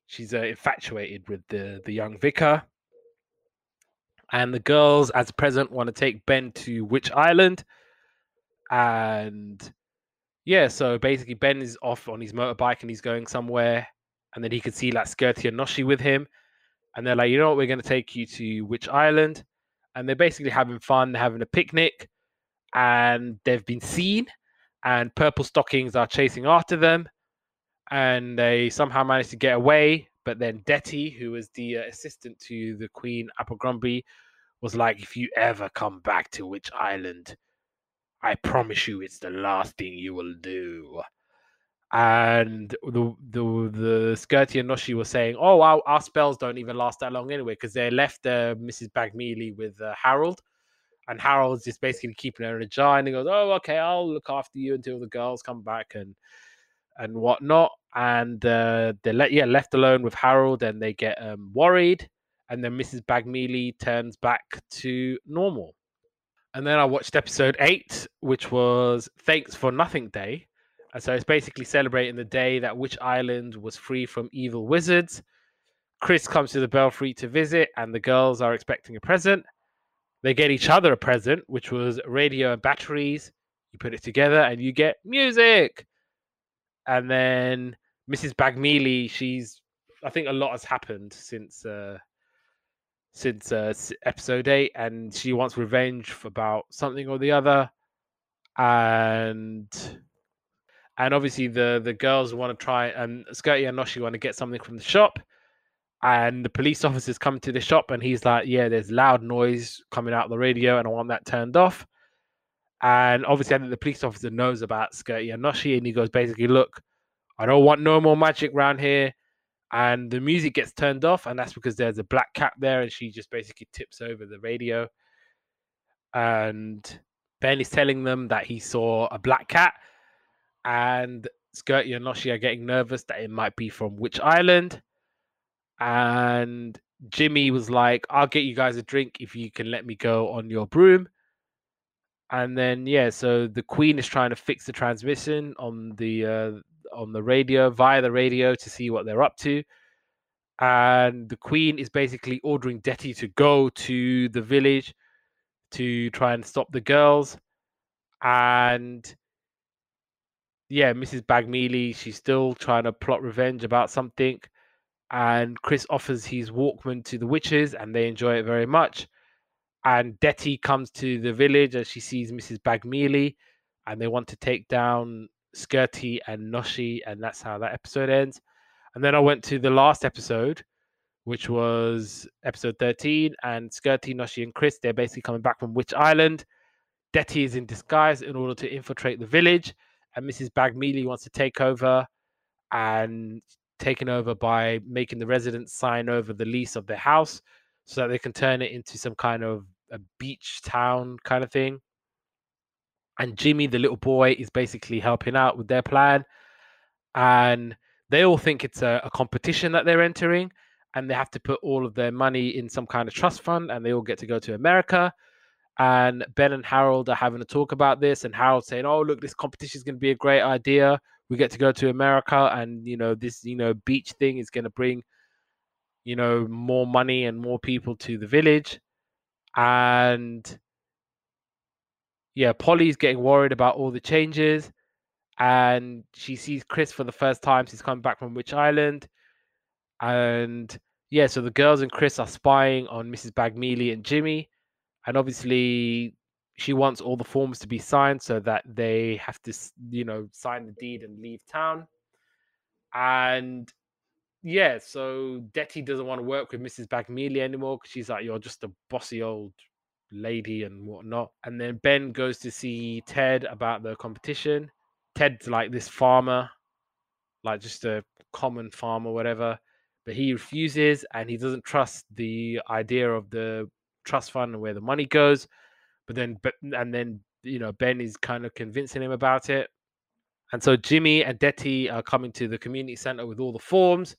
S1: she's uh, infatuated with the the young vicar, and the girls, as a present, want to take Ben to Witch Island, and yeah, so basically Ben is off on his motorbike and he's going somewhere, and then he could see like Skirty and Noshie with him, and they're like, you know what, we're going to take you to Witch Island, and they're basically having fun, they're having a picnic, and they've been seen, and purple stockings are chasing after them, and they somehow manage to get away. But then Detty, who was the uh, assistant to the Queen Abercrombie, was like, if you ever come back to Witch Island, I promise you it's the last thing you will do. and the the the Skirty and Noshie were saying, "Oh, our, our spells don't even last that long anyway," because they left uh, Mrs. Bagmealy with uh, Harold, and Harold's just basically keeping her in a jar, and he goes, "Oh, okay, I'll look after you until the girls come back and and whatnot." And uh, they're let yeah left alone with Harold, and they get um, worried, and then Mrs. Bagmealy turns back to normal. And then I watched episode eight, which was Thanks for Nothing Day and so it's basically celebrating the day that Witch Island was free from evil wizards. Chris comes to the Belfry to visit, and the girls are expecting a present. They get each other a present, which was radio and batteries. You put it together, and you get music. And then Mrs. Bagmealy, she's, I think a lot has happened since uh, since uh, episode eight, and she wants revenge about something or the other. And and obviously the the girls want to try and Skirty and Noshie want to get something from the shop, and the police officers come to the shop and he's like, "Yeah, there's loud noise coming out the radio, and I want that turned off." And obviously, I think the police officer knows about Skirty and and he goes basically, "Look, I don't want no more magic around here." And the music gets turned off, and that's because there's a black cat there, and she just basically tips over the radio. And Ben is telling them that he saw a black cat and Skirty and Noshie are getting nervous that it might be from Witch Island. And Jimmy was like, I'll get you guys a drink if you can let me go on your broom. And then yeah, so the Queen is trying to fix the transmission on the uh, on the radio via the radio to see what they're up to. And the Queen is basically ordering Detty to go to the village to try and stop the girls. And yeah, Mrs. Bagmealy, she's still trying to plot revenge about something. And Chris offers his Walkman to the witches, and they enjoy it very much. And Detty comes to the village as she sees Mrs. Bagmealy, and they want to take down Skirty and Noshie, and that's how that episode ends. And then I went to the last episode, which was episode 13, and Skirty, Noshie, and Chris, they're basically coming back from Witch Island. Detty is in disguise in order to infiltrate the village and Mrs. Bagmealy wants to take over and taken over by making the residents sign over the lease of their house so that they can turn it into some kind of a beach town kind of thing. And Jimmy, the little boy, is basically helping out with their plan. And they all think it's a, a competition that they're entering, and they have to put all of their money in some kind of trust fund, and they all get to go to America and Ben and Harold are having a talk about this, and Harold saying, "Oh, look, this competition is going to be a great idea. We get to go to America, and you know, this you know beach thing is going to bring, you know, more money and more people to the village." And yeah, Polly's getting worried about all the changes, and she sees Chris for the first time since coming back from Witch Island, and yeah, so the girls and Chris are spying on Mrs. Bagmealy and Jimmy and obviously she wants all the forms to be signed so that they have to you know sign the deed and leave town and yeah so Detty doesn't want to work with mrs bagmealy anymore because she's like you're just a bossy old lady and whatnot and then ben goes to see ted about the competition ted's like this farmer like just a common farmer whatever but he refuses and he doesn't trust the idea of the trust fund and where the money goes. But then, but and then you know Ben is kind of convincing him about it. And so Jimmy and Detty are coming to the community center with all the forms,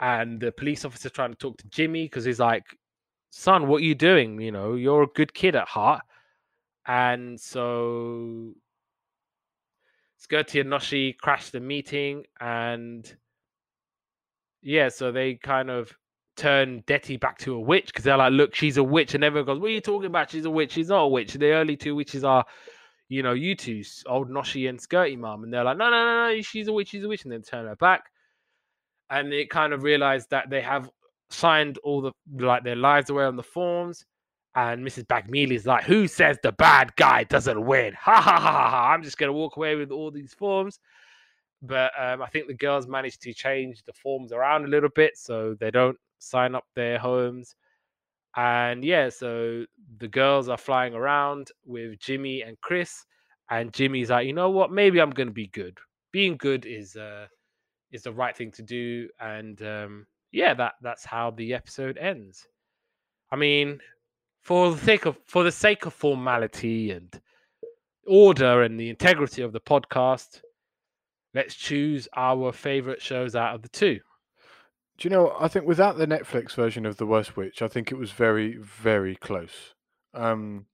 S1: and the police officer trying to talk to Jimmy because he's like, "Son, what are you doing? You know, you're a good kid at heart." And so Skirty and Noshie crash the meeting, and yeah, so they kind of turn Detty back to a witch because they're like, look, she's a witch. And everyone goes, What are you talking about? She's a witch. She's not a witch. The only two witches are, you know, you two, old Noshie and Skirty Marm. And they're like, No, no, no, no, she's a witch, she's a witch. And then turn her back. And they kind of realize that they have signed all the like their lives away on the forms. And Mrs. Bagmealy is like, Who says the bad guy doesn't win? Ha ha ha ha. I'm just gonna walk away with all these forms. But um, I think the girls managed to change the forms around a little bit so they don't sign up their homes. And yeah, so the girls are flying around with Jimmy and Chris. And Jimmy's like, you know what? Maybe I'm going to be good. being good is uh, is the right thing to do, and um, yeah, that that's how the episode ends. I mean, for the sake of for the sake of formality and order and the integrity of the podcast, let's choose our favorite shows out of the two.
S2: Do you know? I think without the Netflix version of The Worst Witch, I think it was very, very close. Um,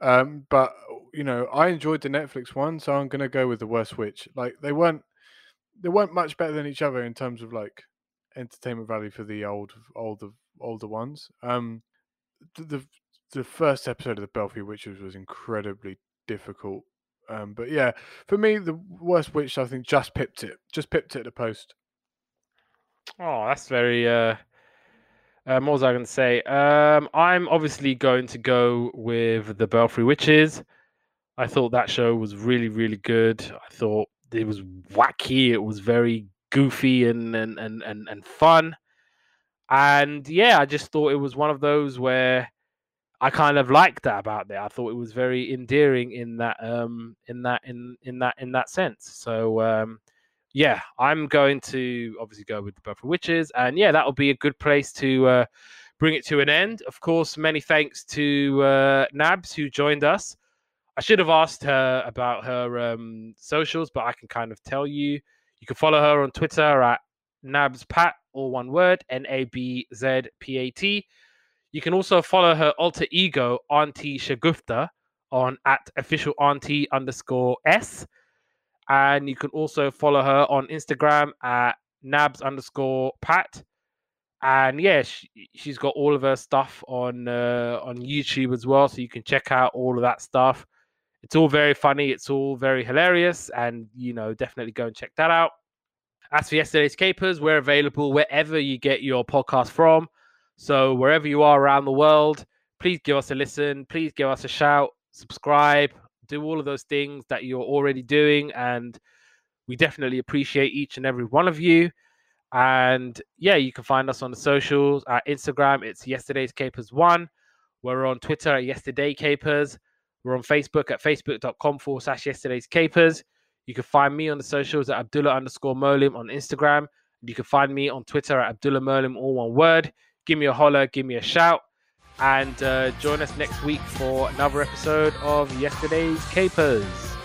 S2: um, but you know, I enjoyed the Netflix one, so I'm gonna go with The Worst Witch. Like they weren't, they weren't much better than each other in terms of like entertainment value for the old, older, older ones. Um, the the, first episode of the Belfry Witches was incredibly difficult. Um, but yeah, for me, the worst witch I think just pipped it, just pipped it at the post.
S1: Oh, that's very. Uh, um, what was I going to say? Um, I'm obviously going to go with the Belfry Witches. I thought that show was really, really good. I thought it was wacky. It was very goofy and and and and, and fun. And yeah, I just thought it was one of those where I kind of liked that about it. I thought it was very endearing in that um in that in in that in that sense. So um yeah, I'm going to obviously go with the Belfry Witches, and yeah, that'll be a good place to uh, bring it to an end. Of course, many thanks to uh, Nabs who joined us. I should have asked her about her um, socials, but I can kind of tell you. You can follow her on Twitter at Nabz Pat, all one word, N A B Z P A T. You can also follow her alter ego, Auntie Shagufta, on at official auntie underscore S. And you can also follow her on Instagram at nabz underscore pat. And yeah, she, she's got all of her stuff on uh, on YouTube as well, so you can check out all of that stuff. It's all very funny, it's all very hilarious, and you know, definitely go and check that out. As for yesterday's capers, we're available wherever you get your podcast from. So wherever you are around the world, please give us a listen. Please give us a shout, subscribe, do all of those things that you're already doing. And we definitely appreciate each and every one of you. And yeah, you can find us on the socials at Instagram. It's yesterday's capers one. We're on Twitter at yesterday capers. We're on Facebook at facebook.com forward slash yesterday's capers. You can find me on the socials at Abdullah underscore Molim on Instagram. You can find me on Twitter at Abdullah Molim, all one word. Give me a holler, give me a shout and uh, join us next week for another episode of Yesterday's Capers.